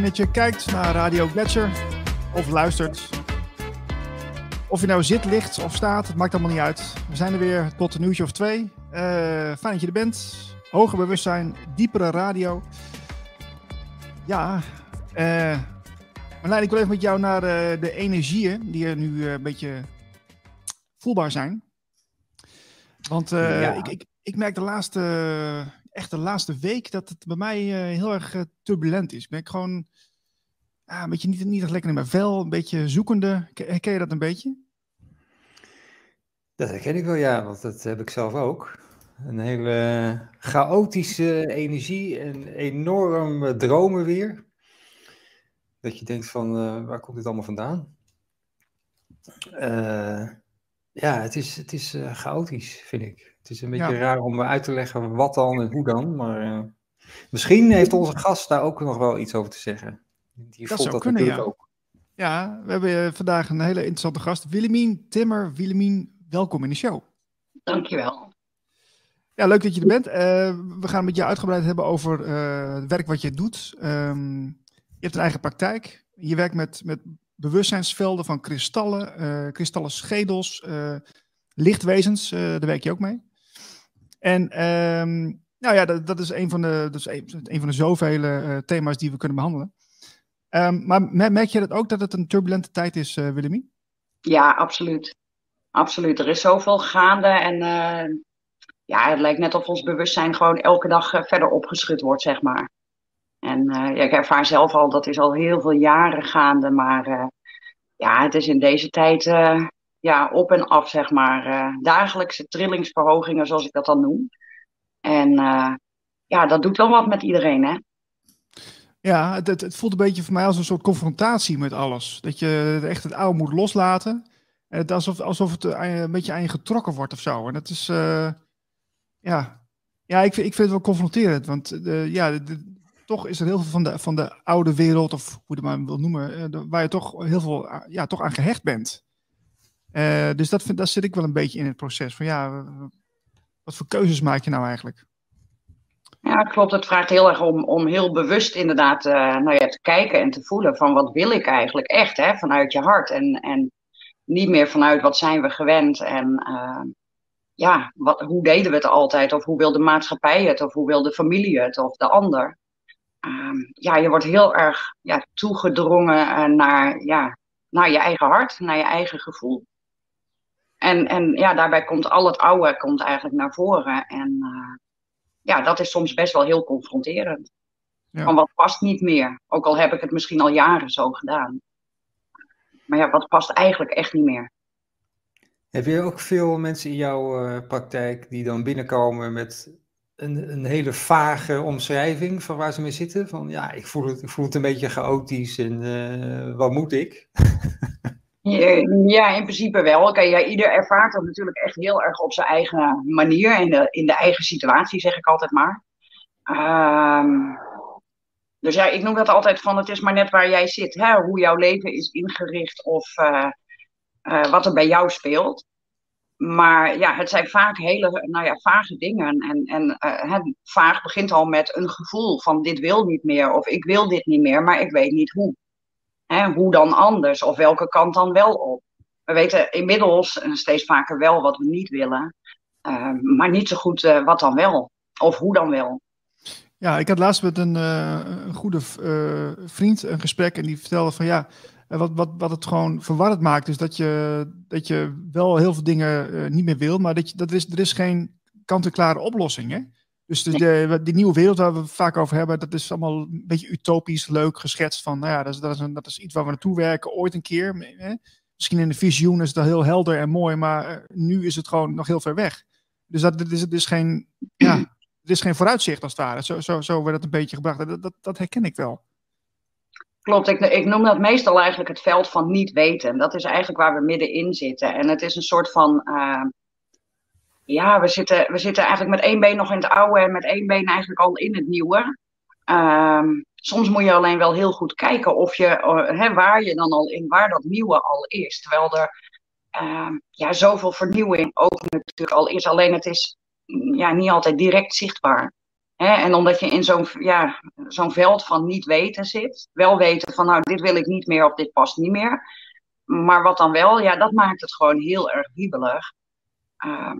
Fijn dat je kijkt naar Radio Gletscher of luistert. Of je nou zit, ligt of staat, het maakt allemaal niet uit. We zijn er weer tot een nieuwtje of twee. Uh, fijn dat je er bent. Hoger bewustzijn, diepere radio. Ja, uh, Marlijn, ik wil even met jou naar uh, de energieën die er nu een beetje voelbaar zijn. Want ja. ik, ik, ik merk de laatste echt de laatste week dat het bij mij uh, heel erg uh, turbulent is. Ben ik gewoon ah, een beetje niet, niet echt lekker in mijn vel, een beetje zoekende. Herken je dat een beetje? Dat herken ik wel, ja, want dat heb ik zelf ook. Een hele chaotische energie en enorm dromen weer. Dat je denkt van, uh, waar komt dit allemaal vandaan? ja, het is, het is chaotisch, vind ik. Het is een beetje raar om uit te leggen wat dan en hoe dan. Maar misschien heeft onze gast daar ook nog wel iets over te zeggen. Die dat zou dat kunnen, ja. Ook. Ja, we hebben eh, vandaag een hele interessante gast. Willemien Timmer. Willemien, welkom in de show. Dankjewel. Ja, leuk dat je er bent. Uh, we gaan met je uitgebreid hebben over uh, het werk wat je doet. Um, je hebt een eigen praktijk. Je werkt met, met bewustzijnsvelden van kristallen, uh, kristallen schedels, lichtwezens. daar werk je ook mee. En um, nou ja, dat, dat, is een van de, dat is een, een van de zoveel uh, thema's die we kunnen behandelen. Um, maar merk je dat ook dat het een turbulente tijd is, uh, Willemie? Ja, absoluut. Absoluut. Er is zoveel gaande en uh, ja, het lijkt net of ons bewustzijn gewoon elke dag verder opgeschud wordt, zeg maar. En ja, ik ervaar zelf al, dat is al heel veel jaren gaande, maar ja, het is in deze tijd ja, op en af, zeg maar. Dagelijkse trillingsverhogingen, zoals ik dat dan noem. En ja, dat doet wel wat met iedereen, hè? Ja, het, het, voelt een beetje voor mij als een soort confrontatie met alles. Dat je echt het oude moet loslaten. En het alsof, alsof het een beetje aan je getrokken wordt of zo. En dat is, uh, ja, ja ik, ik vind het wel confronterend. Want ja, toch is er heel veel van de, van de oude wereld, of hoe je het maar wil noemen, waar je toch heel veel ja, toch aan gehecht bent. Dus dat, vind, dat zit ik wel een beetje in het proces. Van ja, wat voor keuzes maak je nou eigenlijk? Ja, klopt. Het vraagt heel erg om, om heel bewust inderdaad uh, nou ja, te kijken en te voelen van wat wil ik eigenlijk echt, hè, vanuit je hart. En, en niet meer vanuit wat zijn we gewend en uh, ja, wat, hoe deden we het altijd? Of hoe wil de maatschappij het? Of hoe wil de familie het? Of de ander? Uh, ja, je wordt heel erg ja, toegedrongen naar, ja, naar je eigen hart, naar je eigen gevoel. En, en ja, daarbij komt al het oude komt eigenlijk naar voren. En ja, dat is soms best wel heel confronterend. Ja. Van wat past niet meer? Ook al heb ik het misschien al jaren zo gedaan. Maar ja, wat past eigenlijk echt niet meer? Heb je ook veel mensen in jouw uh, praktijk die dan binnenkomen met een, een, hele vage omschrijving van waar ze mee zitten? Van ja, ik voel het, ik voel het een beetje chaotisch en uh, wat moet ik? Ja, in principe wel. Oké, ieder ervaart dat natuurlijk echt heel erg op zijn eigen manier, in de, in de eigen situatie, zeg ik altijd maar. Um, dus ja, ik noem dat altijd van, het is maar net waar jij zit, hè, hoe jouw leven is ingericht of uh, wat er bij jou speelt. Maar ja, het zijn vaak hele nou ja, vage dingen. En, en vaag begint al met een gevoel van dit wil niet meer of ik wil dit niet meer, maar ik weet niet hoe. Hoe dan anders? Of welke kant dan wel op? We weten inmiddels steeds vaker wel wat we niet willen, uh, maar niet zo goed uh, wat dan wel. Of hoe dan wel. Ja, ik had laatst met een, uh, een goede vriend een gesprek en die vertelde van ja, wat, wat, wat het gewoon verwarrend maakt, is dat je, dat je wel heel veel dingen niet meer wil, maar dat je, dat is, er is geen kant-en-klare oplossing. Hè? Dus de, die nieuwe wereld waar we het vaak over hebben, dat is allemaal een beetje utopisch, leuk geschetst van, nou ja, dat is, dat is, een, dat is iets waar we naartoe werken ooit een keer. Hè? Misschien in de visioen is dat heel helder en mooi, maar eh, nu is het gewoon nog heel ver weg. Dus dat, dat is, het is geen, ja, het is geen vooruitzicht als het ware. Zo, zo, zo werd het een beetje gebracht. Dat, dat, dat herken ik wel. Klopt, ik, ik, noem dat meestal eigenlijk het veld van niet weten. Dat is eigenlijk waar we middenin zitten. En het is een soort van uh, ja, we zitten, we zitten eigenlijk met één been nog in het oude en met één been eigenlijk al in het nieuwe. Um, soms moet je alleen wel heel goed kijken of je, uh, waar je dan al in, waar dat nieuwe al is. Terwijl er uh, ja, zoveel vernieuwing ook natuurlijk al is. Alleen het is ja, niet altijd direct zichtbaar. En omdat je in zo'n ja, zo'n veld van niet weten zit. Wel weten van nou, dit wil ik niet meer of dit past niet meer. Maar wat dan wel, ja, dat maakt het gewoon heel erg wiebelig. Ehm,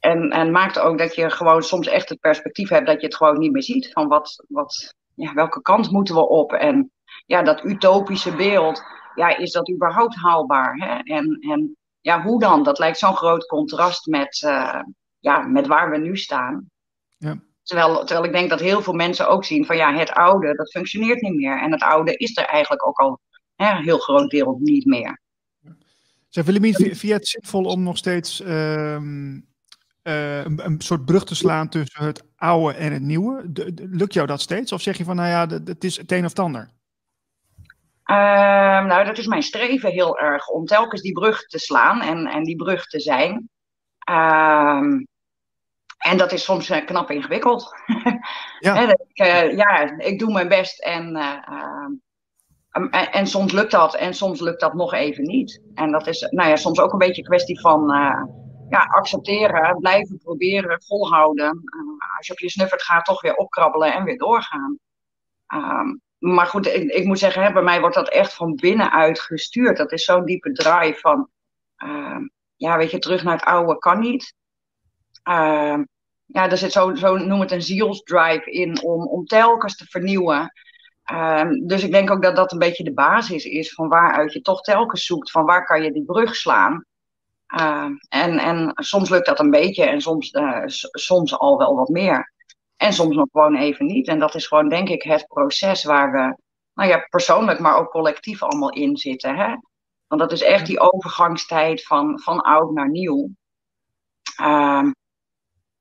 en, en maakt ook dat je gewoon soms echt het perspectief hebt dat je het gewoon niet meer ziet. Van wat, wat, ja, welke kant moeten we op? En ja, dat utopische beeld, ja, is dat überhaupt haalbaar? Hè? En, en ja, hoe dan? Dat lijkt zo'n groot contrast met, uh, ja, met waar we nu staan. Ja. Terwijl, terwijl ik denk dat heel veel mensen ook zien van ja, het oude, dat functioneert niet meer. En het oude is er eigenlijk ook al hè, een heel groot deel niet meer. Zeg, Willemien, vind je het zinvol om nog steeds um, uh, een, een, soort brug te slaan tussen het oude en het nieuwe? De, de, lukt jou dat steeds? Of zeg je van, nou ja, het is het een of het ander? Uh, nou, dat is mijn streven heel erg, om telkens die brug te slaan en, en die brug te zijn. Uh, en dat is soms uh, knap ingewikkeld. Ja. ik, uh, ja, ik doe mijn best en, ehm, en, en, soms lukt dat en soms lukt dat nog even niet. En dat is nou ja, soms ook een beetje een kwestie van ja, accepteren, blijven proberen, volhouden. als je op je snuffert gaat, toch weer opkrabbelen en weer doorgaan. Um, maar goed, ik, ik, moet zeggen, hè, bij mij wordt dat echt van binnenuit gestuurd. Dat is zo'n diepe drive van, uh, ja, weet je, terug naar het oude kan niet. Uh, ja, er zit zo, zo, noem het een zielsdrive in om, om telkens te vernieuwen. Dus ik denk ook dat dat een beetje de basis is van waaruit je toch telkens zoekt, van waar kan je die brug slaan. En, en soms lukt dat een beetje en soms, eh, soms al wel wat meer. En soms nog gewoon even niet. En dat is gewoon, denk ik, het proces waar we, nou ja, persoonlijk, maar ook collectief allemaal in zitten. Hè? Want dat is echt die overgangstijd van, van oud naar nieuw. Um,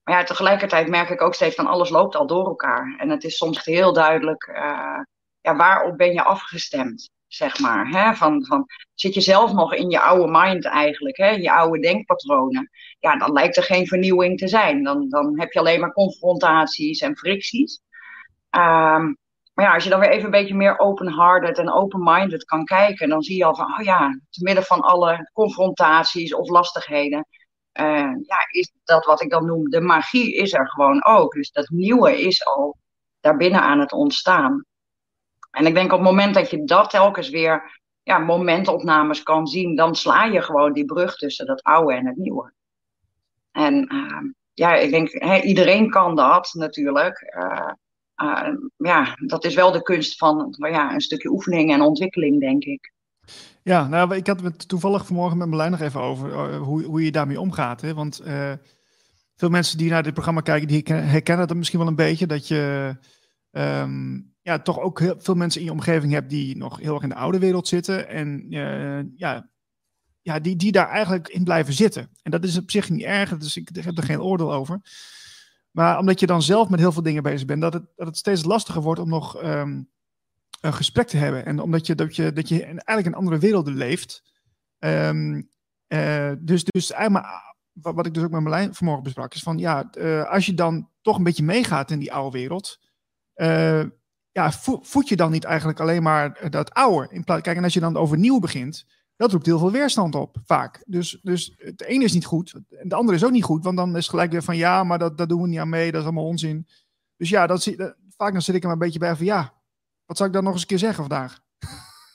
maar ja, tegelijkertijd merk ik ook steeds van alles loopt al door elkaar. En het is soms heel duidelijk, uh, ja, waarop ben je afgestemd? Zeg maar. Hè? Van, van, zit je zelf nog in je oude mind eigenlijk, hè? je oude denkpatronen, ja, dan lijkt er geen vernieuwing te zijn. Dan, dan heb je alleen maar confrontaties en fricties. Um, maar ja, als je dan weer even een beetje meer open-hearted en open-minded kan kijken, dan zie je al van, oh ja, te midden van alle confrontaties of lastigheden, uh, ja, is dat wat ik dan noem, de magie is er gewoon ook. Dus dat nieuwe is al daarbinnen aan het ontstaan. En ik denk op het moment dat je dat telkens weer ja, momentopnames kan zien, dan sla je gewoon die brug tussen dat oude en het nieuwe. En uh, ja, ik denk, iedereen kan dat natuurlijk. Uh, ja, dat is wel de kunst van ja, een stukje oefening en ontwikkeling, denk ik. Ja, nou, ik had het toevallig vanmorgen met Marlijn nog even over uh, hoe, hoe je daarmee omgaat. Hè? Want veel mensen die naar dit programma kijken, die herkennen dat misschien wel een beetje. Dat je um, ja, toch ook heel veel mensen in je omgeving hebt die nog heel erg in de oude wereld zitten. En uh, ja, ja die, die daar eigenlijk in blijven zitten. En dat is op zich niet erg, dus ik heb er geen oordeel over. Maar omdat je dan zelf met heel veel dingen bezig bent, dat het, dat het steeds lastiger wordt om nog um, een gesprek te hebben. En omdat je, dat je, dat je eigenlijk in andere werelden leeft. Um, dus, dus eigenlijk, wat, wat ik dus ook met Marlijn vanmorgen besprak, is van ja, uh, als je dan toch een beetje meegaat in die oude wereld. Uh, ja, voed je dan niet eigenlijk alleen maar dat oude? In plaats, kijk, en als je dan over nieuw begint, dat roept heel veel weerstand op, vaak. Dus, dus het ene is niet goed, en de andere is ook niet goed, want dan is het gelijk weer van ja, maar dat, dat doen we niet aan mee, dat is allemaal onzin. Dus ja, dat, vaak dan zit ik er maar een beetje bij van ja, wat zou ik dan nog eens een keer zeggen vandaag?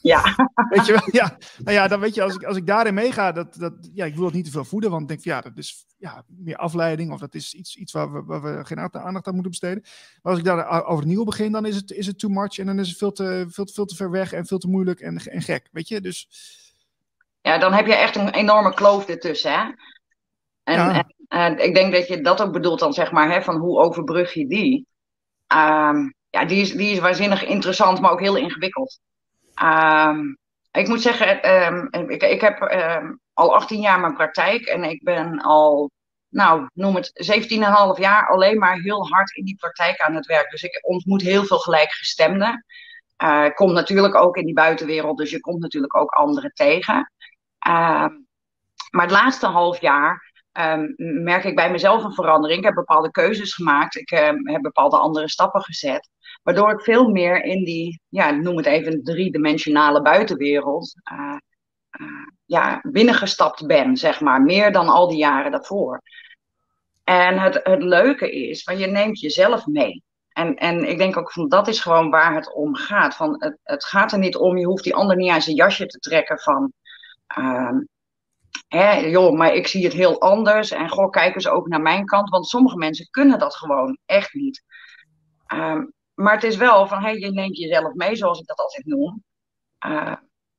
Ja. Weet je wel? Ja. Nou ja, dan weet je, als ik, als ik daarin meega, dat, dat, ja, ik wil het niet te veel voeden, want ik denk van ja, dat is ja, meer afleiding of dat is iets, iets waar, we, waar we geen aandacht aan moeten besteden. Maar als ik daar over het nieuwe begin, dan is het, is het too much en dan is het veel te, veel, veel te ver weg en veel te moeilijk en, en gek, weet je? Dus... Ja, dan heb je echt een enorme kloof ertussen, hè? En, ja. en, ik denk dat je dat ook bedoelt dan, zeg maar, hè, van hoe overbrug je die? Um, ja, die is, die is waanzinnig interessant, maar ook heel ingewikkeld. Um, ik moet zeggen, um, ik, ik heb um, al 18 jaar mijn praktijk en ik ben al, nou, noem het 17,5 jaar alleen maar heel hard in die praktijk aan het werk. Dus ik ontmoet heel veel gelijkgestemden. Uh, ik kom natuurlijk ook in die buitenwereld, dus je komt natuurlijk ook anderen tegen. maar het laatste half jaar merk ik bij mezelf een verandering. Ik heb bepaalde keuzes gemaakt. Ik heb bepaalde andere stappen gezet. Waardoor ik veel meer in die, ja, noem het even, driedimensionale buitenwereld uh, uh, ja, binnengestapt ben, zeg maar. Meer dan al die jaren daarvoor. En het, het leuke is, van je neemt jezelf mee. En, en ik denk ook van dat is gewoon waar het om gaat. Van het, het gaat er niet om, je hoeft die ander niet aan zijn jasje te trekken van. Uh, hè, joh, maar ik zie het heel anders. En goh, kijk eens ook naar mijn kant. Want sommige mensen kunnen dat gewoon echt niet. Um, maar het is wel van, hey, je neemt jezelf mee, zoals ik dat altijd noem. Uh,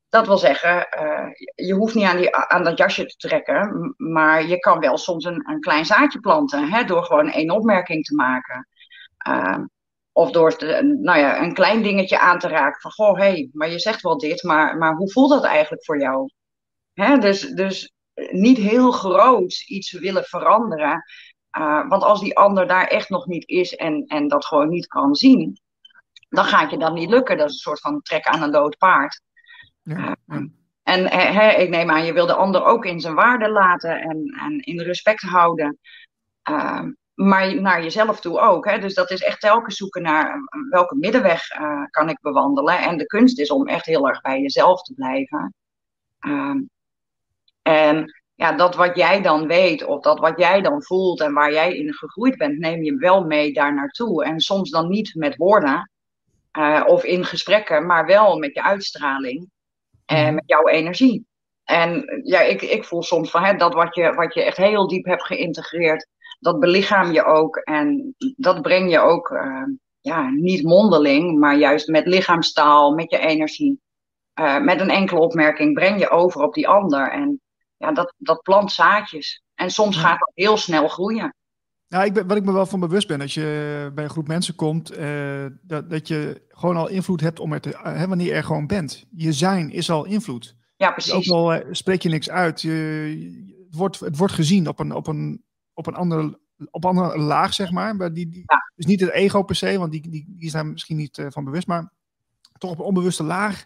dat wil zeggen, uh, je hoeft niet aan, die, aan dat jasje te trekken, maar je kan wel soms een, een klein zaadje planten, hè, door gewoon één opmerking te maken. Uh, of door nou ja, een klein dingetje aan te raken van, goh, hé, hey, maar je zegt wel dit, maar, maar hoe voelt dat eigenlijk voor jou? Hè, dus, dus niet heel groot iets willen veranderen, uh, want als die ander daar echt nog niet is en, en dat gewoon niet kan zien, dan gaat je dat niet lukken. Dat is een soort van trek aan een dood paard. Ja, uh, en he, ik neem aan, je wil de ander ook in zijn waarde laten en, en in respect houden. Uh, maar naar jezelf toe ook. Hè? Dus dat is echt telkens zoeken naar welke middenweg kan ik bewandelen. En de kunst is om echt heel erg bij jezelf te blijven. Ehm, en ja, dat wat jij dan weet of dat wat jij dan voelt en waar jij in gegroeid bent, neem je wel mee daar naartoe. En soms dan niet met woorden uh, of in gesprekken, maar wel met je uitstraling en met jouw energie. En ja, ik, ik voel soms van hè, dat wat je, wat je echt heel diep hebt geïntegreerd, dat belichaam je ook en dat breng je ook, uh, ja, niet mondeling, maar juist met lichaamstaal, met je energie. Uh, met een enkele opmerking breng je over op die ander. En ja, dat, dat plant zaadjes. En soms gaat dat heel snel groeien. Ja, ik ben, wat ik me wel van bewust ben, als je bij een groep mensen komt, uh, dat, dat je gewoon al invloed hebt om er te, uh, wanneer je er gewoon bent. Je zijn is al invloed. Ja, precies. Dus ook al uh, spreek je niks uit, je, het, wordt, het wordt gezien op een, op een, op een andere, op andere laag, zeg maar. maar die, die, ja. Dus niet het ego per se, want die, die, die is daar misschien niet van bewust, maar toch op een onbewuste laag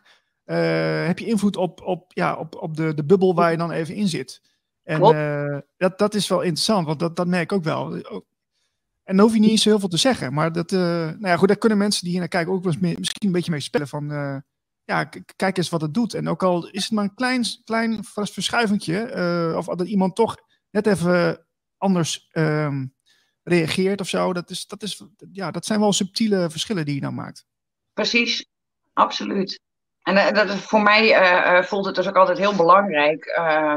uh, heb je invloed op, op, ja, op, op de, de bubbel waar je dan even in zit. En uh, dat, dat is wel interessant, want dat, dat merk ik ook wel. En dan hoef je niet eens heel veel te zeggen. Maar dat, uh, nou ja, goed, daar kunnen mensen die hier naar kijken ook wel eens mee, misschien een beetje mee spelen. Van, ja, kijk eens wat het doet. En ook al is het maar een klein, klein verschuivingje, of dat iemand toch net even anders ehm, reageert of zo. Dat, is, dat, is, ja, dat zijn wel subtiele verschillen die je dan maakt. Precies, absoluut. En uh, dat, voor mij uh, voelt het dus ook altijd heel belangrijk. Uh,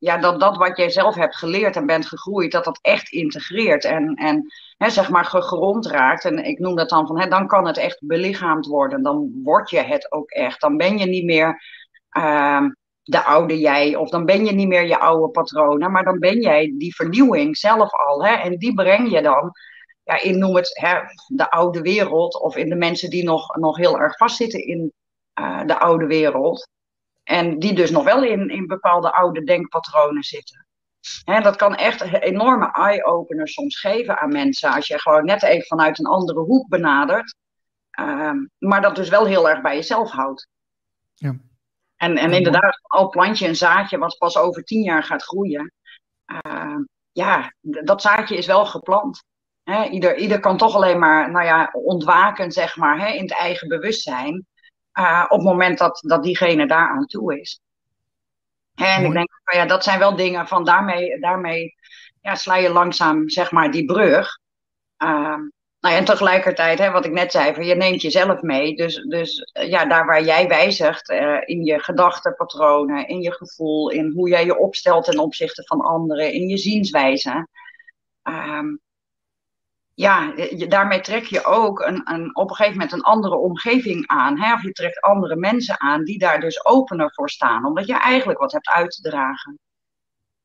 ja, dat dat wat jij zelf hebt geleerd en bent gegroeid, dat dat echt integreert en, en hè, zeg maar gegrond raakt. En ik noem dat dan van, hè, dan kan het echt belichaamd worden. Dan word je het ook echt. Dan ben je niet meer ehm, de oude jij, of dan ben je niet meer je oude patronen, maar dan ben jij die vernieuwing zelf al. Hè, en die breng je dan ja, in, noem het, hè, de oude wereld, of in de mensen die nog, nog heel erg vastzitten in uh, de oude wereld. En die dus nog wel in, in bepaalde oude denkpatronen zitten. Hè, dat kan echt enorme eye-openers soms geven aan mensen. Als je gewoon net even vanuit een andere hoek benadert. Uh, maar dat dus wel heel erg bij jezelf houdt. Ja. En, en inderdaad, al plant je een zaadje wat pas over tien jaar gaat groeien. Uh, ja, dat zaadje is wel geplant. Hè, ieder, ieder kan toch alleen maar nou ja, ontwaken, zeg maar, hè, in het eigen bewustzijn. Uh, op het moment dat, dat diegene daar aan toe is. En Mooi. ik denk, ja, dat zijn wel dingen van daarmee, daarmee ja, sla je langzaam zeg maar die brug. Uh, nou ja, en tegelijkertijd, hè, wat ik net zei, van je neemt jezelf mee. Dus, dus ja, daar waar jij wijzigt uh, in je gedachtenpatronen, in je gevoel, in hoe jij je opstelt ten opzichte van anderen, in je zienswijze. Uh, ja, je, daarmee trek je ook een, een, op een gegeven moment een andere omgeving aan. Hè? Of je trekt andere mensen aan die daar dus opener voor staan. Omdat je eigenlijk wat hebt uit te dragen.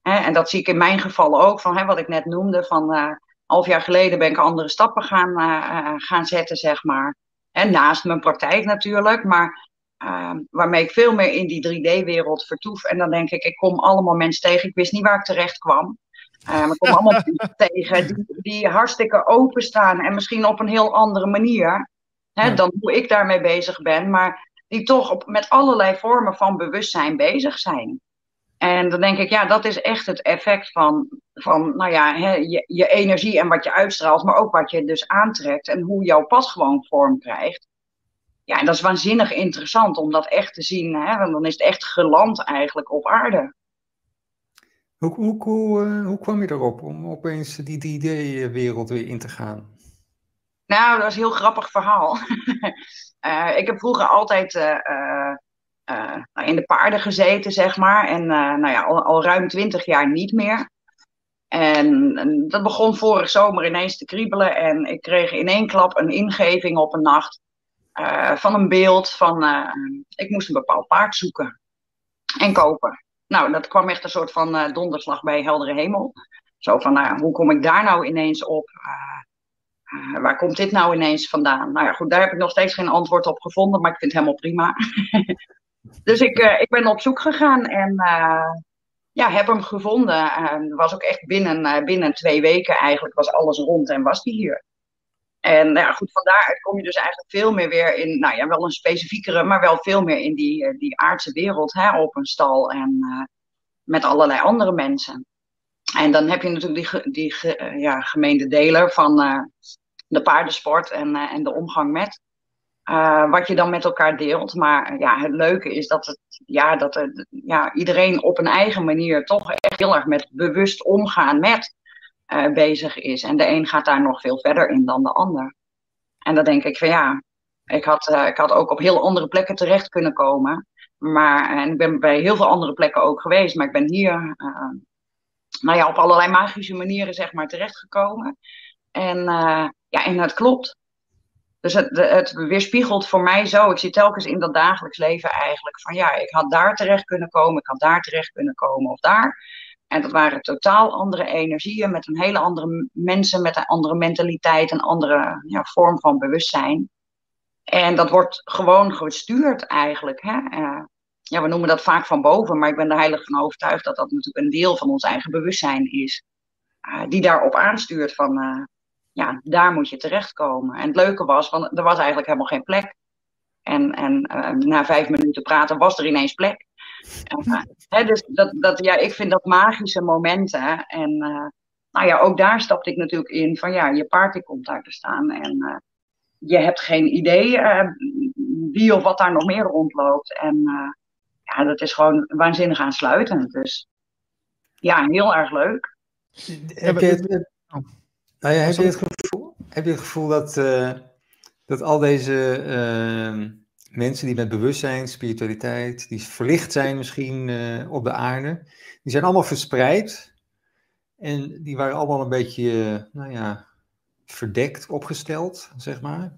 Hè? En dat zie ik in mijn geval ook, van hè, wat ik net noemde. Van uh, half jaar geleden ben ik andere stappen gaan, uh, gaan zetten, zeg maar. En naast mijn praktijk natuurlijk, maar waarmee ik veel meer in die 3D-wereld vertoef. En dan denk ik, ik kom allemaal mensen tegen. Ik wist niet waar ik terecht kwam. We komen allemaal tegen die, die hartstikke openstaan en misschien op een heel andere manier hè, ja. dan hoe ik daarmee bezig ben, maar die toch op, met allerlei vormen van bewustzijn bezig zijn. En dan denk ik, ja, dat is echt het effect van, van nou ja, hè, je, je energie en wat je uitstraalt, maar ook wat je dus aantrekt en hoe jouw pad gewoon vorm krijgt. Ja, en dat is waanzinnig interessant om dat echt te zien, hè, want dan is het echt geland eigenlijk op aarde. Hoe, hoe, kwam je erop om opeens die 3D-wereld weer in te gaan? Nou, dat was een heel grappig verhaal. uh, ik heb vroeger altijd uh, in de paarden gezeten, zeg maar. En nou ja, al, ruim twintig jaar niet meer. En, en, dat begon vorig zomer ineens te kriebelen. En ik kreeg in één klap een ingeving op een nacht. van een beeld van, ik moest een bepaald paard zoeken. En kopen. Nou, dat kwam echt een soort van donderslag bij heldere hemel. Zo van, nou, hoe kom ik daar nou ineens op? Uh, waar komt dit nou ineens vandaan? Nou ja, goed, daar heb ik nog steeds geen antwoord op gevonden, maar ik vind het helemaal prima. dus ik, ik ben op zoek gegaan en ja, heb hem gevonden. was ook echt binnen, binnen twee weken eigenlijk was alles rond en was die hier. En nou ja, goed, van daaruit kom je dus eigenlijk veel meer weer in, nou ja, wel een specifiekere, maar wel veel meer in die, die aardse wereld, hè, op een stal en met allerlei andere mensen. En dan heb je natuurlijk die, die ja, gemeende deler van de paardensport en, en de omgang met. Wat je dan met elkaar deelt. Maar ja, het leuke is dat, het, ja, dat er, ja, iedereen op een eigen manier toch echt heel erg met bewust omgaan met uh, bezig is. En de een gaat daar nog veel verder in dan de ander. En dan denk ik van ja, ik had, ik had ook op heel andere plekken terecht kunnen komen. Maar, en ik ben bij heel veel andere plekken ook geweest. Maar ik ben hier nou ja, op allerlei magische manieren zeg maar terechtgekomen. En ja, en het klopt. Dus het, het weerspiegelt voor mij zo. Ik zie telkens in dat dagelijks leven eigenlijk van ja, ik had daar terecht kunnen komen, ik had daar terecht kunnen komen of daar. En dat waren totaal andere energieën met een hele andere mensen, met een andere mentaliteit, een andere ja, vorm van bewustzijn. En dat wordt gewoon gestuurd eigenlijk. Hè? Uh, ja, we noemen dat vaak van boven, maar ik ben er heilig van overtuigd dat dat natuurlijk een deel van ons eigen bewustzijn is. Uh, die daarop aanstuurt van, uh, ja, daar moet je terechtkomen. En het leuke was, want er was eigenlijk helemaal geen plek. En, en na vijf minuten praten was er ineens plek. Hè, dus dat, dat, ja, ik vind dat magische momenten. En uh, nou ja, ook daar stapte ik natuurlijk in van ja, je paard komt daar te staan. En je hebt geen idee wie of wat daar nog meer rondloopt. En ja, dat is gewoon waanzinnig aansluitend. Dus ja, heel erg leuk. Heb je het, nou ja, heb, je het gevoel, heb je het gevoel dat, uh, dat al deze uh, mensen die met bewustzijn, spiritualiteit, die verlicht zijn misschien uh, op de aarde, die zijn allemaal verspreid en die waren allemaal een beetje, nou ja, verdekt opgesteld, zeg maar,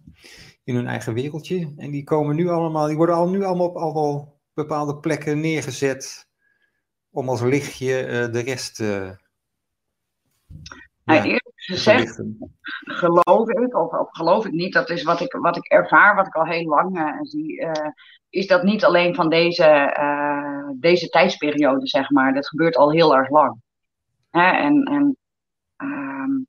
in hun eigen wereldje. En die komen nu allemaal, die worden al nu allemaal op allemaal bepaalde plekken neergezet om als lichtje de rest ja, gezegd, geloof ik, of, of, geloof ik niet, dat is wat ik, wat ik ervaar, wat ik al heel lang uh, zie, uh, is dat niet alleen van deze, uh, deze tijdsperiode, zeg maar. Dat gebeurt al heel erg lang. Hè? En, en um,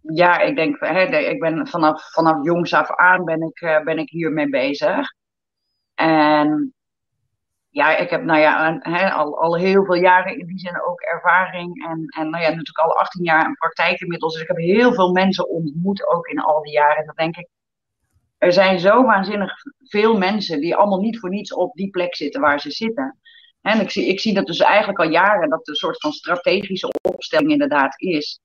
ja, ik denk, hè, ik ben vanaf, vanaf jongs af aan ben ik, ben ik hiermee bezig. En ja, ik heb nou ja, al, al heel veel jaren in die zin ook ervaring. En, en nou ja, natuurlijk al 18 jaar in praktijk inmiddels. Dus ik heb heel veel mensen ontmoet, ook in al die jaren. En dan denk ik, er zijn zo waanzinnig veel mensen die allemaal niet voor niets op die plek zitten waar ze zitten. En ik zie, ik zie dat dus eigenlijk al jaren dat er een soort van strategische opstelling inderdaad is.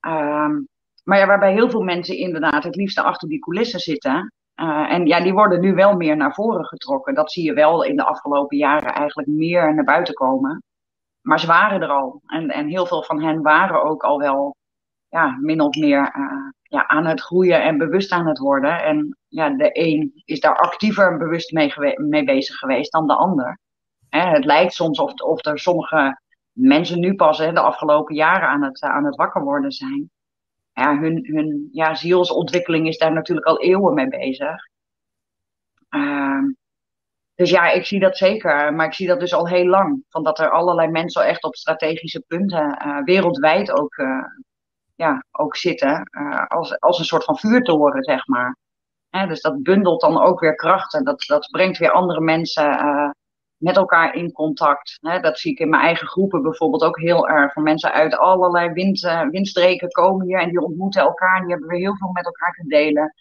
Um, maar ja, waarbij heel veel mensen inderdaad het liefste achter die coulissen zitten. Uh, en ja, die worden nu wel meer naar voren getrokken. Dat zie je wel in de afgelopen jaren eigenlijk meer naar buiten komen. Maar ze waren er al. En, en heel veel van hen waren ook al wel ja, min of meer uh, ja, aan het groeien en bewust aan het worden. En ja, de een is daar actiever en bewust mee, mee bezig geweest dan de ander. Hè, het lijkt soms of, of er sommige mensen nu pas hè, de afgelopen jaren aan het, aan het wakker worden zijn ja, hun, hun ja, zielsontwikkeling is daar natuurlijk al eeuwen mee bezig. Uh, dus ja, ik zie dat zeker. Maar ik zie dat dus al heel lang. Van dat er allerlei mensen echt op strategische punten uh, wereldwijd ook, uh, ja, ook zitten. Uh, als, als een soort van vuurtoren, zeg maar. Dus dat bundelt dan ook weer krachten. Dat, dat brengt weer andere mensen met elkaar in contact. Hè, dat zie ik in mijn eigen groepen bijvoorbeeld ook heel erg. Van mensen uit allerlei wind, uh, windstreken komen hier en die ontmoeten elkaar. Die hebben weer heel veel met elkaar te delen.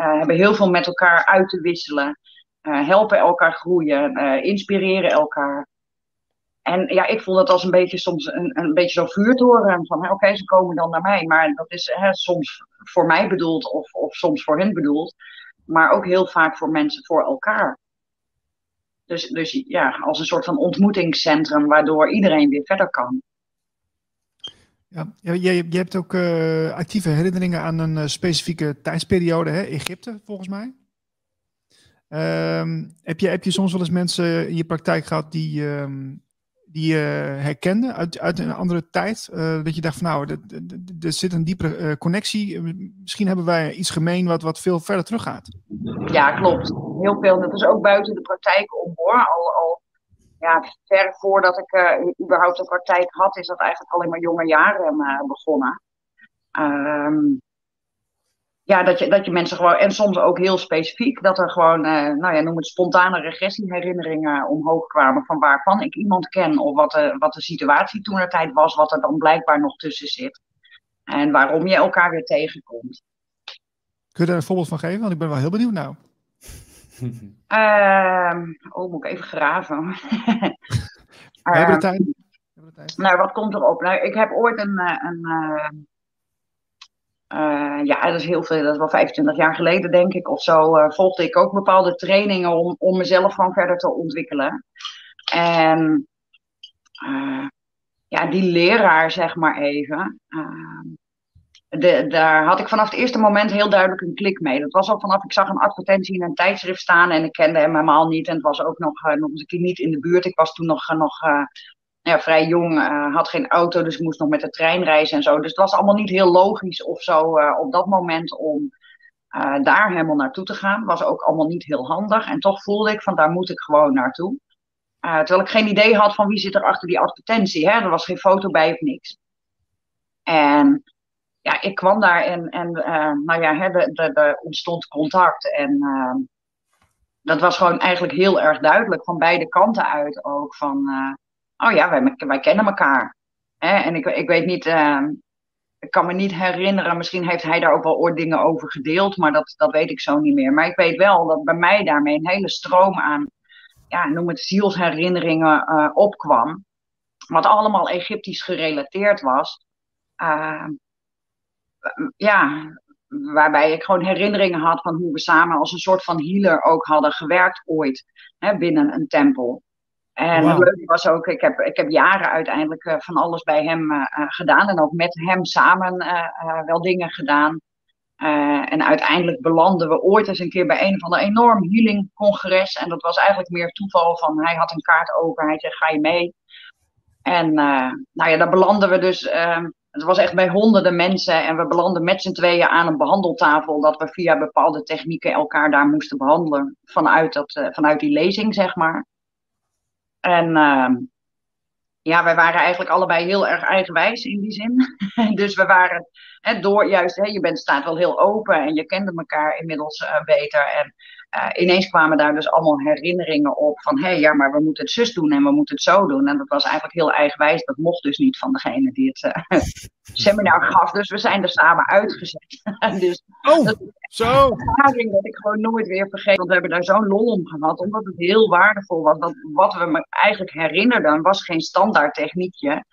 Uh, hebben heel veel met elkaar uit te wisselen. Uh, helpen elkaar groeien. inspireren elkaar. En ja, ik voel dat als een beetje soms een, een beetje zo'n vuurtoren. Van oké, ze komen dan naar mij. Maar dat is hè, soms voor mij bedoeld of, of soms voor hen bedoeld. Maar ook heel vaak voor mensen voor elkaar. Dus, dus ja, als een soort van ontmoetingscentrum waardoor iedereen weer verder kan. Ja, je, je hebt ook uh, actieve herinneringen aan een uh, specifieke tijdsperiode, hè? Egypte volgens mij. Um, heb, je, heb je soms wel eens mensen in je praktijk gehad die, um, die je herkenden uit, uit een andere tijd? Uh, dat je dacht van nou, er zit een diepere connectie. Misschien hebben wij iets gemeen wat, wat veel verder teruggaat. Ja, klopt. Heel veel. Dat is ook buiten de praktijk om hoor. Al, al ja, ver voordat ik überhaupt een praktijk had, is dat eigenlijk alleen maar jonge jaren begonnen. Um, ja, dat je, dat je mensen gewoon, en soms ook heel specifiek, dat er gewoon, uh, nou ja, noem het spontane regressieherinneringen omhoog kwamen van waarvan ik iemand ken of wat de, wat de situatie toen er tijd was, wat er dan blijkbaar nog tussen zit. En waarom je elkaar weer tegenkomt. Kun je daar een voorbeeld van geven? Want ik ben wel heel benieuwd nou. Uh, oh, moet ik even graven. We hebben de tijd. We hebben de tijd. Nou, wat komt erop? Nou, ik heb ooit een. eh, een uh, ja, dat is heel veel, dat is wel 25 jaar geleden, denk ik, of zo. Uh, volgde ik ook bepaalde trainingen om, om mezelf gewoon verder te ontwikkelen. En ja, die leraar, zeg maar even. ehm, de, daar had ik vanaf het eerste moment heel duidelijk een klik mee. Dat was al vanaf, ik zag een advertentie in een tijdschrift staan en ik kende hem helemaal niet. En het was ook nog, nog een keer niet in de buurt. Ik was toen nog, nog ja, vrij jong, had geen auto, dus moest nog met de trein reizen en zo. Dus het was allemaal niet heel logisch of zo op dat moment om daar helemaal naartoe te gaan. Was ook allemaal niet heel handig. En toch voelde ik van daar moet ik gewoon naartoe. terwijl ik geen idee had van wie zit er achter die advertentie. Hè? Er was geen foto bij of niks. En ja, ik kwam daar en, en nou ja, er ontstond contact. En dat was gewoon eigenlijk heel erg duidelijk van beide kanten uit ook. Van, oh ja, wij, wij kennen elkaar. Hè? En ik, ik weet niet, ik kan me niet herinneren, misschien heeft hij daar ook wel ooit dingen over gedeeld, maar dat, dat weet ik zo niet meer. Maar ik weet wel dat bij mij daarmee een hele stroom aan, ja, noem het zielsherinneringen opkwam. Wat allemaal Egyptisch gerelateerd was ja, waarbij ik gewoon herinneringen had van hoe we samen als een soort van healer ook hadden gewerkt ooit hè, binnen een tempel. En wow. het was ook, ik heb, ik heb jaren uiteindelijk uh, van alles bij hem uh, gedaan en ook met hem samen wel dingen gedaan. en uiteindelijk belanden we ooit eens een keer bij een van een enorm healing congres. En dat was eigenlijk meer toeval van hij had een kaart open, hij zei ga je mee. En nou ja, daar belanden we dus ehm, het was echt bij honderden mensen en we belanden met z'n tweeën aan een behandeltafel. Dat we via bepaalde technieken elkaar daar moesten behandelen. Vanuit, dat, vanuit die lezing, zeg maar. En uh, ja, wij waren eigenlijk allebei heel erg eigenwijs in die zin. dus we waren hè, door juist, hè, je bent, staat wel heel open en je kende elkaar inmiddels uh, beter. En uh, ineens kwamen daar dus allemaal herinneringen op van hé, hey, ja, maar we moeten het zus doen en we moeten het zo doen. En dat was eigenlijk heel eigenwijs. Dat mocht dus niet van degene die het uh, seminar gaf. Dus we zijn er samen uitgezet. dus, oh, dat zo. Een ervaring dat ik gewoon nooit weer vergeet. Want we hebben daar zo'n lol om gehad, omdat het heel waardevol was. Dat wat we me eigenlijk herinnerden was geen standaard techniekje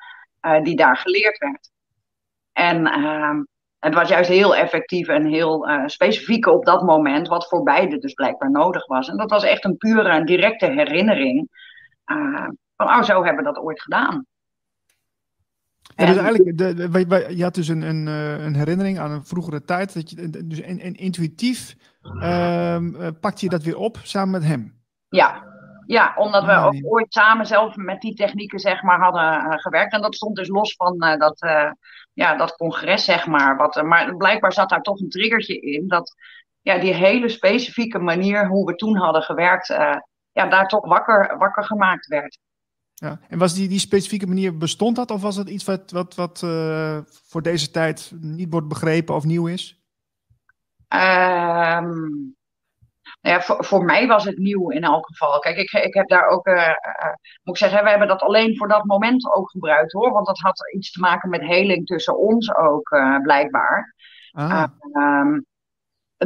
uh, die daar geleerd werd. En uh, het was juist heel effectief en heel uh, specifiek op dat moment, wat voor beide dus blijkbaar nodig was. En dat was echt een pure en directe herinnering uh, van, oh, zo hebben we dat ooit gedaan. Ja, dus eigenlijk, de, je had dus een, een, een, herinnering aan een vroegere tijd, dat je, dus en, en intuïtief uh, pakte je dat weer op samen met hem. Ja, ja, omdat we ook ooit samen zelf met die technieken zeg maar hadden uh, gewerkt. En dat stond dus los van uh, dat, uh, ja, dat congres zeg maar. Wat, maar blijkbaar zat daar toch een triggertje in. Dat ja, die hele specifieke manier hoe we toen hadden gewerkt, ja, daar toch wakker, wakker gemaakt werd. Ja, en was die, die specifieke manier, bestond dat? Of was dat iets wat, wat, wat voor deze tijd niet wordt begrepen of nieuw is? Um, nou ja, voor, voor mij was het nieuw in elk geval. Kijk, ik, ik heb daar ook, uh, uh, moet ik zeggen, we hebben dat alleen voor dat moment ook gebruikt hoor. Want dat had iets te maken met heling tussen ons ook, uh, blijkbaar. Ah. Um,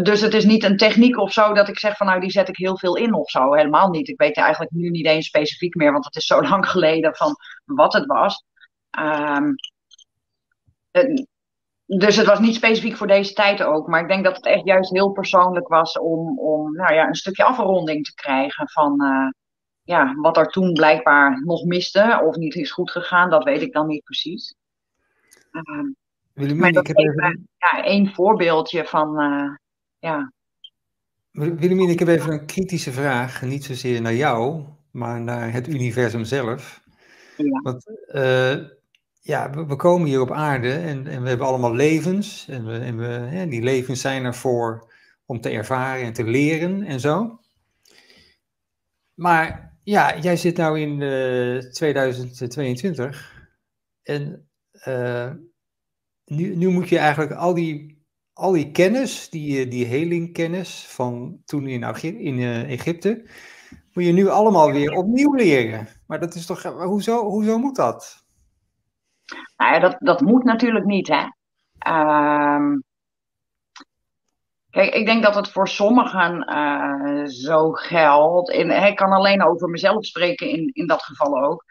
dus het is niet een techniek of zo dat ik zeg van nou die zet ik heel veel in of zo. Helemaal niet. Ik weet eigenlijk nu niet eens specifiek meer, want het is zo lang geleden van wat het was. Um, dus het was niet specifiek voor deze tijd ook. Maar ik denk dat het echt juist heel persoonlijk was om, om nou ja, een stukje afronding te krijgen van uh, ja, wat er toen blijkbaar nog miste of niet is goed gegaan. Dat weet ik dan niet precies. Uh, maar dat ik heb even... ja, één voorbeeldje van, uh, ja. Willemien, ik heb even een kritische vraag. Niet zozeer naar jou, maar naar het universum zelf. Ja. Want ja, we, komen hier op aarde en, en, we hebben allemaal levens. En, we, en we, hè, die levens zijn ervoor om te ervaren en te leren en zo. Maar ja, jij zit nou in uh, 2022 en uh, nu, nu moet je eigenlijk al die, al die kennis, die, die helingkennis van toen in, in Egypte, moet je nu allemaal weer opnieuw leren. Maar dat is toch, hoezo, hoezo moet dat? Nou ja, dat, dat moet natuurlijk niet, hè. Um, kijk, ik denk dat het voor sommigen uh, zo geldt. En ik kan alleen over mezelf spreken in, in dat geval ook.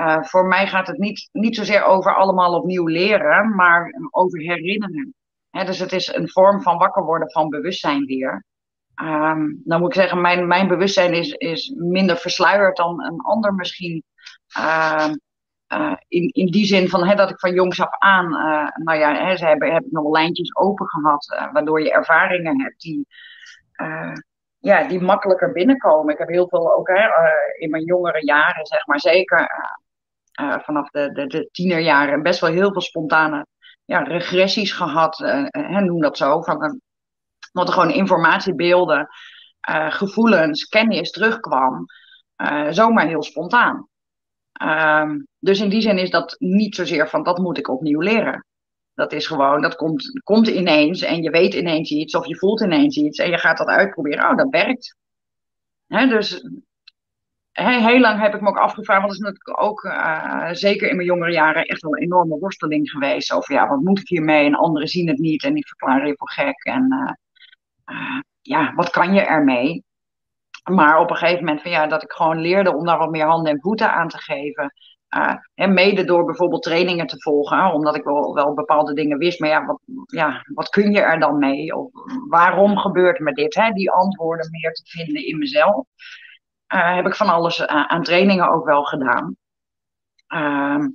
Uh, voor mij gaat het niet, niet zozeer over allemaal opnieuw leren, maar over herinneren. Dus het is een vorm van wakker worden van bewustzijn weer. Um, dan moet ik zeggen, mijn, mijn bewustzijn is, is minder versluierd dan een ander misschien. Uh, uh, in, in die zin van hè, dat ik van jongs af aan, uh, nou ja, hè, ze hebben, hebben nog lijntjes open gehad, uh, waardoor je ervaringen hebt die, ja, die makkelijker binnenkomen. Ik heb heel veel ook hè, in mijn jongere jaren, zeg maar zeker vanaf de, de, de tienerjaren, best wel heel veel spontane ja, regressies gehad, noem dat zo, van, wat er gewoon informatiebeelden, gevoelens, kennis terugkwam, zomaar heel spontaan. Um, dus in die zin is dat niet zozeer van dat moet ik opnieuw leren. Dat is gewoon, dat komt, komt ineens en je weet ineens iets of je voelt ineens iets en je gaat dat uitproberen. Oh, dat werkt. dus heel lang heb ik me ook afgevraagd, want dat is natuurlijk ook uh, zeker in mijn jongere jaren echt wel een enorme worsteling geweest. Over ja, wat moet ik hiermee? En anderen zien het niet en die verklaren je voor gek. En uh, uh, ja, wat kan je ermee? Maar op een gegeven moment van ja, dat ik gewoon leerde om daar wat meer handen en voeten aan te geven. Uh, en mede door bijvoorbeeld trainingen te volgen, omdat ik wel, wel bepaalde dingen wist. Maar ja wat, ja, wat kun je er dan mee? Of waarom gebeurt me dit? Hè? Die antwoorden meer te vinden in mezelf. Uh, heb ik van alles aan, aan trainingen ook wel gedaan. Uh,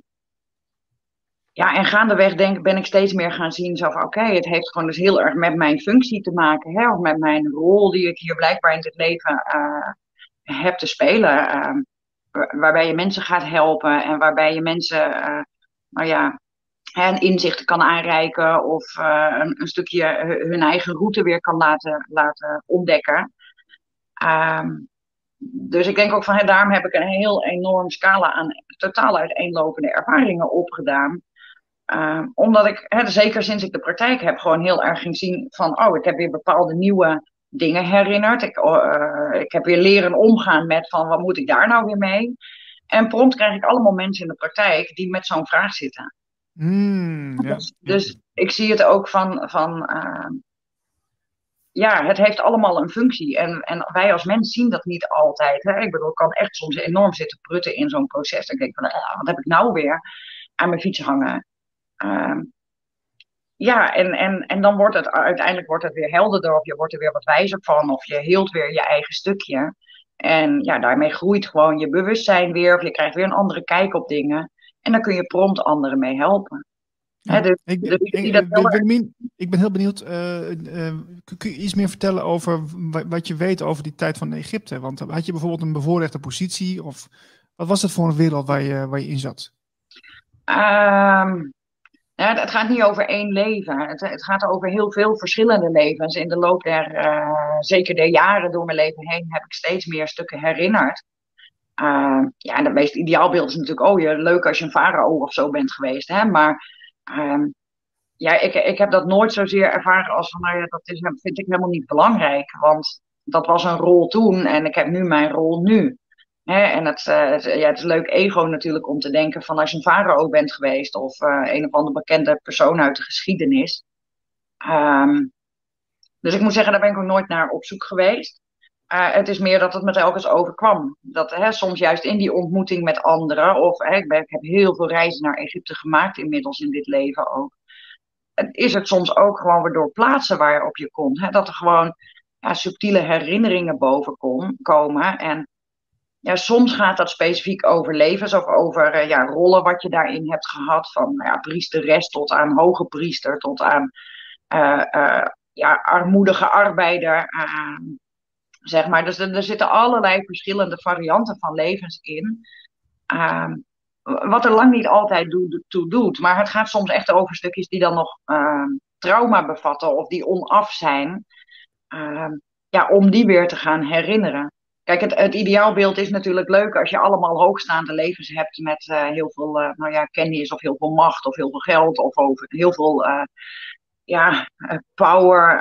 ja, en gaandeweg denk, ben ik steeds meer gaan zien zo van oké, het heeft gewoon dus heel erg met mijn functie te maken. Hè, of met mijn rol die ik hier blijkbaar in het leven uh, heb te spelen. Uh, waarbij je mensen gaat helpen en waarbij je mensen, uh, nou ja, een inzicht kan aanreiken of uh, een, een, stukje hun eigen route weer kan laten, laten ontdekken. Um, dus ik denk ook van, daarom heb ik een heel enorm scala aan totaal uiteenlopende ervaringen opgedaan. Uh, omdat ik, hè, zeker sinds ik de praktijk heb, gewoon heel erg ging zien van, oh, ik heb weer bepaalde nieuwe dingen herinnerd. Ik, uh, ik heb weer leren omgaan met van, wat moet ik daar nou weer mee? En prompt krijg ik allemaal mensen in de praktijk die met zo'n vraag zitten. Mm, ja. dus, dus, ik zie het ook van, van uh, ja, het heeft allemaal een functie. En, en wij als mens zien dat niet altijd. Hè? Ik bedoel, ik kan echt soms enorm zitten prutten in zo'n proces. Dan denk ik van, ah, wat heb ik nou weer aan mijn fiets hangen? Uh, ja, en, en, en dan wordt het uiteindelijk wordt het weer helderder, of je wordt er weer wat wijzer van, of je hield weer je eigen stukje. En ja, daarmee groeit gewoon je bewustzijn weer, of je krijgt weer een andere kijk op dingen. En dan kun je prompt anderen mee helpen. Ja, dus, ik, dus ik, ik, ik, ik, ben heel benieuwd, uh, uh, kun je iets meer vertellen over wat je weet over die tijd van Egypte? Want had je bijvoorbeeld een bevoorrechte positie, of wat was het voor een wereld waar je, waar je in zat? Um, ja, het gaat niet over één leven. Het, het, gaat over heel veel verschillende levens. In de loop der, uh, zeker der jaren door mijn leven heen, heb ik steeds meer stukken herinnerd. Uh, ja, en het meest ideaalbeeld is natuurlijk, oh je, leuk als je een farao of zo bent geweest. Hè? Maar uh, ja, ik, ik heb dat nooit zozeer ervaren als van, nou ja, dat is, vind ik helemaal niet belangrijk. Want dat was een rol toen en ik heb nu mijn rol nu. En het, uh, ja, het is leuk ego natuurlijk om te denken van als je een farao bent geweest of uh, een of andere bekende persoon uit de geschiedenis. Um, Dus ik moet zeggen, daar ben ik ook nooit naar op zoek geweest. Uh, het is meer dat het me telkens overkwam. Dat hè, soms juist in die ontmoeting met anderen, of hè, ik, heb heel veel reizen naar Egypte gemaakt inmiddels in dit leven ook. Is het soms ook gewoon weer door plaatsen waarop je komt. Hè, dat er gewoon ja, subtiele herinneringen boven kom, komen. En ja, soms gaat dat specifiek over levens of over uh, ja, rollen wat je daarin hebt gehad. Van nou ja, priesteres tot aan hoge priester, tot aan uh, ja, armoedige arbeider. zeg maar. Dus er, er, zitten allerlei verschillende varianten van levens in. Ehm, wat er lang niet altijd toe doet. Maar het gaat soms echt over stukjes die dan nog ehm, trauma bevatten of die onaf zijn. Ehm, ja, om die weer te gaan herinneren. Kijk, het, het ideaalbeeld is natuurlijk leuk als je allemaal hoogstaande levens hebt met uh, heel veel uh, nou ja, kennis of heel veel macht of heel veel geld of over, heel veel uh, ja, power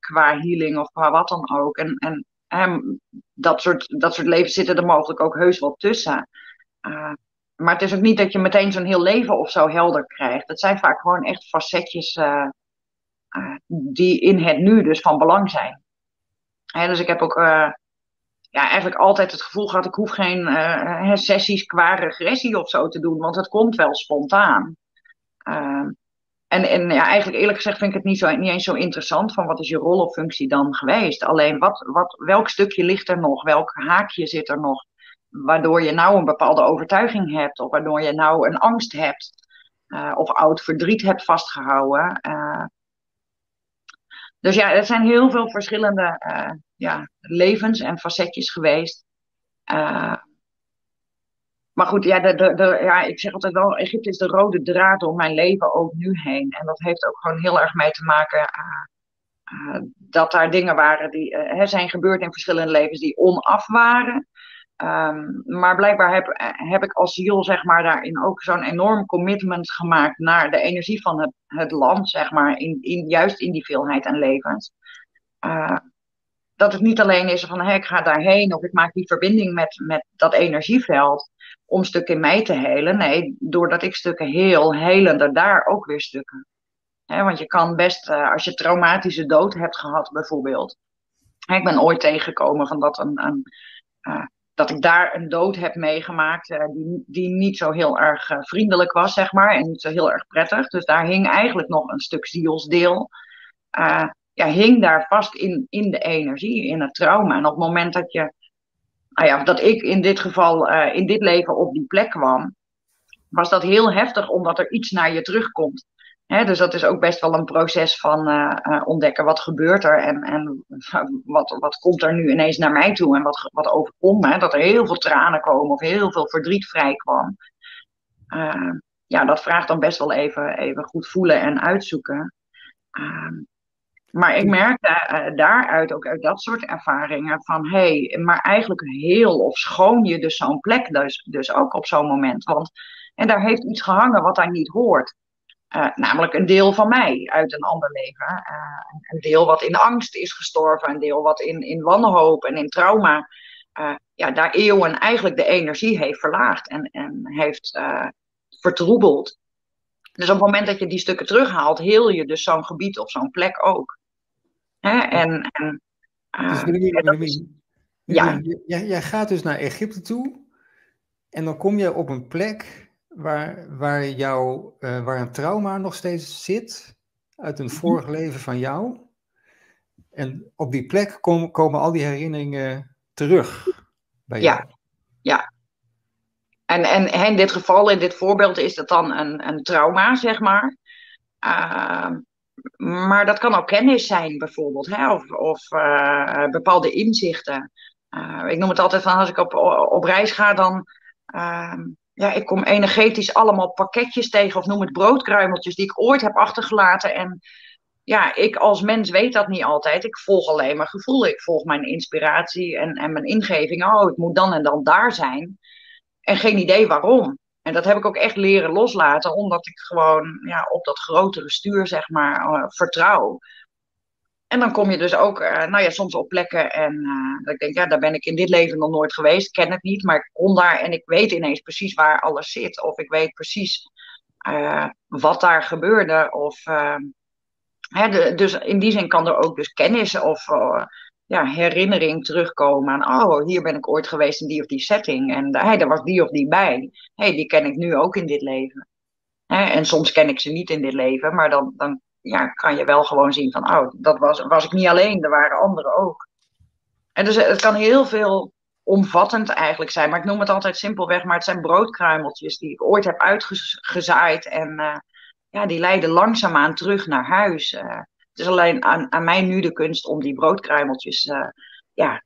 qua healing of qua wat dan ook. En, en dat, soort, dat soort levens zitten er mogelijk ook heus wel tussen. maar het is ook niet dat je meteen zo'n heel leven of zo helder krijgt. Het zijn vaak gewoon echt facetjes die in het nu dus van belang zijn. dus ik heb ook ja, eigenlijk altijd het gevoel gehad, ik hoef geen uh, sessies qua regressie of zo te doen, want het komt wel spontaan. Uh, en en ja, eigenlijk eerlijk gezegd vind ik het niet, zo, niet eens zo interessant van wat is je rol of functie dan geweest. Alleen wat, wat, welk stukje ligt er nog, welk haakje zit er nog, waardoor je nou een bepaalde overtuiging hebt of waardoor je nou een angst hebt uh, of oud verdriet hebt vastgehouden. Dus ja, er zijn heel veel verschillende ja, levens en facetjes geweest. Uh, maar goed, ja, de, de, ja, ik zeg altijd wel, Egypte is de rode draad door mijn leven ook nu heen. En dat heeft ook gewoon heel erg mee te maken uh, dat daar dingen waren die zijn gebeurd in verschillende levens die onaf waren. Um, maar blijkbaar heb, heb ik als ziel, zeg maar, daarin ook zo'n enorm commitment gemaakt naar de energie van het, land, zeg maar, in, in, juist in die veelheid aan levens. Uh, dat het niet alleen is van hey, ik ga daarheen of ik maak die verbinding met, met dat energieveld om stukken in mij te helen. Nee, doordat ik stukken heel, helen er daar ook weer stukken. want je kan best, uh, als je traumatische dood hebt gehad bijvoorbeeld. ik ben ooit tegengekomen van dat, een, een uh, dat ik daar een dood heb meegemaakt uh, die, die niet zo heel erg vriendelijk was, zeg maar. En niet zo heel erg prettig. Dus daar hing eigenlijk nog een stuk zielsdeel ja, hing daar vast in, in de energie, in het trauma. En op het moment dat je, nou ja, dat ik in dit geval, in dit leven op die plek kwam, was dat heel heftig omdat er iets naar je terugkomt. Dus dat is ook best wel een proces van uh, uh, ontdekken wat gebeurt er en, en wat, wat komt er nu ineens naar mij toe en wat, wat overkomt me. Dat er heel veel tranen komen of heel veel verdriet vrijkwam. ja, dat vraagt dan best wel even, even goed voelen en uitzoeken. Maar ik merkte daaruit ook uit dat soort ervaringen van hé, hey, maar eigenlijk heel of schoon je dus zo'n plek dus, dus ook op zo'n moment. Want en daar heeft iets gehangen wat daar niet hoort. Uh, namelijk een deel van mij uit een ander leven. Uh, een deel wat in angst is gestorven, een deel wat in, in wanhoop en in trauma. ja, daar eeuwen eigenlijk de energie heeft verlaagd en, en heeft vertroebeld. Dus op het moment dat je die stukken terughaalt, heel je dus zo'n gebied of zo'n plek ook. Hè? En, en, dus ja, jij, jij gaat dus naar Egypte toe en dan kom je op een plek waar, waar, jou, uh, waar een trauma nog steeds zit uit een mhm. vorig leven van jou. En op die plek kom, komen al die herinneringen terug bij jou. Ja, ja. En, en in dit geval, in dit voorbeeld, is dat dan een, een trauma, zeg maar. Uh, maar dat kan ook kennis zijn, bijvoorbeeld, hè? of, of uh, bepaalde inzichten. Uh, ik noem het altijd van als ik op, op reis ga, dan. Ja, ik kom energetisch allemaal pakketjes tegen, of noem het broodkruimeltjes, die ik ooit heb achtergelaten. En ja, ik als mens weet dat niet altijd. Ik volg alleen maar gevoel. Ik volg mijn inspiratie en, en mijn ingeving. Oh, het moet dan en dan daar zijn. En geen idee waarom. En dat heb ik ook echt leren loslaten, omdat ik gewoon ja, op dat grotere stuur, zeg maar, uh, vertrouw. En dan kom je dus ook, uh, nou ja, soms op plekken en uh, dat ik denk, ja, daar ben ik in dit leven nog nooit geweest, ken het niet, maar ik kom daar en ik weet ineens precies waar alles zit. Of ik weet precies wat daar gebeurde. Of hè, dus in die zin kan er ook dus kennis of ja, herinnering terugkomen aan, oh, hier ben ik ooit geweest in die of die setting. En hey, daar was die of die bij. hey, die ken ik nu ook in dit leven. En soms ken ik ze niet in dit leven, maar dan, dan ja, kan je wel gewoon zien van, oh, dat was, was ik niet alleen, er waren anderen ook. En dus het kan heel veel omvattend eigenlijk zijn, maar ik noem het altijd simpelweg, maar het zijn broodkruimeltjes die ik ooit heb uitgezaaid en uh, ja, die leiden langzaamaan terug naar huis. Uh, het is alleen aan, aan mij nu de kunst om die broodkruimeltjes ja,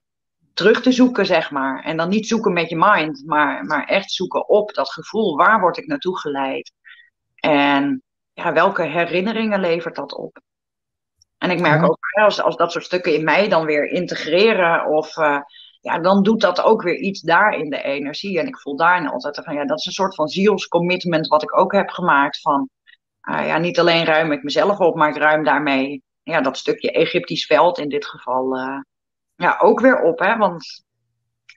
terug te zoeken, zeg maar. En dan niet zoeken met je mind, maar, maar echt zoeken op dat gevoel. Waar word ik naartoe geleid? En ja, welke herinneringen levert dat op? En ik merk ook, als, als dat soort stukken in mij dan weer integreren, of uh, ja, dan doet dat ook weer iets daar in de energie. En ik voel daarin altijd van, ja, dat is een soort van zielscommitment wat ik ook heb gemaakt van, uh, ja, niet alleen ruim ik mezelf op, maar ik ruim daarmee ja, dat stukje Egyptisch veld in dit geval uh, ja, ook weer op. Hè? Want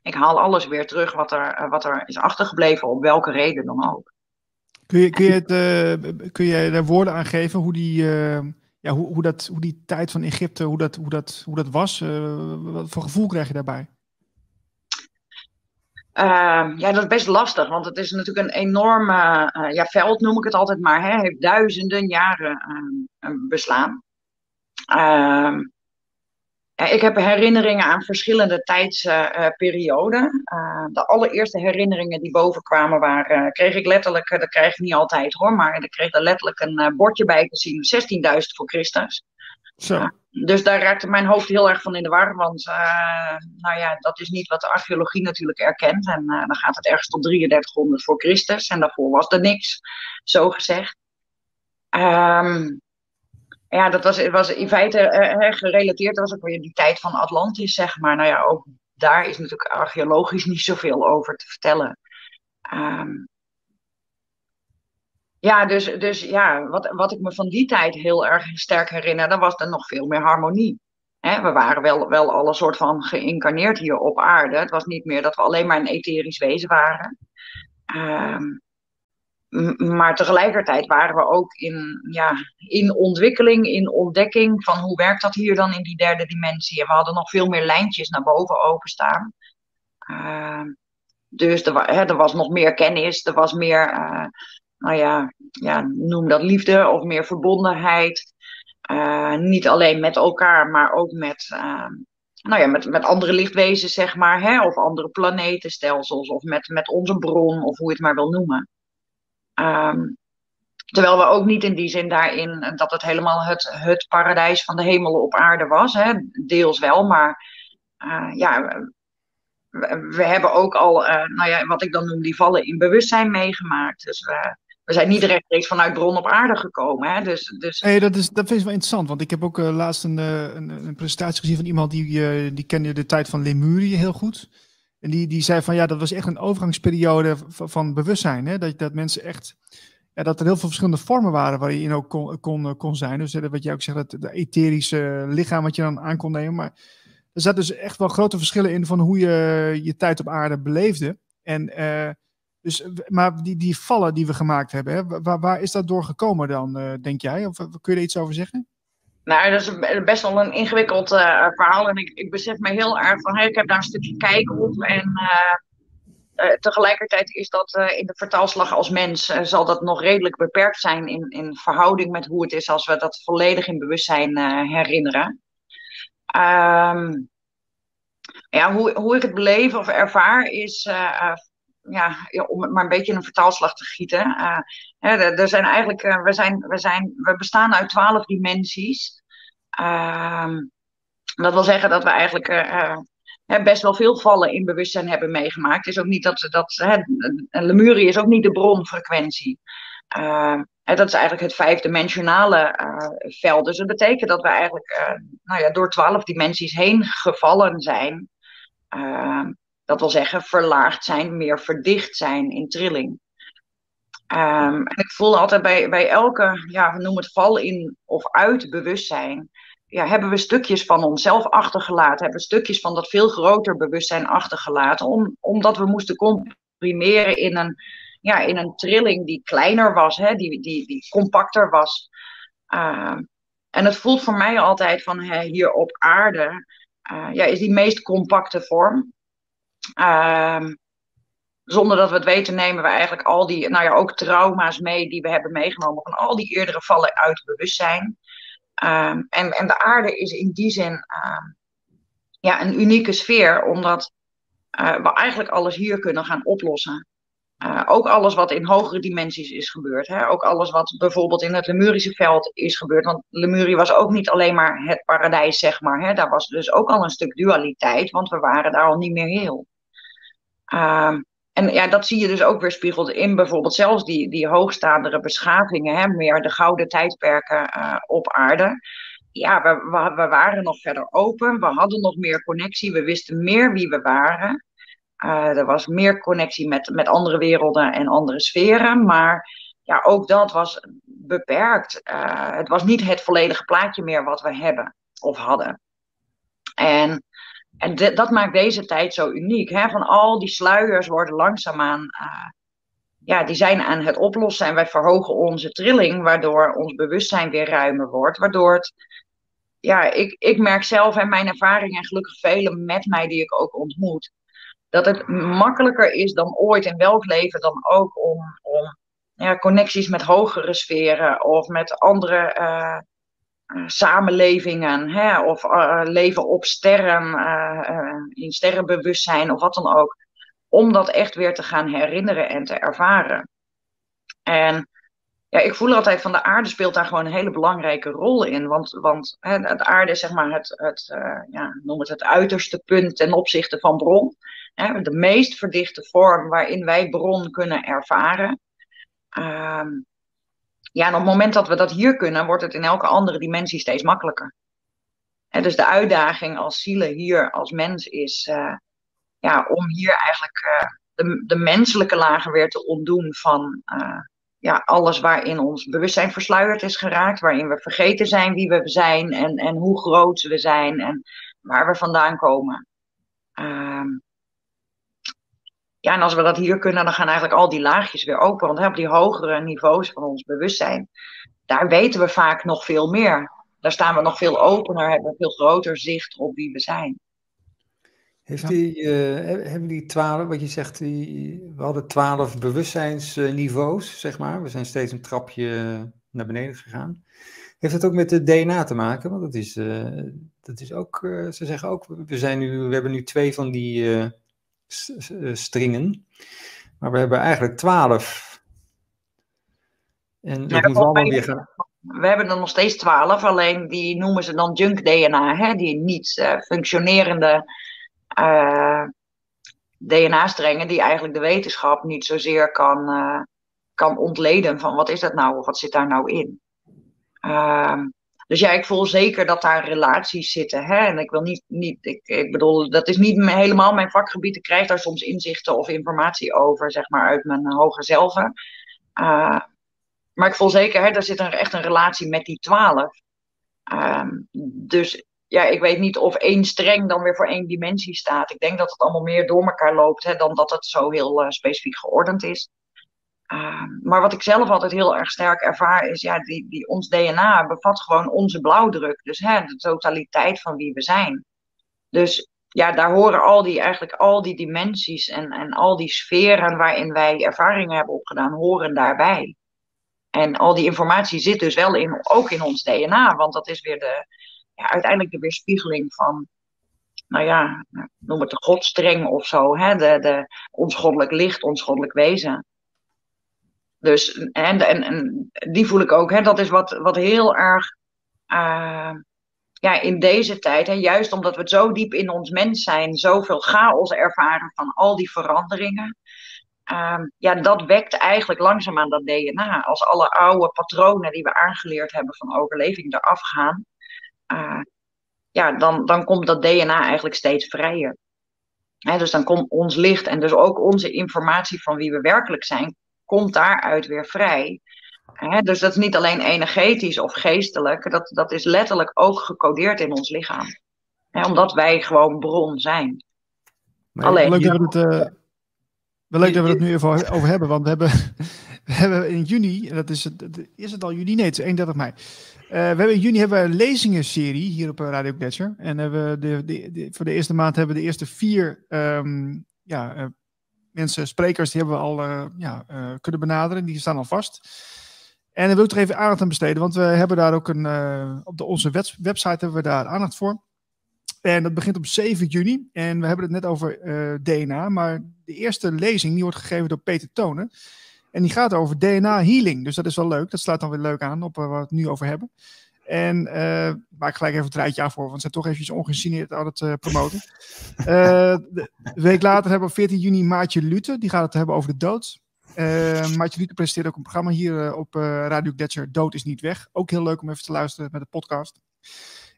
ik haal alles weer terug wat er, wat er is achtergebleven, op welke reden dan ook. Kun je, kun je, uh, kun je daar woorden aan geven hoe die, uh, ja, hoe, hoe, dat, hoe die tijd van Egypte, hoe dat, hoe dat, hoe dat was? wat voor gevoel krijg je daarbij? Uh, ja, dat is best lastig, want het is natuurlijk een enorm uh, ja, veld, noem ik het altijd maar. Hè, heeft duizenden jaren uh, beslaan. Ehm, ik heb herinneringen aan verschillende tijdsperioden. de allereerste herinneringen die bovenkwamen waren, kreeg ik letterlijk, dat krijg ik niet altijd hoor, maar ik kreeg er letterlijk een bordje bij te zien, 16.000 voor Christus. Zo. dus daar raakte mijn hoofd heel erg van in de war. Want uh, nou ja, dat is niet wat de archeologie natuurlijk erkent. En uh, dan gaat het ergens tot 3300 voor Christus. En daarvoor was er niks, zo gezegd. Um, ja, dat was, was in feite uh, gerelateerd. Dat was ook weer die tijd van Atlantis, zeg maar. Nou ja, ook daar is natuurlijk archeologisch niet zoveel over te vertellen. Um, ja, dus, dus ja, wat, wat ik me van die tijd heel erg sterk herinner, dan was er nog veel meer harmonie. we waren wel, wel alle soort van geïncarneerd hier op aarde. Het was niet meer dat we alleen maar een etherisch wezen waren. Ehm, maar tegelijkertijd waren we ook in, ja, in ontwikkeling, in ontdekking van hoe werkt dat hier dan in die derde dimensie. En we hadden nog veel meer lijntjes naar boven openstaan. Uh, dus er, hè, er, was nog meer kennis, er was meer uh, nou ja, ja, noem dat liefde of meer verbondenheid. Uh, niet alleen met elkaar, maar ook met, uh, nou ja, met, met andere lichtwezens, zeg maar. Hè, of andere planetenstelsels, of met, met onze bron, of hoe je het maar wil noemen. Um, terwijl we ook niet in die zin daarin dat het helemaal het, het paradijs van de hemel op aarde was. Hè, deels wel, maar uh, ja, we, hebben ook al, nou ja, wat ik dan noem, die vallen in bewustzijn meegemaakt. Dus we, we zijn niet rechtstreeks vanuit bron op aarde gekomen. Hè? Dus, dus... Hey, dat, is, dat vind ik wel interessant, want ik heb ook laatst een, een, een, presentatie gezien van iemand die, die kende de tijd van Lemurië heel goed. En die, die zei van ja, dat was echt een overgangsperiode van, bewustzijn. Hè? Dat, dat mensen echt, ja, dat er heel veel verschillende vormen waren waar je in ook kon, kon, kon zijn. Dus wat jij ook zegt, dat de etherische lichaam wat je dan aan kon nemen. Maar er zaten dus echt wel grote verschillen in van hoe je je tijd op aarde beleefde. En dus, maar die, die vallen die we gemaakt hebben, hè, waar, waar is dat door gekomen dan, uh, denk jij? Of kun je er iets over zeggen? Nou, dat is best wel een ingewikkeld uh, verhaal. En ik, ik besef me heel erg van, ik heb daar een stukje kijk op. En uh, tegelijkertijd is dat in de vertaalslag als mens, zal dat nog redelijk beperkt zijn in, in verhouding met hoe het is als we dat volledig in bewustzijn herinneren. Um, ja, hoe, hoe ik het beleef of ervaar is ja, om het maar een beetje in een vertaalslag te gieten. Uh, hè, er zijn eigenlijk, uh, we, zijn, we, zijn, we bestaan uit twaalf dimensies. Uh, dat wil zeggen dat we eigenlijk uh, best wel veel vallen in bewustzijn hebben meegemaakt. Is ook niet dat, dat Lemurie is ook niet de bronfrequentie. dat is eigenlijk het vijfdimensionale veld. Dus dat betekent dat we eigenlijk nou ja, door twaalf dimensies heen gevallen zijn. Dat wil zeggen, verlaagd zijn, meer verdicht zijn in trilling. Um, en ik voel altijd bij, bij elke, ja, we noemen het val in of uit bewustzijn, ja, hebben we stukjes van onszelf achtergelaten, hebben we stukjes van dat veel groter bewustzijn achtergelaten, om, omdat we moesten comprimeren in een, ja, in een trilling die kleiner was, hè, die, die, die compacter was. Uh, en het voelt voor mij altijd van hè, hier op aarde, ja, is die meest compacte vorm. Ehm, zonder dat we het weten, nemen we eigenlijk al die, nou ja, ook trauma's mee die we hebben meegenomen van al die eerdere vallen uit bewustzijn. Ehm, en, en de aarde is in die zin ehm, ja, een unieke sfeer, omdat uh, we eigenlijk alles hier kunnen gaan oplossen. Uh, ook alles wat in hogere dimensies is gebeurd. Hè? Ook alles wat bijvoorbeeld in het Lemurische veld is gebeurd. Want Lemurie was ook niet alleen maar het paradijs, zeg maar. Hè? Daar was dus ook al een stuk dualiteit, want we waren daar al niet meer heel. Uh, en ja, dat zie je dus ook weer spiegeld in bijvoorbeeld zelfs die, die hoogstaandere beschavingen, hè, meer de gouden tijdperken uh, op aarde. Ja, we, we, waren nog verder open, we hadden nog meer connectie, we wisten meer wie we waren. Uh, er was meer connectie met, met andere werelden en andere sferen, maar ja, ook dat was beperkt. Uh, het was niet het volledige plaatje meer wat we hebben of hadden. En en dat maakt deze tijd zo uniek. Hè? Van al die sluiers worden langzaamaan, uh, ja, die zijn aan het oplossen. En wij verhogen onze trilling, waardoor ons bewustzijn weer ruimer wordt. Waardoor het, ja, ik, ik merk zelf en mijn ervaring en gelukkig velen met mij die ik ook ontmoet. Dat het makkelijker is dan ooit in welk leven dan ook om, om ja, connecties met hogere sferen of met andere eh, samenlevingen, hè, of uh, leven op sterren, uh, in sterrenbewustzijn of wat dan ook, om dat echt weer te gaan herinneren en te ervaren. En ja, ik voel altijd van de aarde speelt daar gewoon een hele belangrijke rol in. Want, want hè, de aarde is zeg maar het, het, ja, noem het het uiterste punt ten opzichte van bron. Hè, de meest verdichte vorm waarin wij bron kunnen ervaren. Ehm, ja, en op het moment dat we dat hier kunnen, wordt het in elke andere dimensie steeds makkelijker. Dus de uitdaging als zielen hier, als mens, is uh, ja, om hier eigenlijk uh, de, de menselijke lagen weer te ontdoen van uh, ja, alles waarin ons bewustzijn versluierd is geraakt, waarin we vergeten zijn wie we zijn en, en hoe groot we zijn en waar we vandaan komen. Ehm, ja, en als we dat hier kunnen, dan gaan eigenlijk al die laagjes weer open. Want hè, op die hogere niveaus van ons bewustzijn, daar weten we vaak nog veel meer. Daar staan we nog veel opener, hebben een veel groter zicht op wie we zijn. Heeft die, uh, hebben die twaalf, wat je zegt, die, we hadden twaalf bewustzijnsniveaus, zeg maar. We zijn steeds een trapje naar beneden gegaan. Heeft dat ook met het DNA te maken? Want dat is, uh, dat is ook, uh, ze zeggen ook, we, zijn nu, we hebben nu twee van die eh, stringen. Maar we hebben eigenlijk twaalf. En dat moeten we allemaal weer gaan. We hebben er nog steeds twaalf, alleen die noemen ze dan junk DNA, hè? die niet uh, functionerende uh, DNA-strengen, die eigenlijk de wetenschap niet zozeer kan, uh, kan ontleden van wat is dat nou of wat zit daar nou in. Uh, dus ja, ik voel zeker dat daar relaties zitten. Hè? En ik wil niet, niet ik, ik bedoel, dat is niet helemaal mijn vakgebied. Ik krijg daar soms inzichten of informatie over, zeg maar, uit mijn hoger zelf. Uh, maar ik voel zeker, hè, er zit een, echt een relatie met die twaalf. Uh, dus ja, ik weet niet of één streng dan weer voor één dimensie staat. Ik denk dat het allemaal meer door elkaar loopt hè, dan dat het zo heel uh, specifiek geordend is. Uh, maar wat ik zelf altijd heel erg sterk ervaar is, ja, die, die, ons DNA bevat gewoon onze blauwdruk. Dus hè, de totaliteit van wie we zijn. Dus ja, daar horen al die, eigenlijk al die dimensies en, en al die sferen waarin wij ervaringen hebben opgedaan, horen daarbij. En al die informatie zit dus wel in, ook in ons DNA, want dat is weer de, ja, uiteindelijk de weerspiegeling van, nou ja, noem het de godstreng of zo, hè, de, de, licht, ons goddelijk wezen. Dus, en, en, die voel ik ook. Hè, dat is wat, wat heel erg uh, ja, in deze tijd, hè, juist omdat we zo diep in ons mens zijn, zoveel chaos ervaren van al die veranderingen. Uh, ja, dat wekt eigenlijk langzaamaan dat DNA. Als alle oude patronen die we aangeleerd hebben van overleving eraf gaan, uh, ja, dan, dan komt dat DNA eigenlijk steeds vrijer. Dus dan komt ons licht en dus ook onze informatie van wie we werkelijk zijn, komt daaruit weer vrij. dus dat is niet alleen energetisch of geestelijk, dat, dat is letterlijk ook gecodeerd in ons lichaam. omdat wij gewoon bron zijn. alleen, leuk, dat we het, uh, leuk dat we het nu even over hebben, want we hebben, we we hebben in juni, dat is het, is het al juni? Nee, het is 31 mei. we hebben in juni hebben we een lezingenserie hier op Radio Gletscher. En hebben de, de, de, voor de eerste maand hebben we de eerste vier ehm, ja, mensen, sprekers, die hebben we al ja, kunnen benaderen. Die staan al vast. En dan wil ik er even aandacht aan besteden, want we hebben daar ook een, op de, onze website hebben we daar aandacht voor. En dat begint op 7 juni. En we hebben het net over eh, DNA. Maar de eerste lezing die wordt gegeven door Peter Tonen. En die gaat over DNA healing. Dus dat is wel leuk. Dat slaat dan weer leuk aan op waar we het nu over hebben. En uh, maak ik gelijk even het rijtje af voor, want ze zijn toch eventjes ongegeneerd aan het promoten. de week later hebben we 14 juni Maartje Lute. Die gaat het hebben over de dood. Maartje Lute presenteert ook een programma hier op Radio Gletscher. Dood is niet weg. Ook heel leuk om even te luisteren met de podcast.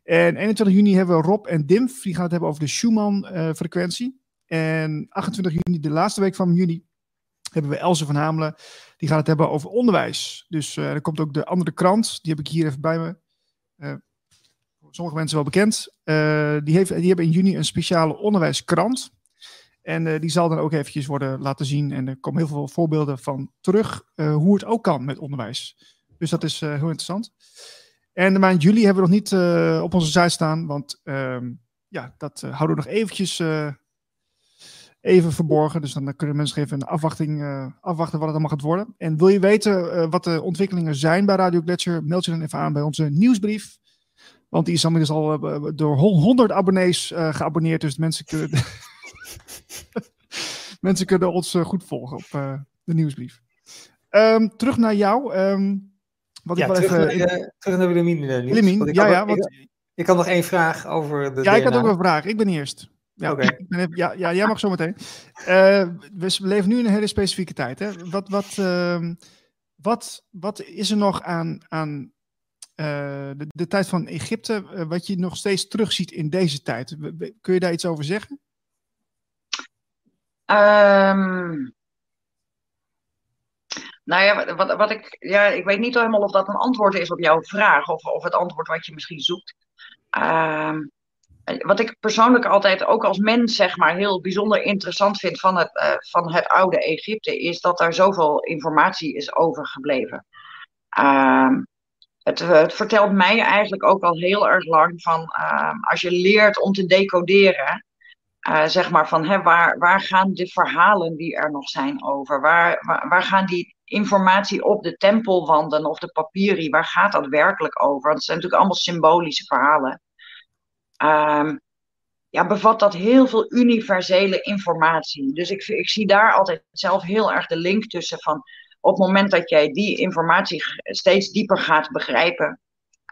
En 21 juni hebben we Rob en Dimf, die gaan het hebben over de Schumann-frequentie. en 28 juni, de laatste week van juni, hebben we Else van Hamelen. Die gaat het hebben over onderwijs. Dus uh, er komt ook de andere krant, die heb ik hier even bij me. Uh, sommige mensen wel bekend. Uh, die, heeft, die hebben in juni een speciale onderwijskrant. En die zal dan ook eventjes worden laten zien. En er komen heel veel voorbeelden van terug hoe het ook kan met onderwijs. Dus dat is heel interessant. En de maand juli hebben we nog niet op onze site staan, want uh, ja, dat houden we nog eventjes even verborgen. Dus dan kunnen mensen even een afwachting, afwachten wat het allemaal gaat worden. En wil je weten wat de ontwikkelingen zijn bij Radio Gletscher, meld je dan even aan bij onze nieuwsbrief. Want die is inmiddels al door 100 abonnees geabonneerd, dus mensen kunnen, mensen kunnen ons goed volgen op de nieuwsbrief. Um, terug naar jou. Um, wat ja, ik terug, even, naar, terug naar Willemien. ja, ja. Ik had nog één vraag over de Ja, ik had ook een vraag. Ik ben eerst. Ja, okay. ben, ja, ja, jij mag zo meteen. Uh, we leven nu in een hele specifieke tijd. Hè? Wat, wat, uh, wat, wat is er nog aan, aan uh, de, de, tijd van Egypte, uh, wat je nog steeds terugziet in deze tijd? Kun je daar iets over zeggen? Um, nou ja, wat, wat ik, ja, ik weet niet helemaal of dat een antwoord is op jouw vraag, of, of het antwoord wat je misschien zoekt. Uh, wat ik persoonlijk altijd ook als mens zeg maar heel bijzonder interessant vind van het, uh, van het oude Egypte, is dat er zoveel informatie is overgebleven. Uh, het, het, vertelt mij eigenlijk ook al heel erg lang van ehm, als je leert om te decoderen, uh, zeg maar van hè, waar, waar gaan de verhalen die er nog zijn over? Waar, waar, waar gaan die informatie op de tempelwanden of de papieren, waar gaat dat werkelijk over? Want het zijn natuurlijk allemaal symbolische verhalen. Um, ja, bevat dat heel veel universele informatie. Dus ik, ik zie daar altijd zelf heel erg de link tussen van op het moment dat jij die informatie steeds dieper gaat begrijpen,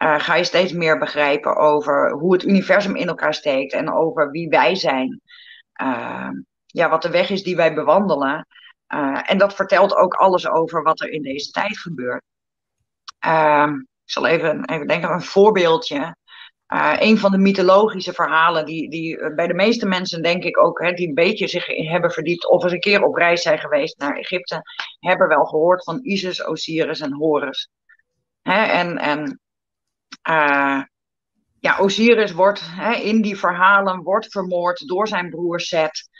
uh, ga je steeds meer begrijpen over hoe het universum in elkaar steekt en over wie wij zijn. Uh, ja, wat de weg is die wij bewandelen. Uh, en dat vertelt ook alles over wat er in deze tijd gebeurt. Uh, ik zal even, even denken een voorbeeldje. Uh, een van de mythologische verhalen die, die bij de meeste mensen, denk ik ook, hè, die een beetje zich hebben verdiept of eens een keer op reis zijn geweest naar Egypte, hebben wel gehoord van Isis, Osiris en Horus. Hè, en en uh, ja, Osiris wordt hè, in die verhalen wordt vermoord door zijn broer Set.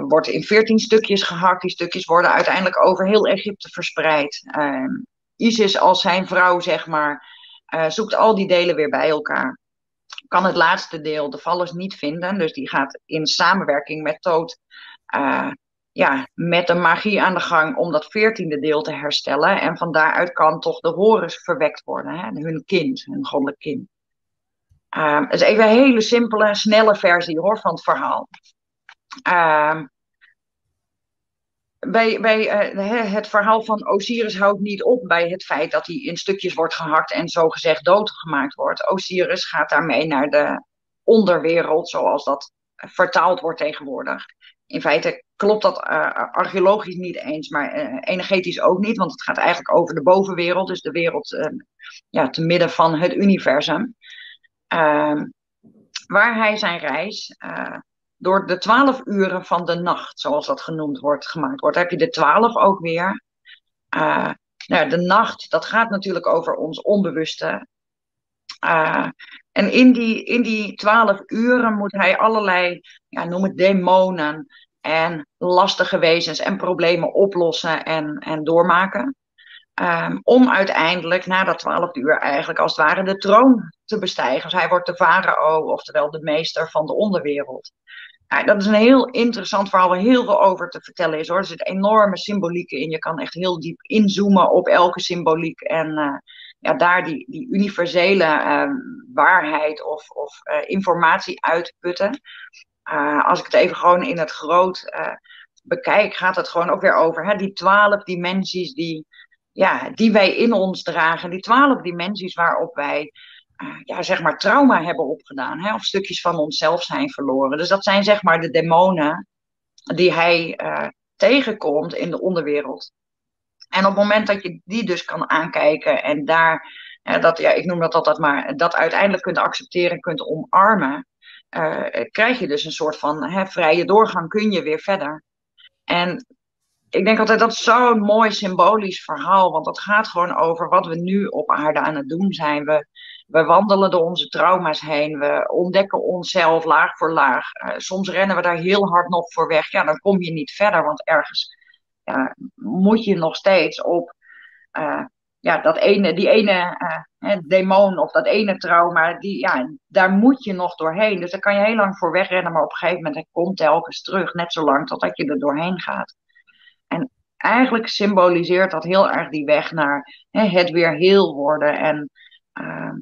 Wordt in veertien stukjes gehakt. Die stukjes worden uiteindelijk over heel Egypte verspreid. Isis als zijn vrouw, zeg maar, uh, zoekt al die delen weer bij elkaar. Kan het laatste deel, de vallers, niet vinden. Dus die gaat in samenwerking met Toot ja, met de magie aan de gang om dat veertiende deel te herstellen. En van daaruit kan toch de Horus verwekt worden, hè? hun kind, hun goddelijk kind. Uh, het is even een hele simpele, snelle versie hoor, van het verhaal. Uh, bij, bij uh, het verhaal van Osiris houdt niet op bij het feit dat hij in stukjes wordt gehakt en zogezegd doodgemaakt wordt. Osiris gaat daarmee naar de onderwereld, zoals dat vertaald wordt tegenwoordig. In feite klopt dat uh, archeologisch niet eens, maar uh, energetisch ook niet, want het gaat eigenlijk over de bovenwereld, dus de wereld ja, te midden van het universum. Ehm, waar hij zijn reis door de twaalf uren van de nacht, zoals dat genoemd wordt, gemaakt wordt. heb je de twaalf ook weer. nou, de nacht, dat gaat natuurlijk over ons onbewuste. en in die, in die twaalf uren moet hij allerlei, ja, noem het demonen, en lastige wezens en problemen oplossen en, en doormaken. Um, om uiteindelijk na dat twaalf uur eigenlijk als het ware de troon te bestijgen. Dus hij wordt de farao, oftewel de meester van de onderwereld. Nou, dat is een heel interessant verhaal waar heel veel over te vertellen is hoor. Er zit enorme symboliek in. Je kan echt heel diep inzoomen op elke symboliek. En uh, ja, daar die, die universele uh, waarheid of, of uh, informatie uitputten. Uh, als ik het even gewoon in het groot bekijk, gaat het gewoon ook weer over hè, die twaalf dimensies die, ja, die wij in ons dragen. Die twaalf dimensies waarop wij ja, zeg maar trauma hebben opgedaan. Hè, of stukjes van onszelf zijn verloren. Dus dat zijn zeg maar de demonen die hij tegenkomt in de onderwereld. En op het moment dat je die dus kan aankijken en daar, dat, ja, ik noem dat altijd maar, dat uiteindelijk kunt accepteren, kunt omarmen, uh, krijg je dus een soort van hè, vrije doorgang, kun je weer verder. En ik denk altijd dat zo'n mooi symbolisch verhaal, want dat gaat gewoon over wat we nu op aarde aan het doen zijn. We, we wandelen door onze trauma's heen, we ontdekken onszelf laag voor laag. Uh, soms rennen we daar heel hard nog voor weg. Ja, dan kom je niet verder, want ergens ja, moet je nog steeds op uh, ja, dat ene, die ene uh, demon of dat ene trauma, die, ja, daar moet je nog doorheen. Dus daar kan je heel lang voor wegrennen, maar op een gegeven moment het komt telkens terug, net zo lang totdat je er doorheen gaat. En eigenlijk symboliseert dat heel erg die weg naar hè, het weer heel worden en uh,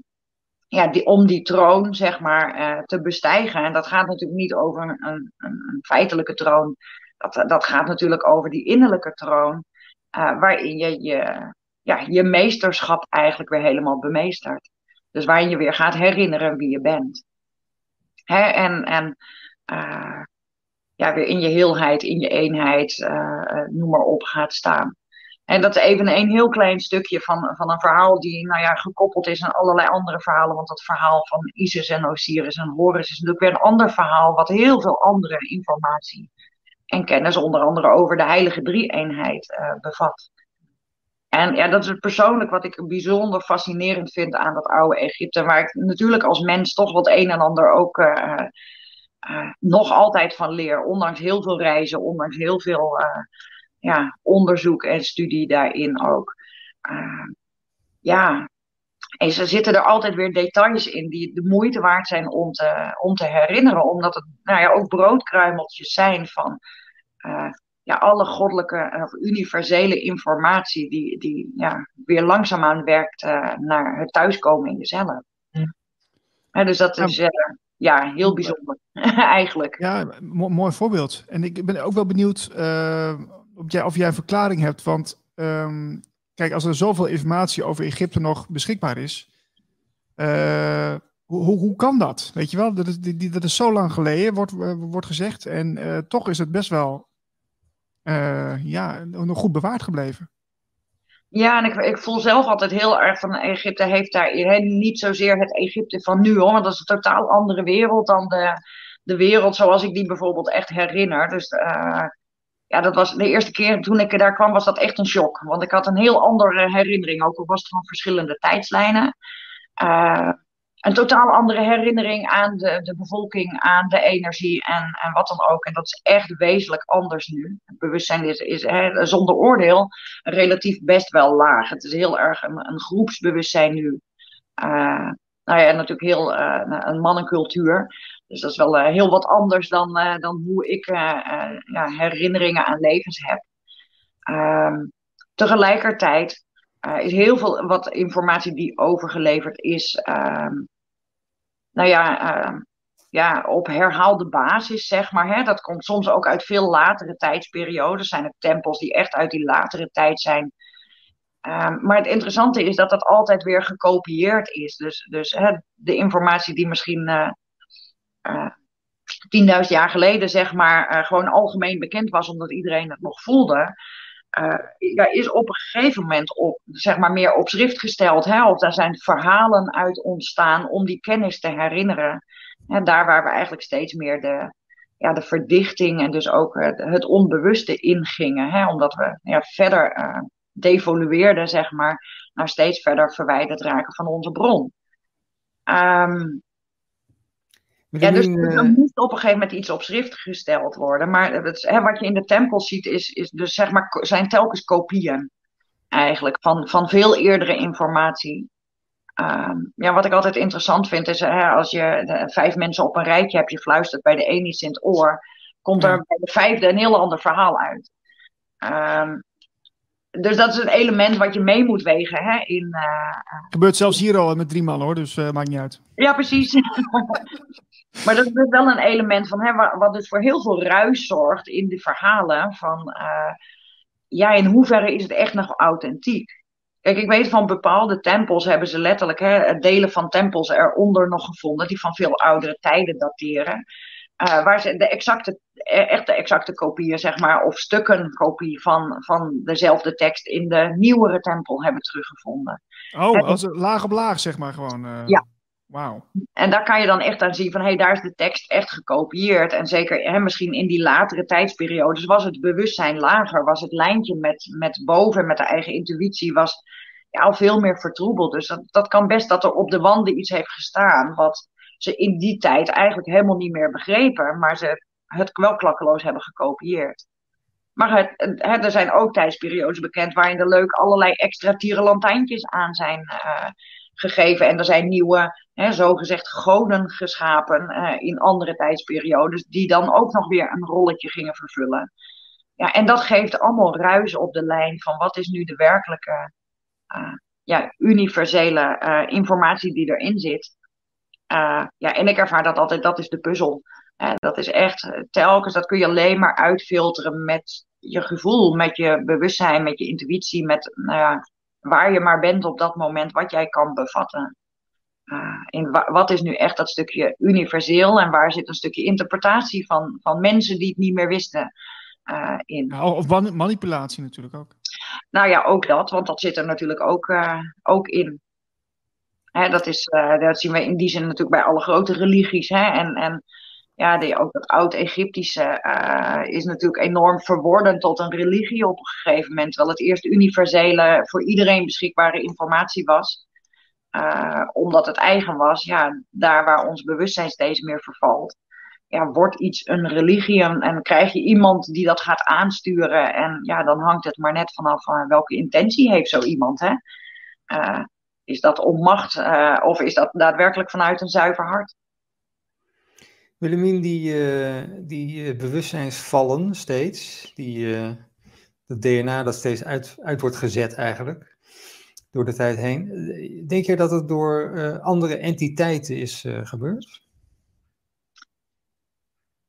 ja, die, om die troon, zeg maar, uh, te bestijgen. En dat gaat natuurlijk niet over een, een, een feitelijke troon dat, dat gaat natuurlijk over die innerlijke troon, uh, waarin je, je ja, je meesterschap eigenlijk weer helemaal bemeestert. Dus waarin je weer gaat herinneren wie je bent. Hè? En, en uh, ja, weer in je heelheid, in je eenheid, noem maar op, gaat staan. En dat is even een heel klein stukje van, van een verhaal die nou ja, gekoppeld is aan allerlei andere verhalen. Want dat verhaal van Isis en Osiris en Horus is natuurlijk weer een ander verhaal, wat heel veel andere informatie en kennis onder andere over de heilige drie-eenheid uh, bevat. En ja, dat is persoonlijk wat ik bijzonder fascinerend vind aan dat oude Egypte, waar ik natuurlijk als mens toch wat een en ander ook uh, uh, nog altijd van leer, ondanks heel veel reizen, ondanks heel veel ja, onderzoek en studie daarin ook. ja, en ze zitten er altijd weer details in die de moeite waard zijn om te, om te herinneren. Omdat het nou ja, ook broodkruimeltjes zijn van uh, ja, alle goddelijke of universele informatie die, die ja, weer langzaamaan werkt naar het thuiskomen in jezelf. Dus dat is ja, heel bijzonder eigenlijk. Ja, mooi voorbeeld. En ik ben ook wel benieuwd of, jij, of jij een verklaring hebt. Want um, kijk, als er zoveel informatie over Egypte nog beschikbaar is, uh, hoe, hoe, kan dat? Weet je wel, dat is, dat is zo lang geleden, wordt, uh, wordt gezegd. En uh, toch is het best wel ja, nog goed bewaard gebleven. Ja, en ik, ik, voel zelf altijd heel erg van Egypte heeft daar niet zozeer het Egypte van nu hoor, want dat is een totaal andere wereld dan de, de wereld zoals ik die bijvoorbeeld echt herinner. Dus ja, dat was de eerste keer toen ik daar kwam, was dat echt een shock. Want ik had een heel andere herinnering, ook al was het van verschillende tijdslijnen. Uh, een totaal andere herinnering aan de, de bevolking, aan de energie en, en wat dan ook. En dat is echt wezenlijk anders nu. Het bewustzijn is, is hè, zonder oordeel relatief best wel laag. Het is heel erg een, groepsbewustzijn nu. Uh, nou ja, natuurlijk heel uh, een mannencultuur. Dus dat is wel uh, heel wat anders dan, uh, dan hoe ik ja, herinneringen aan levens heb. Um, tegelijkertijd is heel veel wat informatie die overgeleverd is, um, nou ja, uh, ja, op herhaalde basis, zeg maar. Hè. Dat komt soms ook uit veel latere tijdsperiodes. Zijn het tempels die echt uit die latere tijd zijn. Maar het interessante is dat dat altijd weer gekopieerd is. Dus, dus hè, de informatie die misschien uh, 10.000 jaar geleden, zeg maar, uh, gewoon algemeen bekend was, omdat iedereen het nog voelde. Uh, ja, is op een gegeven moment op, zeg maar, meer op schrift gesteld. Hè? Of daar zijn verhalen uit ontstaan om die kennis te herinneren. En daar waar we eigenlijk steeds meer de, ja, de verdichting en dus ook het, onbewuste ingingen. Hè? Omdat we ja, verder uh, devolueerden, zeg maar, naar steeds verder verwijderd raken van onze bron. Um, Ja, dus er moest op een gegeven moment iets op schrift gesteld worden. Maar het, hè, wat je in de tempel ziet, is, is dus zeg maar, zijn telkens kopieën eigenlijk van, van veel eerdere informatie. Ehm, ja, wat ik altijd interessant vind is, hè, als je vijf mensen op een rijtje hebt, je fluistert bij de een iets in het oor, komt er bij de vijfde een heel ander verhaal uit. Um, dus dat is een element wat je mee moet wegen. Hè, in, uh, Gebeurt zelfs hier al met drie man hoor, dus uh, maakt niet uit. Ja, precies. maar dat is dus wel een element van, hè, wat dus voor heel veel ruis zorgt in de verhalen. Van, uh, ja, in hoeverre is het echt nog authentiek? Kijk, ik weet van bepaalde tempels hebben ze letterlijk hè, delen van tempels eronder nog gevonden, die van veel oudere tijden dateren. Uh, waar ze de exacte, echt de exacte kopieën, zeg maar, of stukken kopie van, van dezelfde tekst in de nieuwere tempel hebben teruggevonden. Oh, als laag op laag, zeg maar gewoon. Uh, ja. Wauw. En daar kan je dan echt aan zien van, hé, hey, daar is de tekst echt gekopieerd. En zeker, hè, misschien in die latere tijdsperiodes was het bewustzijn lager, was het lijntje met, met boven, met de eigen intuïtie, was ja, al veel meer vertroebeld. Dus dat, dat kan best dat er op de wanden iets heeft gestaan, wat ze in die tijd eigenlijk helemaal niet meer begrepen, maar ze het wel klakkeloos hebben gekopieerd. Maar er zijn ook tijdsperiodes bekend waarin er leuk allerlei extra tierenlantijntjes aan zijn uh, gegeven. En er zijn nieuwe, hè, zogezegd goden geschapen uh, in andere tijdsperiodes, die dan ook nog weer een rolletje gingen vervullen. Ja, en dat geeft allemaal ruis op de lijn van wat is nu de werkelijke uh, ja, universele informatie die erin zit. Ja, en ik ervaar dat altijd, dat is de puzzel. Dat is echt telkens, dat kun je alleen maar uitfilteren met je gevoel, met je bewustzijn, met je intuïtie, met nou ja, waar je maar bent op dat moment, wat jij kan bevatten. in wa wat is nu echt dat stukje universeel en waar zit een stukje interpretatie van, van mensen die het niet meer wisten in. Ja, of manipulatie natuurlijk ook. Nou ja, ook dat, want dat zit er natuurlijk ook, ook in dat, is, dat zien we in die zin natuurlijk bij alle grote religies. Hè? En, en ja, die, ook dat oud-Egyptische uh, is natuurlijk enorm verworden tot een religie op een gegeven moment. Terwijl het eerst universele, voor iedereen beschikbare informatie was. Uh, omdat het eigen was, ja, daar waar ons bewustzijn steeds meer vervalt. Ja, wordt iets een religie en, krijg je iemand die dat gaat aansturen. En ja, dan hangt het maar net vanaf welke intentie heeft zo iemand. Hè? Is dat om macht of is dat daadwerkelijk vanuit een zuiver hart? Willemien, die, uh, die uh, bewustzijnsvallen steeds, die, dat DNA dat steeds uit, uit wordt gezet eigenlijk, door de tijd heen. Denk je dat het door andere entiteiten is gebeurd?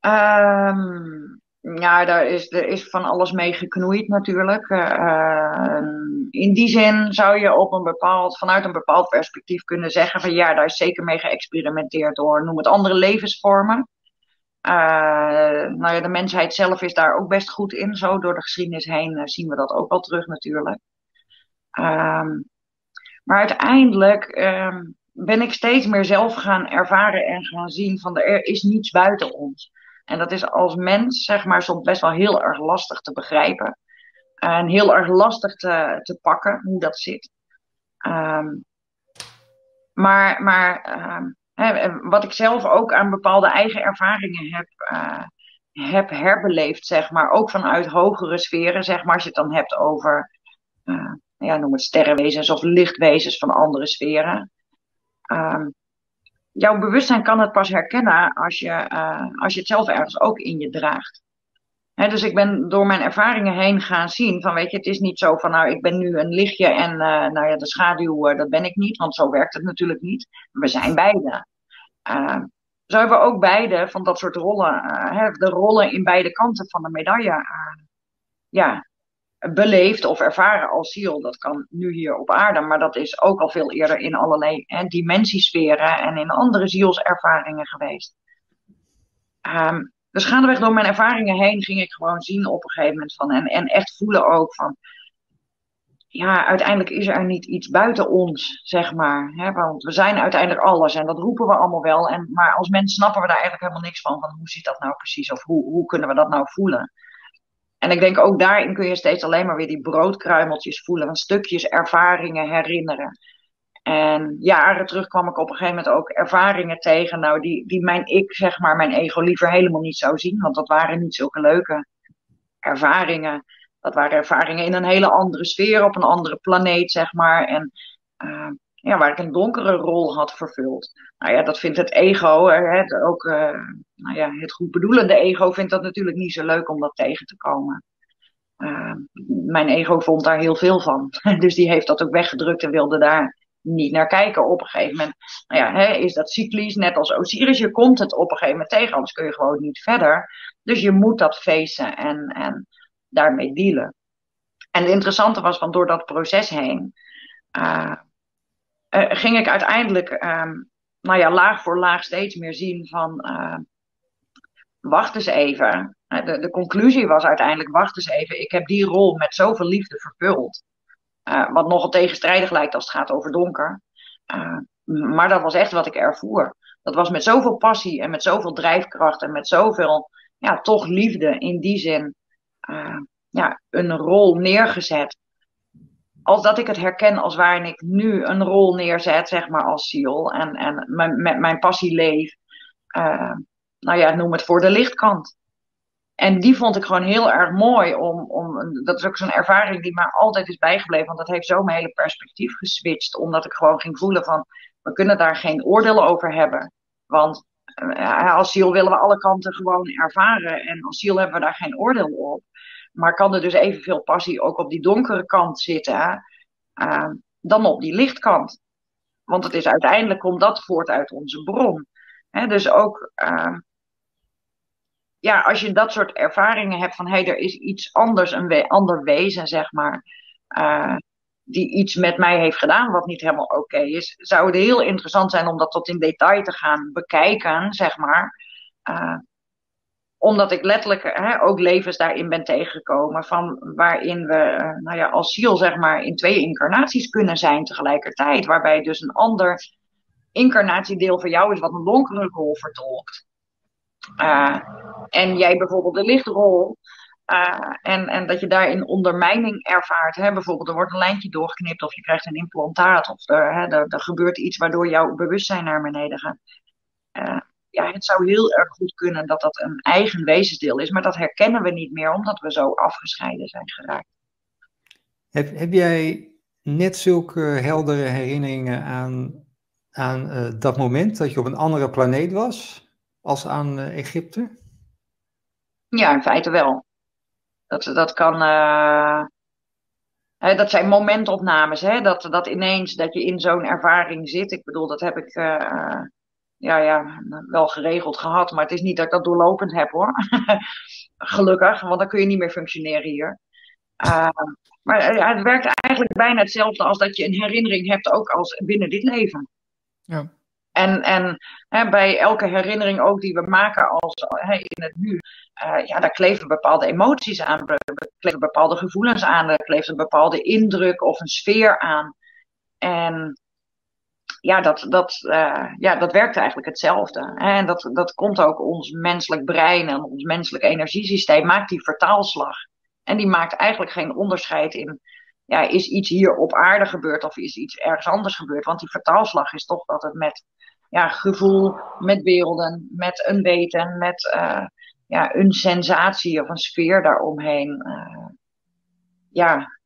Um, ja, daar is, er is van alles mee geknoeid natuurlijk. Uh, in die zin zou je op een bepaald, vanuit een bepaald perspectief kunnen zeggen van ja, daar is zeker mee geëxperimenteerd door, noem het andere levensvormen. Uh, nou ja, de mensheid zelf is daar ook best goed in. Zo door de geschiedenis heen uh, zien we dat ook wel terug natuurlijk. Um, maar uiteindelijk um, ben ik steeds meer zelf gaan ervaren en gaan zien van er is niets buiten ons. En dat is als mens, zeg maar, soms best wel heel erg lastig te begrijpen. En heel erg lastig te, te pakken hoe dat zit. Um, maar maar um, hè, wat ik zelf ook aan bepaalde eigen ervaringen heb, uh, heb herbeleefd, zeg maar, ook vanuit hogere sferen, zeg maar, als je het dan hebt over, uh, ja, noem het sterrenwezens of lichtwezens van andere sferen. Um, jouw bewustzijn kan het pas herkennen als je, uh, als je het zelf ergens ook in je draagt. Dus ik ben door mijn ervaringen heen gaan zien van, weet je, het is niet zo van, nou, ik ben nu een lichtje en uh, nou ja, de schaduw, uh, dat ben ik niet, want zo werkt het natuurlijk niet. We zijn beide. zo hebben we ook beide van dat soort rollen, de rollen in beide kanten van de medaille, ja, beleefd of ervaren als ziel. Dat kan nu hier op aarde, maar dat is ook al veel eerder in allerlei dimensiesferen en in andere zielservaringen geweest. Um, dus gaandeweg door mijn ervaringen heen ging ik gewoon zien op een gegeven moment van en, en echt voelen ook van, ja, uiteindelijk is er niet iets buiten ons, zeg maar. Hè? Want we zijn uiteindelijk alles en dat roepen we allemaal wel. En, maar als mensen snappen we daar eigenlijk helemaal niks van, van hoe zit dat nou precies of hoe, hoe kunnen we dat nou voelen. En ik denk ook daarin kun je steeds alleen maar weer die broodkruimeltjes voelen, stukjes ervaringen herinneren. En jaren terug kwam ik op een gegeven moment ook ervaringen tegen, nou, die, die mijn ik, zeg maar, mijn ego liever helemaal niet zou zien. Want dat waren niet zulke leuke ervaringen. Dat waren ervaringen in een hele andere sfeer, op een andere planeet, zeg maar. En uh, ja, waar ik een donkere rol had vervuld. Nou ja, dat vindt het ego, hè, ook uh, nou ja, het goedbedoelende ego vindt dat natuurlijk niet zo leuk om dat tegen te komen. Uh, mijn ego vond daar heel veel van. Dus die heeft dat ook weggedrukt en wilde daar niet naar kijken op een gegeven moment. Nou ja, hè, is dat cyclisch, net als Osiris. Je komt het op een gegeven moment tegen, anders kun je gewoon niet verder. Dus je moet dat feesten en, en daarmee dealen. En het interessante was, van door dat proces heen, uh, uh, ging ik uiteindelijk, um, nou ja, laag voor laag steeds meer zien van, uh, wacht eens even. De, de conclusie was uiteindelijk, wacht eens even, ik heb die rol met zoveel liefde vervuld. Uh, wat nogal tegenstrijdig lijkt als het gaat over donker. Maar dat was echt wat ik ervoer. Dat was met zoveel passie en met zoveel drijfkracht en met zoveel, ja, toch liefde in die zin, ja, een rol neergezet. Als dat ik het herken als waarin ik nu een rol neerzet, zeg maar als ziel, en, en met mijn passie leef. nou ja, noem het voor de lichtkant. En die vond ik gewoon heel erg mooi. Om, om, dat is ook zo'n ervaring die mij altijd is bijgebleven. Want dat heeft zo mijn hele perspectief geswitcht. Omdat ik gewoon ging voelen van, we kunnen daar geen oordeel over hebben. Want uh, als ziel willen we alle kanten gewoon ervaren. En als ziel hebben we daar geen oordeel op. Maar kan er dus evenveel passie ook op die donkere kant zitten. Uh, dan op die lichtkant. Want het is uiteindelijk, komt dat voort uit onze bron. Dus ook... Uh, ja, als je dat soort ervaringen hebt van hé, hey, er is iets anders, een ander wezen, zeg maar, uh, die iets met mij heeft gedaan wat niet helemaal oké is, zou het heel interessant zijn om dat tot in detail te gaan bekijken, zeg maar. Omdat ik letterlijk hè, ook levens daarin ben tegengekomen, van waarin we, uh, nou ja, als ziel, zeg maar, in twee incarnaties kunnen zijn tegelijkertijd, waarbij dus een ander incarnatiedeel van jou is wat een donkere rol vertolkt. Uh, en jij bijvoorbeeld de lichtrol. Uh, en, en dat je daarin ondermijning ervaart. Hè? Bijvoorbeeld, er wordt een lijntje doorgeknipt of je krijgt een implantaat. Of er, hè, er gebeurt iets waardoor jouw bewustzijn naar beneden gaat. Uh, ja, het zou heel erg goed kunnen dat dat een eigen wezensdeel is. Maar dat herkennen we niet meer omdat we zo afgescheiden zijn geraakt. Heb, heb jij net zulke heldere herinneringen aan, aan uh, dat moment dat je op een andere planeet was? als aan uh, Egypte? Ja, in feite wel. Dat, dat kan. Uh, hè, dat zijn momentopnames, hè? Dat, dat ineens dat je in zo'n ervaring zit. Ik bedoel, dat heb ik uh, ja, ja, wel geregeld gehad. Maar het is niet dat ik dat doorlopend heb hoor. Gelukkig, want dan kun je niet meer functioneren hier. Uh, maar ja, het werkt eigenlijk bijna hetzelfde als dat je een herinnering hebt, ook als binnen dit leven. Ja. En, en hè, bij elke herinnering ook die we maken als, hè, in het nu, uh, ja, daar kleven bepaalde emoties aan, er kleven bepaalde gevoelens aan, er kleeft een bepaalde indruk of een sfeer aan. En ja, dat, dat, uh, ja, dat werkt eigenlijk hetzelfde. En dat, dat komt ook ons menselijk brein en ons menselijk energiesysteem, maakt die vertaalslag. En die maakt eigenlijk geen onderscheid in, ja, is iets hier op aarde gebeurd of is iets ergens anders gebeurd? Want die vertaalslag is toch dat het met ja, gevoel, met beelden, met een weten, met uh, ja, een sensatie of een sfeer daaromheen. Uh, ja,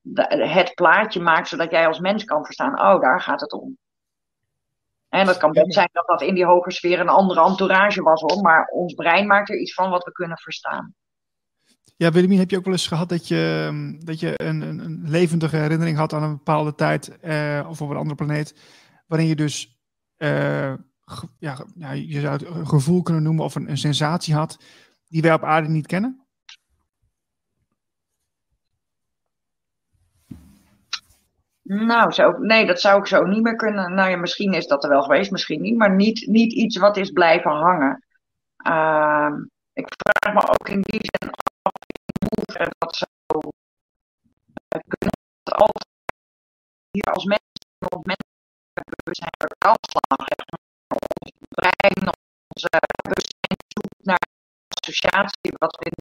het plaatje maakt zodat jij als mens kan verstaan, oh, daar gaat het om. En dat kan best zijn dat dat in die hoge sfeer een andere entourage was hoor, maar ons brein maakt er iets van wat we kunnen verstaan. Ja, Willemien, heb je ook wel eens gehad dat je, dat je een, een, levendige herinnering had aan een bepaalde tijd uh, of op een andere planeet, waarin je dus uh, ja, ja, je zou het een gevoel kunnen noemen of een, een sensatie had die wij op aarde niet kennen? Nou, zo, nee, dat zou ik zo niet meer kunnen. Nou ja, misschien is dat er wel geweest, misschien niet, maar niet, niet iets wat is blijven hangen. Uh, ik vraag me ook in die zin af hoeverre dat zo uh, kunnen altijd hier als mensen, mensen bewustzijn vertaalslag, ons brein, onze bewustzijn zoekt naar associatie, wat we in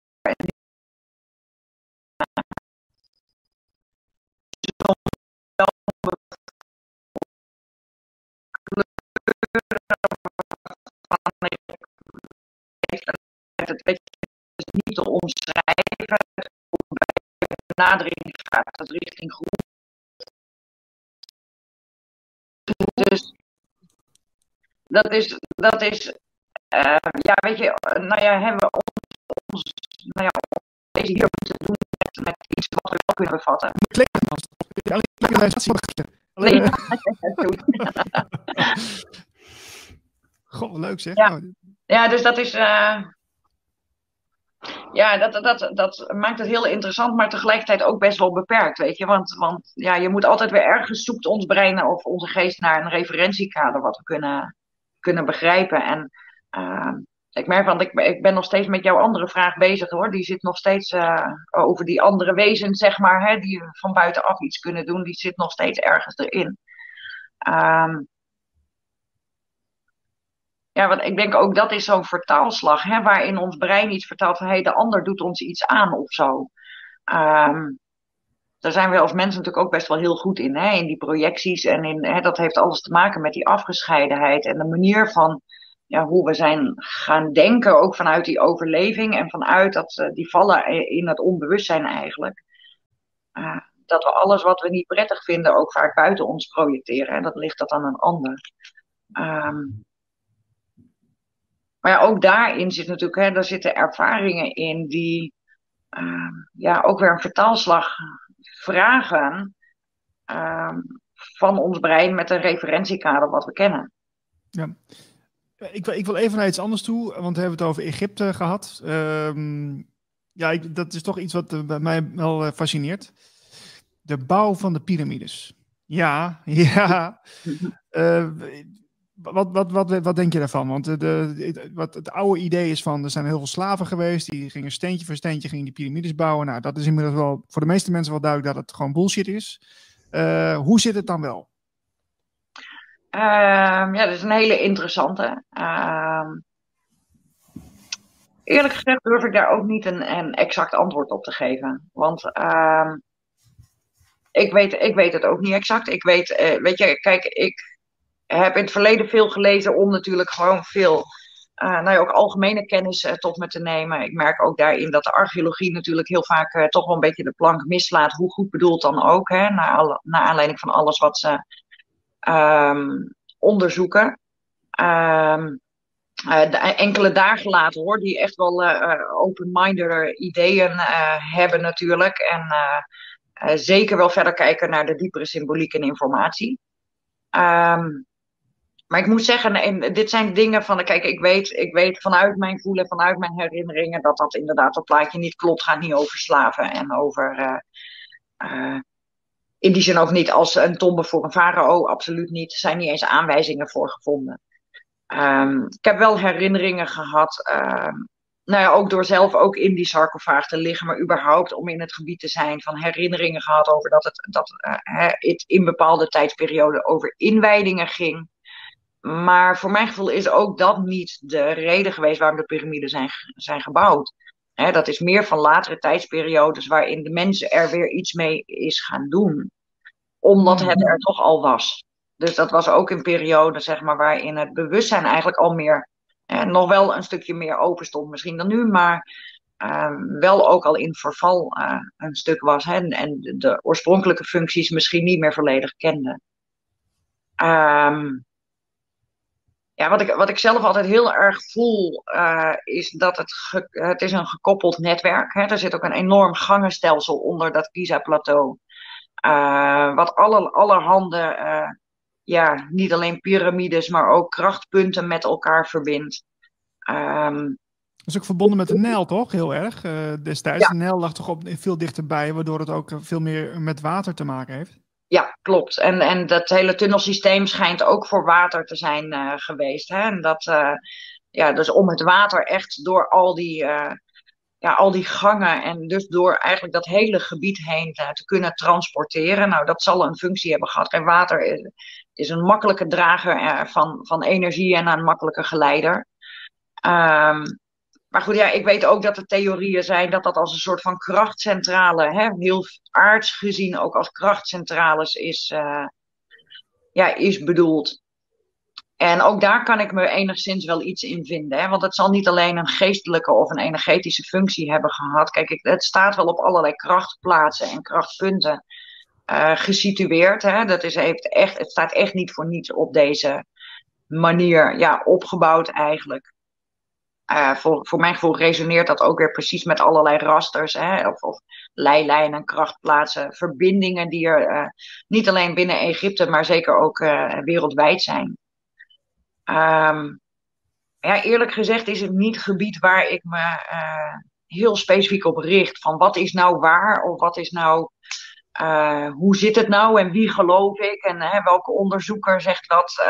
weet je, niet te omschrijven. Bij benadering gaat het richting groep. Dus dat is, dat is uh, ja, weet je, nou ja, hebben we ons, ons nou ja, deze hier moeten doen met, met iets wat we wel kunnen bevatten. Nee, Goh, leuk zeg. Ja, nou, ja dus dat is. Uh, ja, dat, dat, dat maakt het heel interessant, maar tegelijkertijd ook best wel beperkt, weet je. Want, want ja, je moet altijd weer ergens zoekt ons brein of onze geest naar een referentiekader wat we kunnen, kunnen begrijpen. En uh, ik merk, want ik, ik ben nog steeds met jouw andere vraag bezig hoor. Die zit nog steeds uh, over die andere wezens, zeg maar, hè, die van buitenaf iets kunnen doen. Die zit nog steeds ergens erin. Um, ja, want ik denk ook dat is zo'n vertaalslag, hè, waarin ons brein iets vertaalt van hey, de ander doet ons iets aan of zo. Um, daar zijn we als mensen natuurlijk ook best wel heel goed in, hè, in die projecties. En in, hè, dat heeft alles te maken met die afgescheidenheid en de manier van ja, hoe we zijn gaan denken, ook vanuit die overleving en vanuit dat uh, die vallen in het onbewustzijn eigenlijk. Uh, dat we alles wat we niet prettig vinden ook vaak buiten ons projecteren. En dat ligt dat aan een ander. Um, maar ja, ook daarin zit natuurlijk, hè, daar zitten ervaringen in die uh, ja, ook weer een vertaalslag vragen uh, van ons brein met een referentiekader wat we kennen. Ja. Ik wil, ik wil even naar iets anders toe, want we hebben het over Egypte gehad. Um, ja, ik, dat is toch iets wat uh, bij mij wel uh, fascineert. De bouw van de piramides. Ja, ja. Uh, wat, wat, wat, wat denk je daarvan? Want de, wat het oude idee is van, er zijn heel veel slaven geweest, die gingen steentje voor steentje gingen die piramides bouwen. Nou, dat is inmiddels wel voor de meeste mensen wel duidelijk dat het gewoon bullshit is. Uh, hoe zit het dan wel? Um, ja, dat is een hele interessante. Um, eerlijk gezegd durf ik daar ook niet een, een exact antwoord op te geven. Want um, ik, weet, ik weet het ook niet exact. Ik weet, uh, weet je, kijk, ik heb in het verleden veel gelezen om natuurlijk gewoon veel, uh, nou ja, ook algemene kennis uh, tot me te nemen. Ik merk ook daarin dat de archeologie natuurlijk heel vaak uh, toch wel een beetje de plank mislaat, hoe goed bedoeld dan ook, hè, naar, aanleiding van alles wat ze um, onderzoeken. Um, de, enkele dagen later hoor, die echt wel open-minded ideeën hebben natuurlijk. En zeker wel verder kijken naar de diepere symboliek en informatie. Um, maar ik moet zeggen, en dit zijn dingen van, kijk, ik weet, ik weet vanuit mijn voelen, vanuit mijn herinneringen, dat dat inderdaad dat plaatje niet klopt. Gaat niet over slaven en over, uh, uh, in die zin ook niet als een tombe voor een farao, absoluut niet. Er zijn niet eens aanwijzingen voor gevonden. Um, ik heb wel herinneringen gehad, uh, nou ja, ook door zelf ook in die sarcofaag te liggen, maar überhaupt om in het gebied te zijn van herinneringen gehad over dat het, dat, het in bepaalde tijdsperioden over inwijdingen ging. Maar voor mijn gevoel is ook dat niet de reden geweest waarom de piramides zijn, zijn gebouwd. dat is meer van latere tijdsperiodes waarin de mensen er weer iets mee is gaan doen. Omdat het er toch al was. Dus dat was ook een periode zeg maar, waarin het bewustzijn eigenlijk al meer, nog wel een stukje meer open stond misschien dan nu, maar uh, wel ook al in verval uh, een stuk was. Hè, en de oorspronkelijke functies misschien niet meer volledig kende. Um, ja, wat, ik, wat ik zelf altijd heel erg voel, uh, is dat het, ge, het is een gekoppeld netwerk is. Er zit ook een enorm gangenstelsel onder dat Giza-plateau. Uh, wat alle, allerhande, uh, ja, niet alleen piramides, maar ook krachtpunten met elkaar verbindt. Um, dat is ook verbonden met de Nijl, toch? Heel erg destijds. Ja. De Nijl lag toch op, veel dichterbij, waardoor het ook veel meer met water te maken heeft. Ja, klopt. En, en dat hele tunnelsysteem schijnt ook voor water te zijn uh, geweest. Hè? En dat, uh, ja, dus om het water echt door al die, uh, ja, al die gangen en dus door eigenlijk dat hele gebied heen te kunnen transporteren. Nou, dat zal een functie hebben gehad. En water is, is een makkelijke drager van, van energie en een makkelijke geleider. Um, maar goed, ja, ik weet ook dat er theorieën zijn dat dat als een soort van krachtcentrale, hè, heel aards gezien ook als krachtcentrales is, uh, ja, is bedoeld. En ook daar kan ik me enigszins wel iets in vinden. Hè? Want het zal niet alleen een geestelijke of een energetische functie hebben gehad. Kijk, het staat wel op allerlei krachtplaatsen en krachtpunten uh, gesitueerd. Hè? Dat is, echt, het staat echt niet voor niets op deze manier ja, opgebouwd eigenlijk. Uh, voor, voor mijn gevoel resoneert dat ook weer precies met allerlei rasters, hè, of, of leilijnen, krachtplaatsen, verbindingen die er uh, niet alleen binnen Egypte, maar zeker ook uh, wereldwijd zijn. Um, ja, eerlijk gezegd is het niet gebied waar ik me heel specifiek op richt. Van wat is nou waar of wat is nou, hoe zit het nou en wie geloof ik en welke onderzoeker zegt dat.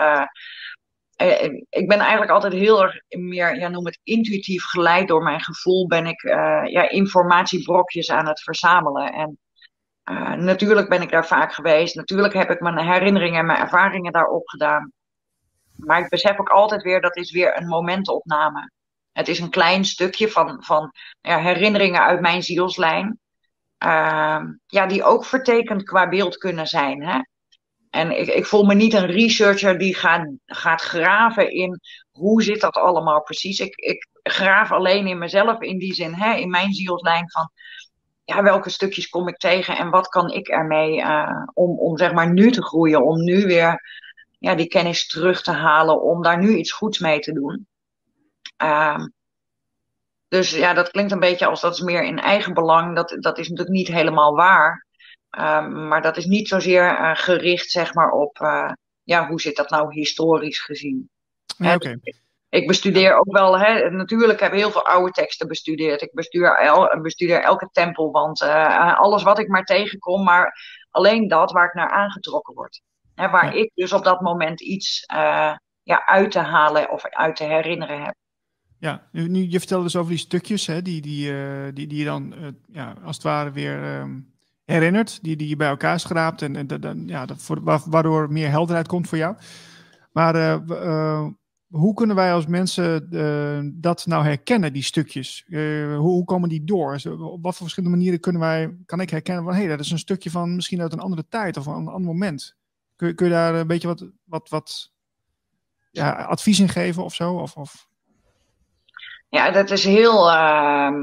Eh, ik ben eigenlijk altijd heel erg meer, ja, noem het intuïtief geleid door mijn gevoel, ben ik uh, ja, informatiebrokjes aan het verzamelen. En natuurlijk ben ik daar vaak geweest. Natuurlijk heb ik mijn herinneringen en mijn ervaringen daarop gedaan. Maar ik besef ook altijd weer, dat is weer een momentopname. Het is een klein stukje van, van ja, herinneringen uit mijn zielslijn. Uh, ja, die ook vertekend qua beeld kunnen zijn. Hè? En ik, ik voel me niet een researcher die gaat, gaat graven in hoe zit dat allemaal precies. Ik, ik graaf alleen in mezelf in die zin, hè, in mijn zielslijn van ja, welke stukjes kom ik tegen en wat kan ik ermee uh, om, om zeg maar nu te groeien, om nu weer ja, die kennis terug te halen, om daar nu iets goeds mee te doen. Uh, dus ja, dat klinkt een beetje als dat is meer in eigen belang. Dat, dat is natuurlijk niet helemaal waar. Um, maar dat is niet zozeer uh, gericht zeg maar, op uh, ja, hoe zit dat nou historisch gezien. Ja, okay. Ik bestudeer ook wel, hè, natuurlijk heb ik heel veel oude teksten bestudeerd. Ik bestudeer, el, bestudeer elke tempelwand, uh, alles wat ik maar tegenkom, maar alleen dat waar ik naar aangetrokken word. Hè, waar ja. ik dus op dat moment iets ja, uit te halen of uit te herinneren heb. Ja, nu, je vertelde dus over die stukjes hè, die, die, die, die je dan ja, als het ware weer um, herinnert, die, die je bij elkaar schraapt en, en, ja, dat voor, waardoor meer helderheid komt voor jou. Maar uh, uh, hoe kunnen wij als mensen uh, dat nou herkennen, die stukjes? Hoe, hoe, komen die door? Op wat voor verschillende manieren kunnen wij, kan ik herkennen van hé, hey, dat is een stukje van misschien uit een andere tijd of een ander moment? Kun, kun je daar een beetje wat, wat, wat ja, advies in geven of zo? Of, of... Ja, dat is heel. Ehm,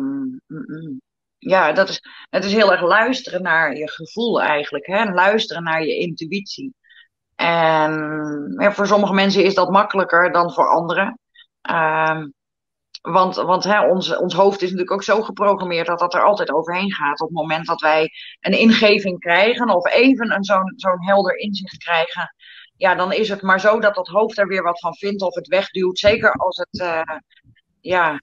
ja, dat is, het is heel erg luisteren naar je gevoel eigenlijk. Hè? Luisteren naar je intuïtie. En ja, voor sommige mensen is dat makkelijker dan voor anderen. Um, want want hè, ons, ons hoofd is natuurlijk ook zo geprogrammeerd dat dat er altijd overheen gaat. Op het moment dat wij een ingeving krijgen of even een zo'n zo'n helder inzicht krijgen. Ja, dan is het maar zo dat dat hoofd er weer wat van vindt of het wegduwt. Zeker als het uh, ja,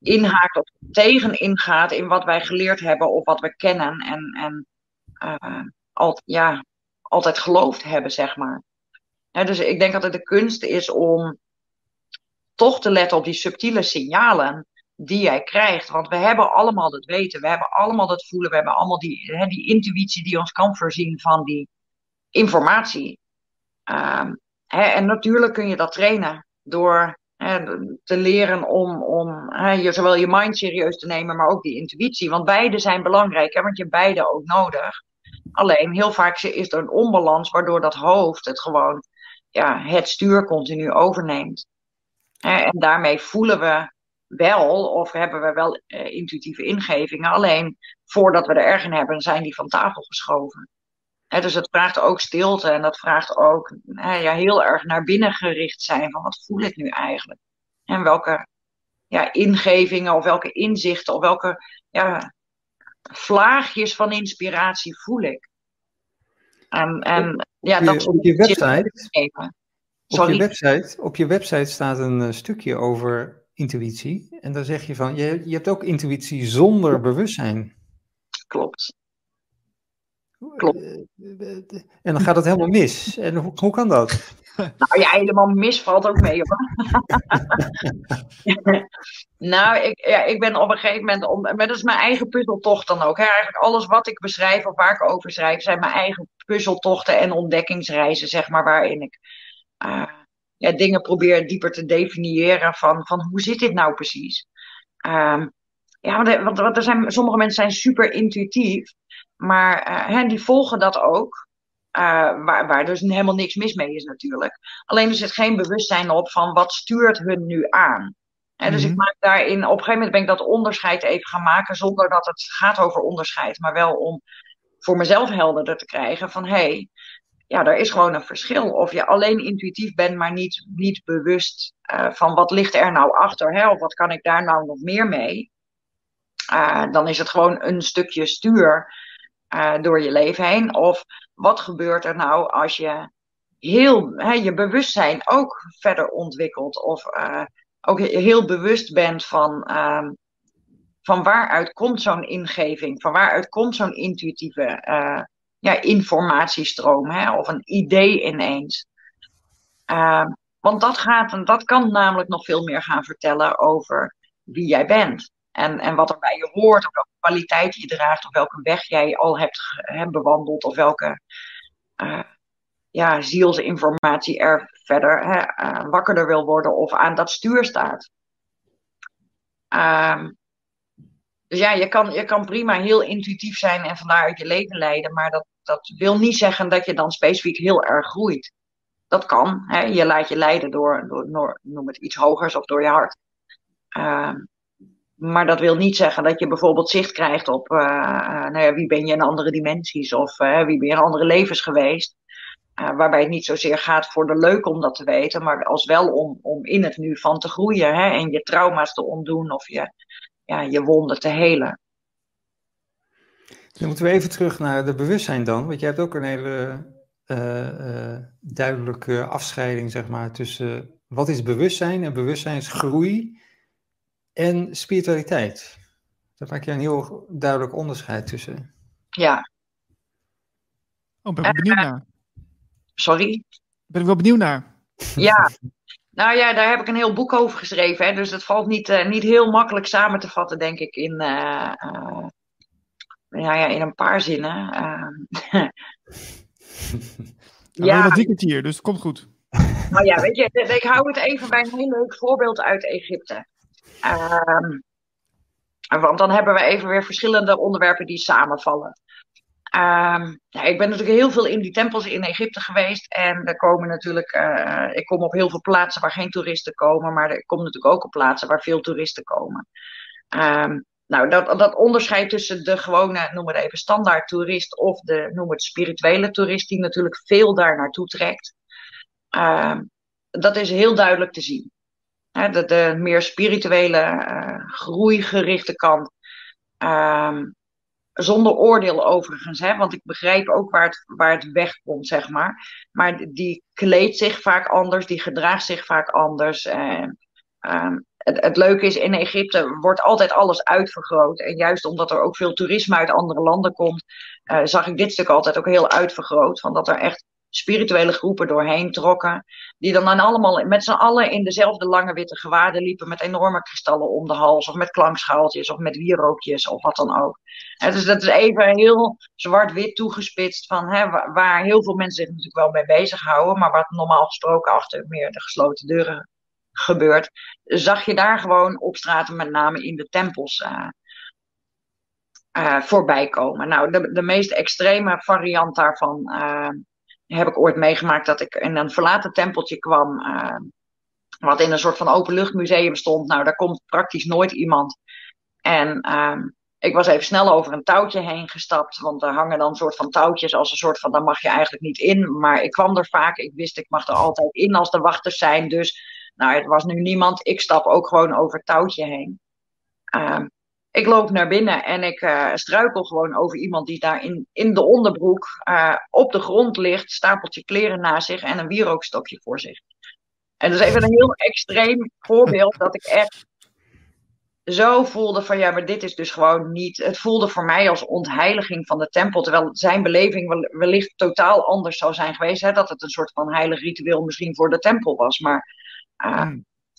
inhaakt of tegen ingaat in wat wij geleerd hebben of wat we kennen en, en uh, al, ja, altijd geloofd hebben, zeg maar. dus ik denk dat het de kunst is om toch te letten op die subtiele signalen die jij krijgt. Want we hebben allemaal dat weten, we hebben allemaal dat voelen, we hebben allemaal die, die intuïtie die ons kan voorzien van die informatie. Hè, en natuurlijk kun je dat trainen door te leren om, om hè, zowel je mind serieus te nemen, maar ook die intuïtie. Want beide zijn belangrijk, hè, want je hebt beide ook nodig. Alleen heel vaak is er een onbalans waardoor dat hoofd het gewoon ja, het stuur continu overneemt. En daarmee voelen we wel, of hebben we wel uh, intuïtieve ingevingen. Alleen voordat we er erg in hebben, zijn die van tafel geschoven. He, dus het vraagt ook stilte en dat vraagt ook ja, heel erg naar binnen gericht zijn van wat voel ik nu eigenlijk? En welke ja, ingevingen of welke inzichten of welke ja, vlaagjes van inspiratie voel ik? En, en ja, op, je, dat op je website. Op je, website, op je website staat een uh, stukje over intuïtie. En daar zeg je van, je, je hebt ook intuïtie zonder bewustzijn. Klopt. Klopt. En dan gaat het helemaal mis. En hoe, hoe kan dat? Nou ja, helemaal mis valt ook mee hoor. nou, ik, ja, ik ben op een gegeven moment, om, maar dat is mijn eigen puzzeltocht dan ook. Hè. Eigenlijk alles wat ik beschrijf of waar ik over schrijf, zijn mijn eigen puzzeltochten en ontdekkingsreizen, zeg maar, waarin ik uh, ja, dingen probeer dieper te definiëren van, van hoe zit dit nou precies. Um, ja, want, want er zijn, sommige mensen zijn super intuïtief. Maar uh, die volgen dat ook. Uh, waar, waar dus helemaal niks mis mee is natuurlijk. Alleen er zit geen bewustzijn op van wat stuurt hun nu aan. En dus ik mhm. maak daarin, op een gegeven moment ben ik dat onderscheid even gaan maken, zonder dat het gaat over onderscheid, maar wel om voor mezelf helderder te krijgen van hé, hey, ja, er is gewoon een verschil. Of je alleen intuïtief bent, maar niet, niet bewust uh, van wat ligt er nou achter, hè? of wat kan ik daar nou nog meer mee. Uh, dan is het gewoon een stukje stuur uh, door je leven heen. Of wat gebeurt er nou als je heel hè, je bewustzijn ook verder ontwikkelt. Of ook heel bewust bent van, uh, van waaruit komt zo'n ingeving, van waaruit komt zo'n intuïtieve uh, ja, informatiestroom hè, of een idee ineens. Uh, want dat, gaat, dat kan namelijk nog veel meer gaan vertellen over wie jij bent. En, en wat er bij je hoort, of welke kwaliteit je draagt, of welke weg jij al hebt, bewandeld, of welke uh, ja, zielsinformatie er verder uh, wakkerder wil worden of aan dat stuur staat. Um, dus ja, je kan, je kan prima heel intuïtief zijn en van daaruit je leven leiden, maar dat, dat wil niet zeggen dat je dan specifiek heel erg groeit. Dat kan. Je laat je leiden door, door, noem het iets hogers of door je hart. Uh, maar dat wil niet zeggen dat je bijvoorbeeld zicht krijgt op uh, nou ja, wie ben je in andere dimensies of uh, wie ben je in andere levens geweest. Waarbij het niet zozeer gaat voor de leuk om dat te weten, maar als wel om, om in het nu van te groeien hè, en je trauma's te ontdoen of je, ja, je wonden te helen. Dan moeten we even terug naar de bewustzijn dan, want je hebt ook een hele duidelijke afscheiding zeg maar, tussen wat is bewustzijn en bewustzijnsgroei en spiritualiteit. Daar maak je een heel duidelijk onderscheid tussen. Ja. Oh, ben ik benieuwd naar. Sorry? Ben ik wel benieuwd naar. Ja, nou ja, daar heb ik een heel boek over geschreven. Hè, dus dat valt niet, uh, niet heel makkelijk samen te vatten, denk ik, in, uh, uh, ja, ja, in een paar zinnen. ja, dat het hier, dus het komt goed. Nou ja, weet je, ik hou het even bij een heel leuk voorbeeld uit Egypte. Ehm, want dan hebben we even weer verschillende onderwerpen die samenvallen. Um, ja, ik ben natuurlijk heel veel in die tempels in Egypte geweest. En er komen natuurlijk, uh, ik kom op heel veel plaatsen waar geen toeristen komen. Maar ik kom natuurlijk ook op plaatsen waar veel toeristen komen. Um, nou, dat, dat onderscheid tussen de gewone, noem het even, standaard toerist of de, noem het, spirituele toerist, die natuurlijk veel daar naartoe trekt. Dat is heel duidelijk te zien. De, meer spirituele, uh, groeigerichte kant. Um, zonder oordeel overigens, hè, want ik begrijp ook waar het, waar het wegkomt, zeg maar. Maar die kleedt zich vaak anders, die gedraagt zich vaak anders. En, um, het, het, leuke is, in Egypte wordt altijd alles uitvergroot. En juist omdat er ook veel toerisme uit andere landen komt, uh, zag ik dit stuk altijd ook heel uitvergroot. Van dat er echt spirituele groepen doorheen trokken. Die dan, dan allemaal met z'n allen in dezelfde lange witte gewaden liepen. Met enorme kristallen om de hals. Of met klankschaaltjes. Of met wierookjes. Of wat dan ook. Dus dat is even heel zwart-wit toegespitst. Van, hè, waar heel veel mensen zich natuurlijk wel mee bezighouden. Maar wat normaal gesproken achter meer de gesloten deuren gebeurt. Zag je daar gewoon op straten, met name in de tempels. Uh, voorbij komen. Nou, de, de meest extreme variant daarvan uh, heb ik ooit meegemaakt dat ik in een verlaten tempeltje kwam. Uh, wat in een soort van openluchtmuseum stond. Nou, daar komt praktisch nooit iemand. En uh, ik was even snel over een touwtje heen gestapt. Want er hangen dan een soort van touwtjes als een soort van, daar mag je eigenlijk niet in. Maar ik kwam er vaak. Ik wist, ik mag er altijd in als er wachters zijn. Dus, nou, het was nu niemand. Ik stap ook gewoon over het touwtje heen. Uh, ik loop naar binnen en ik uh, struikel gewoon over iemand die daar in, in de onderbroek uh, op de grond ligt, stapeltje kleren naast zich en een wierookstokje voor zich. En dat is even een heel extreem voorbeeld dat ik echt zo voelde van ja, maar dit is dus gewoon niet. Het voelde voor mij als ontheiliging van de tempel, terwijl zijn beleving wellicht totaal anders zou zijn geweest. Hè? Dat het een soort van heilig ritueel misschien voor de tempel was. Maar uh,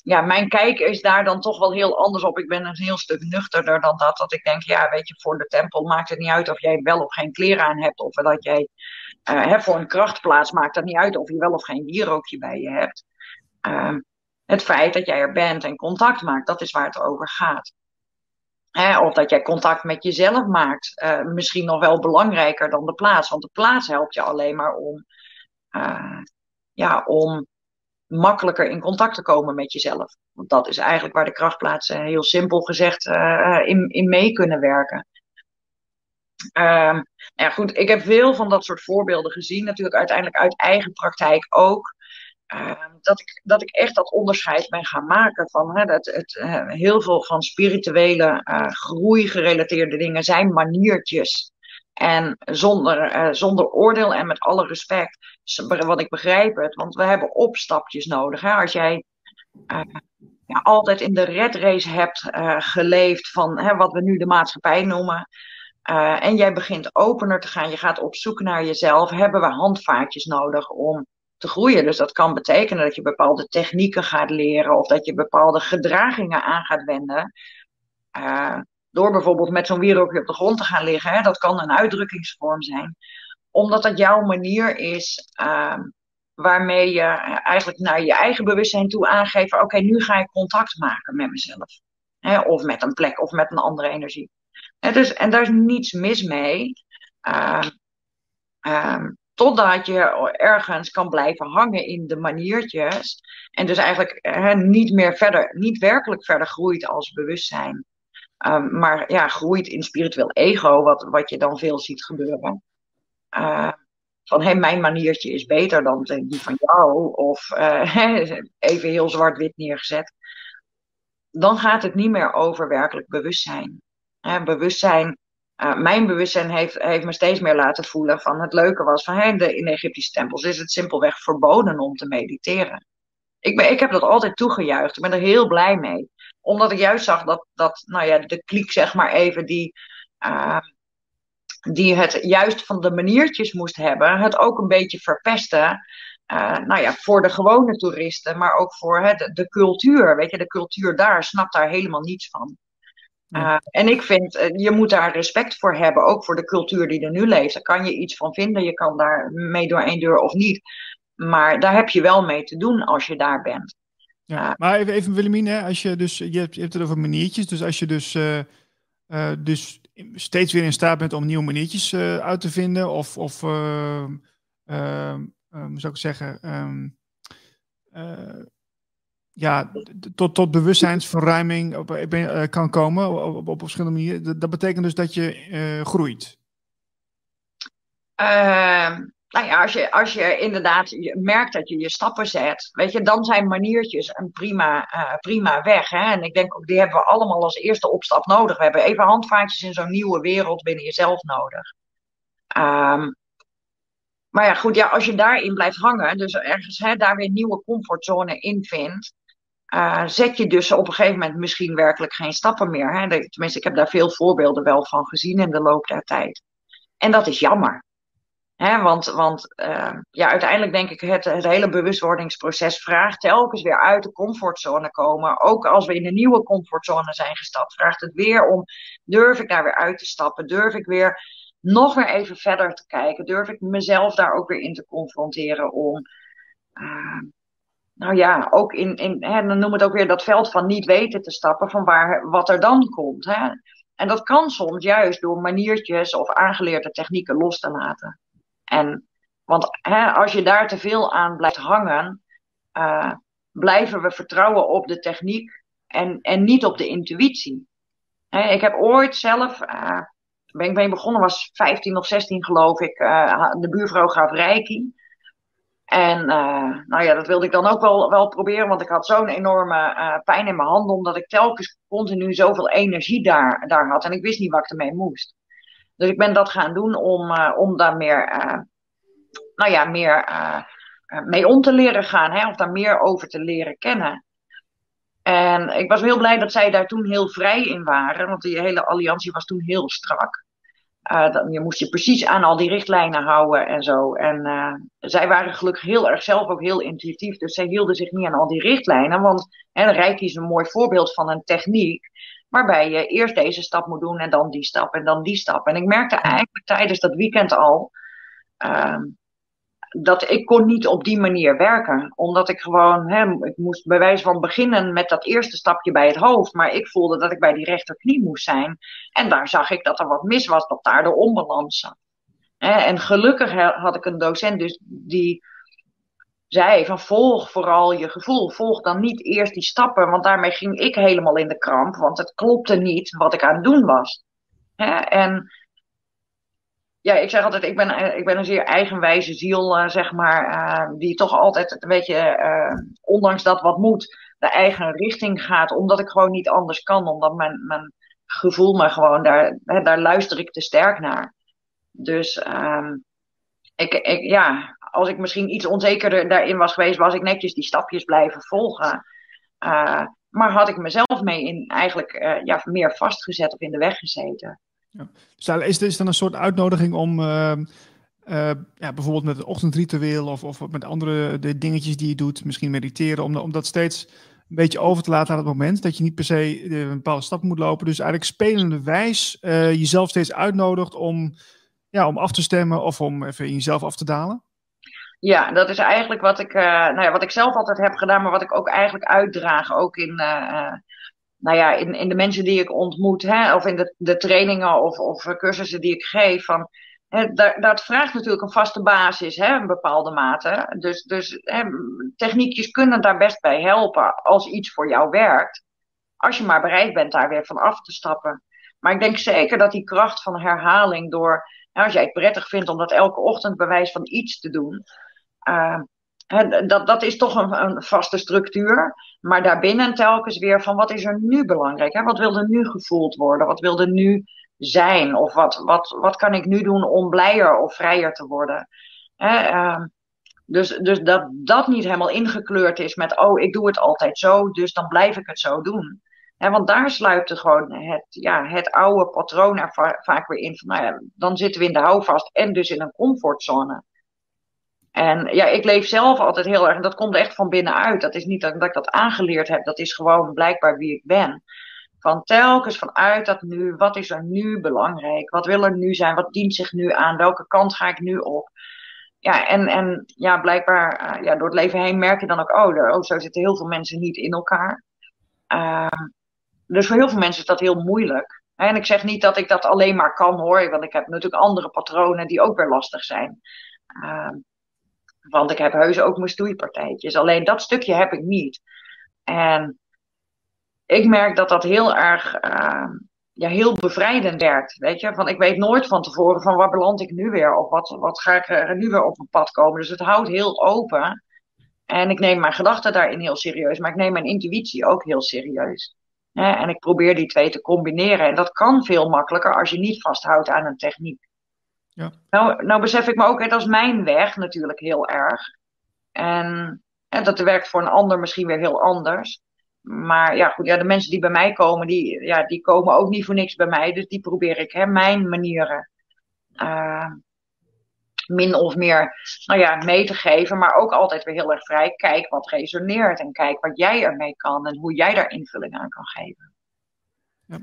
ja, mijn kijk is daar dan toch wel heel anders op. Ik ben een heel stuk nuchterder dan dat. Dat ik denk, ja, weet je, voor de tempel maakt het niet uit of jij wel of geen kleren aan hebt. Of dat jij uh, voor een krachtplaats maakt het niet uit of je wel of geen wierookje bij je hebt. Uh, het feit dat jij er bent en contact maakt, dat is waar het over gaat. Hè, of dat jij contact met jezelf maakt. Uh, misschien nog wel belangrijker dan de plaats. Want de plaats helpt je alleen maar om, uh, ja, om makkelijker in contact te komen met jezelf. Want dat is eigenlijk waar de krachtplaatsen heel simpel gezegd uh, in, in mee kunnen werken. Uh, nou ja, goed, ik heb veel van dat soort voorbeelden gezien. Natuurlijk uiteindelijk uit eigen praktijk ook. Ehm, dat, ik, dat ik echt dat onderscheid ben gaan maken van hè, dat het, uh, heel veel van spirituele groei gerelateerde dingen zijn maniertjes. En zonder, uh, zonder oordeel en met alle respect, wat ik begrijp het, want we hebben opstapjes nodig. Hè? Als jij ja, altijd in de red race hebt geleefd van hè, wat we nu de maatschappij noemen, en jij begint opener te gaan, je gaat op zoek naar jezelf, hebben we handvaartjes nodig om te groeien. Dus dat kan betekenen dat je bepaalde technieken gaat leren of dat je bepaalde gedragingen aan gaat wenden. Door bijvoorbeeld met zo'n wierokje op de grond te gaan liggen. Hè, dat kan een uitdrukkingsvorm zijn. Omdat dat jouw manier is uh, waarmee je eigenlijk naar je eigen bewustzijn toe aangeeft. Oké, nu ga ik contact maken met mezelf. Hè, of met een plek of met een andere energie. En, dus, en daar is niets mis mee. Uh, Totdat je ergens kan blijven hangen in de maniertjes. En dus eigenlijk hè, niet meer verder, niet werkelijk verder groeit als bewustzijn. Um, maar ja, groeit in spiritueel ego, wat, wat je dan veel ziet gebeuren. Uh, van hé, mijn maniertje is beter dan die van jou. Of uh, even heel zwart-wit neergezet. Dan gaat het niet meer over werkelijk bewustzijn. Hè, bewustzijn uh, mijn bewustzijn heeft, heeft me steeds meer laten voelen van het leuke was van hè, de, in de Egyptische tempels is het simpelweg verboden om te mediteren. Ik, ben, ik heb dat altijd toegejuicht. Ik ben er heel blij mee. Omdat ik juist zag dat, dat nou ja, de kliek zeg maar even die, uh, die het juist van de maniertjes moest hebben, het ook een beetje verpesten. Uh, nou ja, voor de gewone toeristen, maar ook voor hè, de, de cultuur. Weet je, de cultuur daar snapt daar helemaal niets van. Uh, en ik vind, je moet daar respect voor hebben, ook voor de cultuur die er nu leeft. Daar kan je iets van vinden, je kan daar mee door één deur of niet. Maar daar heb je wel mee te doen als je daar bent. Ja, uh, maar even, even Willemine, als je dus, je hebt, je hebt het over maniertjes, dus als je dus, dus steeds weer in staat bent om nieuwe maniertjes uit te vinden, of, of ehm, ehm, hoe zou ik zeggen, um, ja, tot, tot bewustzijnsverruiming op, uh, kan komen op, op, op, verschillende manieren. Dat betekent dus dat je uh, groeit. Nou ja, als je, als je inderdaad merkt dat je je stappen zet, weet je, dan zijn maniertjes een prima, uh, prima weg. Hè? En ik denk ook, die hebben we allemaal als eerste opstap nodig. We hebben even handvaartjes in zo'n nieuwe wereld binnen jezelf nodig. Um, maar ja, goed, ja, als je daarin blijft hangen, dus ergens hè, daar weer nieuwe comfortzone in vindt, uh, zet je dus op een gegeven moment misschien werkelijk geen stappen meer. Hè? Tenminste, ik heb daar veel voorbeelden wel van gezien in de loop der tijd. En dat is jammer. Want, want uh, ja, uiteindelijk denk ik het, het hele bewustwordingsproces vraagt telkens weer uit de comfortzone komen. Ook als we in een nieuwe comfortzone zijn gestapt, vraagt het weer om, durf ik daar weer uit te stappen? Durf ik weer nog weer even verder te kijken? Durf ik mezelf daar ook weer in te confronteren om... Uh, nou ja, ook in, in hè, dan noem het ook weer dat veld van niet weten te stappen van waar, wat er dan komt. En dat kan soms juist door maniertjes of aangeleerde technieken los te laten. En, want hè, als je daar te veel aan blijft hangen, uh, blijven we vertrouwen op de techniek en, en niet op de intuïtie. Hè, ik heb ooit zelf, uh, ben ik mee begonnen, was 15 of 16 geloof ik, uh, de buurvrouw gaf reiki. En nou ja, dat wilde ik dan ook wel, wel proberen, want ik had zo'n enorme pijn in mijn handen, omdat ik telkens continu zoveel energie daar, daar had. En ik wist niet wat ik ermee moest. Dus ik ben dat gaan doen om, uh, om daar meer, nou ja, meer mee om te leren gaan, hè, of daar meer over te leren kennen. En ik was heel blij dat zij daar toen heel vrij in waren, want die hele alliantie was toen heel strak. Dan, je moest je precies aan al die richtlijnen houden en zo. En zij waren gelukkig heel erg zelf ook heel intuïtief. Dus zij hielden zich niet aan al die richtlijnen. Want hè, Reiki is een mooi voorbeeld van een techniek. Waarbij je eerst deze stap moet doen en dan die stap en dan die stap. En ik merkte eigenlijk tijdens dat weekend al. Uh, dat ik kon niet op die manier werken. Omdat ik gewoon, hè, ik moest bij wijze van beginnen met dat eerste stapje bij het hoofd. Maar ik voelde dat ik bij die rechterknie moest zijn. En daar zag ik dat er wat mis was, dat daar de onbalans zat. En gelukkig had ik een docent dus die zei van volg vooral je gevoel. Volg dan niet eerst die stappen, want daarmee ging ik helemaal in de kramp. Want het klopte niet wat ik aan het doen was. En ja, ik zeg altijd, ik ben, ik ben een zeer eigenwijze ziel, uh, zeg maar, uh, die toch altijd een beetje, ondanks dat wat moet, de eigen richting gaat, omdat ik gewoon niet anders kan, omdat mijn, mijn gevoel me gewoon, daar, hè, daar luister ik te sterk naar. Dus um, ik, ik, ja, als ik misschien iets onzekerder daarin was geweest, was ik netjes die stapjes blijven volgen. maar had ik mezelf mee in eigenlijk ja, meer vastgezet of in de weg gezeten. Ja. Is dit dan een soort uitnodiging om uh, ja, bijvoorbeeld met het ochtendritueel of, of met andere de dingetjes die je doet, misschien mediteren, om, om dat steeds een beetje over te laten aan het moment. Dat je niet per se een bepaalde stap moet lopen. Dus eigenlijk spelende wijs jezelf steeds uitnodigt om, ja, om af te stemmen of om even in jezelf af te dalen. Ja, dat is eigenlijk wat ik, nou ja, wat ik zelf altijd heb gedaan, maar wat ik ook eigenlijk uitdraag, ook in, nou ja, in, in de mensen die ik ontmoet, hè, of in de, de trainingen of, of cursussen die ik geef, van, hè, dat vraagt natuurlijk een vaste basis, hè, een bepaalde mate. Dus, dus hè, techniekjes kunnen daar best bij helpen als iets voor jou werkt. Als je maar bereid bent daar weer van af te stappen. Maar ik denk zeker dat die kracht van herhaling door, nou, als jij het prettig vindt om dat elke ochtend bewijs van iets te doen, uh, dat, dat is toch een, vaste structuur. Maar daarbinnen telkens weer van wat is er nu belangrijk? Hè? Wat wil er nu gevoeld worden? Wat wil er nu zijn? Of wat, wat, wat kan ik nu doen om blijer of vrijer te worden? Hè? Uh, dus, dus dat dat niet helemaal ingekleurd is met, oh, ik doe het altijd zo, dus dan blijf ik het zo doen. Want daar sluipt gewoon het, ja, het oude patroon er va vaak weer in. Van, nou ja, dan zitten we in de houvast en dus in een comfortzone. En ja, ik leef zelf altijd heel erg, en dat komt echt van binnenuit. Dat is niet dat, ik dat aangeleerd heb, dat is gewoon blijkbaar wie ik ben. Van telkens vanuit dat nu, wat is er nu belangrijk? Wat wil er nu zijn? Wat dient zich nu aan? Welke kant ga ik nu op? Ja, en, en ja, blijkbaar uh, ja, door het leven heen merk je dan ook, oh, oh, zo zitten heel veel mensen niet in elkaar. Uh, dus voor heel veel mensen is dat heel moeilijk. En ik zeg niet dat ik dat alleen maar kan hoor, want ik heb natuurlijk andere patronen die ook weer lastig zijn. Uh, want ik heb heus ook mijn stoeipartijtjes. Alleen dat stukje heb ik niet. En ik merk dat dat heel erg, uh, ja, heel bevrijdend werkt. Weet je, van ik weet nooit van tevoren van waar beland ik nu weer? Of wat, wat ga ik er nu weer op mijn pad komen? Dus het houdt heel open. En ik neem mijn gedachten daarin heel serieus. Maar ik neem mijn intuïtie ook heel serieus. En ik probeer die twee te combineren. En dat kan veel makkelijker als je niet vasthoudt aan een techniek. Ja. Nou, nou besef ik me ook, dat is mijn weg natuurlijk heel erg. En, en dat werkt voor een ander misschien weer heel anders. Maar ja, goed, ja, de mensen die bij mij komen, die, ja, die komen ook niet voor niks bij mij. Dus die probeer ik, hè, mijn manieren, uh, min of meer, nou ja, mee te geven. Maar ook altijd weer heel erg vrij. Kijk wat resoneert en kijk wat jij ermee kan en hoe jij daar invulling aan kan geven. Ja.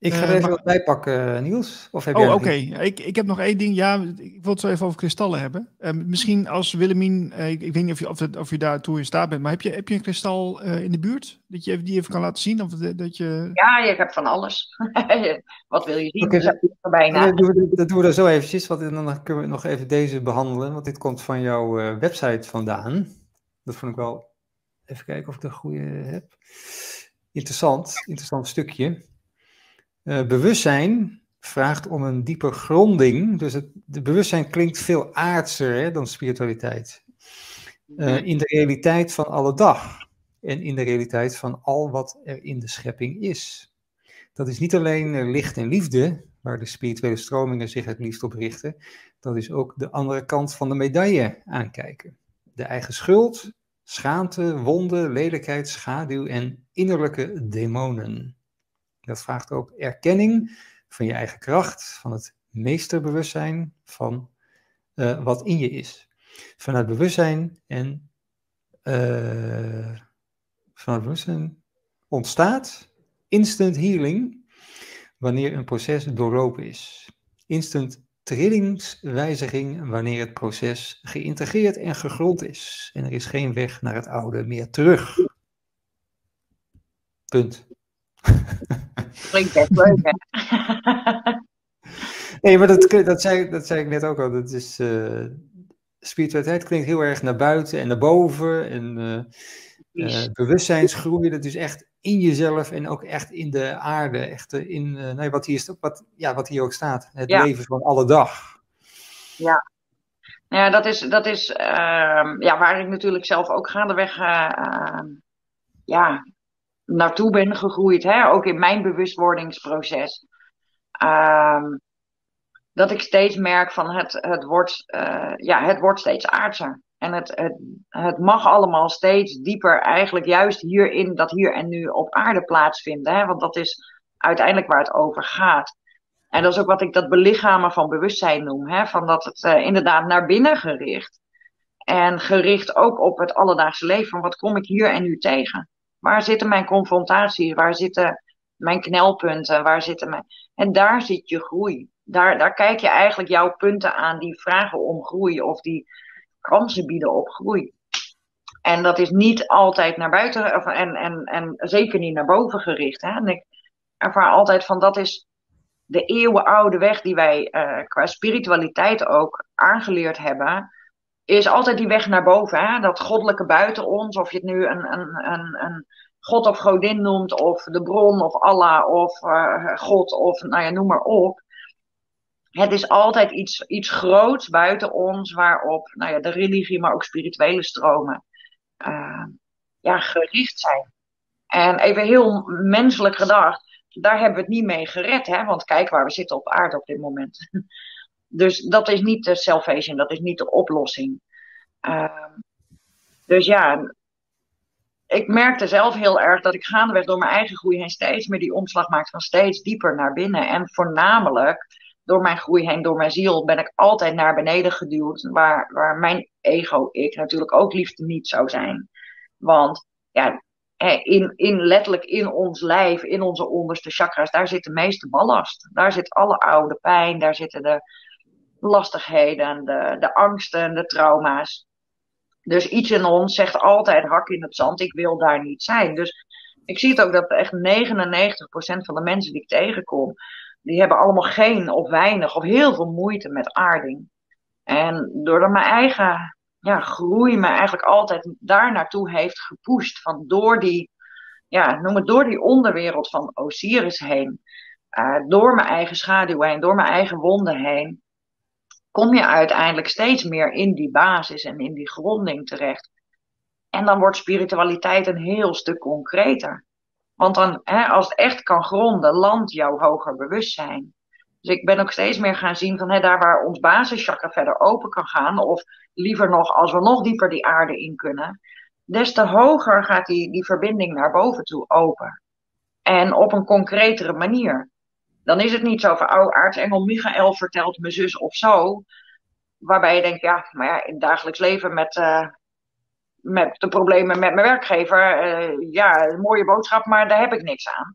Ik ga er eh, even wat bijpakken, eh, Niels. Of heb oh, oké. Ik, ik heb nog één ding. Ja, ik wil het zo even over kristallen hebben. Uh, misschien als Willemien, uh, ik, ik, weet niet of je, of, of je daar toe in staat bent, maar heb je, heb je een kristal in de buurt? Dat je even, die even kan laten zien? Of dat je... Ja, ik heb van alles. wat wil je zien? Okay, dat, doen we, dat doen we er zo eventjes, want dan kunnen we nog even deze behandelen. Want dit komt van jouw website vandaan. Dat vond ik wel... Even kijken of ik de goede heb. Interessant, interessant stukje. Uh, bewustzijn vraagt om een dieper gronding. Dus het de bewustzijn klinkt veel aardser hè, dan spiritualiteit. Uh, in de realiteit van alle dag. En in de realiteit van al wat er in de schepping is. Dat is niet alleen licht en liefde, waar de spirituele stromingen zich het liefst op richten. Dat is ook de andere kant van de medaille aankijken. De eigen schuld, schaamte, wonden, lelijkheid, schaduw en innerlijke demonen. Dat vraagt ook erkenning van je eigen kracht, van het meesterbewustzijn van uh, wat in je is. Vanuit bewustzijn en uh, vanuit bewustzijn ontstaat instant healing wanneer een proces doorlopen is. Instant trillingswijziging wanneer het proces geïntegreerd en gegrond is. En er is geen weg naar het oude meer terug. Punt. Klinkt best leuk, hè? nee, maar dat, dat, zei, dat zei ik net ook al. Dat is, uh, spiritualiteit klinkt heel erg naar buiten en naar boven. En uh, bewustzijnsgroei, dat is echt in jezelf en ook echt in de aarde. Echt in nee, wat, hier, wat, ja, wat hier ook staat. Het leven van alle dag. Ja, ja dat is, dat is ehm, ja, waar ik natuurlijk zelf ook gaandeweg uh, ja, naartoe ben gegroeid. Hè? Ook in mijn bewustwordingsproces. Ehm, dat ik steeds merk van het, het, wordt, uh, ja, het wordt steeds aardser. En het, het, het mag allemaal steeds dieper, eigenlijk juist hierin, dat hier en nu op aarde plaatsvinden. Hè? Want dat is uiteindelijk waar het over gaat. En dat is ook wat ik dat belichamen van bewustzijn noem. Hè? Van dat het uh, inderdaad naar binnen gericht. En gericht ook op het alledaagse leven. Van wat kom ik hier en nu tegen? Waar zitten mijn confrontaties? Waar zitten mijn knelpunten? Waar zitten mijn... En daar zit je groei. Daar, daar kijk je eigenlijk jouw punten aan die vragen om groei of die kansen bieden op groei. En dat is niet altijd naar buiten en, en, en zeker niet naar boven gericht. Hè? En ik ervaar altijd van dat is de eeuwenoude weg die wij uh, qua spiritualiteit ook aangeleerd hebben, is altijd die weg naar boven. Hè? Dat goddelijke buiten ons, of je het nu een, een, een, een god of godin noemt, of de bron, of Allah, of uh, God, of nou ja, noem maar op. Het is altijd iets, iets groots buiten ons, waarop nou ja, de religie, maar ook spirituele stromen uh, ja, gericht zijn. En even heel menselijk gedacht, daar hebben we het niet mee gered, hè? want kijk waar we zitten op aarde op dit moment. Dus dat is niet de salvation, dat is niet de oplossing. Uh, dus ja, ik merkte zelf heel erg dat ik gaandeweg door mijn eigen groei heen steeds meer die omslag maakte van steeds dieper naar binnen. En voornamelijk door mijn groei heen, door mijn ziel, ben ik altijd naar beneden geduwd. Waar, waar mijn ego, ik natuurlijk ook liefst niet zou zijn. Want ja, in, in, letterlijk in ons lijf, in onze onderste chakras, daar zit de meeste ballast. Daar zit alle oude pijn, daar zitten de lastigheden, de, de angsten, de trauma's. Dus iets in ons zegt altijd hak in het zand, ik wil daar niet zijn. Dus ik zie het ook dat echt 99% van de mensen die ik tegenkom, die hebben allemaal geen of weinig of heel veel moeite met aarding. En doordat mijn eigen ja, groei me eigenlijk altijd daar naartoe heeft gepusht. Van door die, ja, noem het door die onderwereld van Osiris heen. Uh, door mijn eigen schaduw heen, door mijn eigen wonden heen. Kom je uiteindelijk steeds meer in die basis en in die gronding terecht. En dan wordt spiritualiteit een heel stuk concreter. Want dan, hè, als het echt kan gronden, landt jouw hoger bewustzijn. Dus ik ben ook steeds meer gaan zien van hè, daar waar ons basischakra verder open kan gaan, of liever nog als we nog dieper die aarde in kunnen, des te hoger gaat die, die verbinding naar boven toe open. En op een concretere manier. Dan is het niet zo van, oh, aartsengel Michael vertelt me zus of zo. Waarbij je denkt, ja, maar ja, in het dagelijks leven met, uh, met de problemen met mijn werkgever, uh, ja, een mooie boodschap, maar daar heb ik niks aan.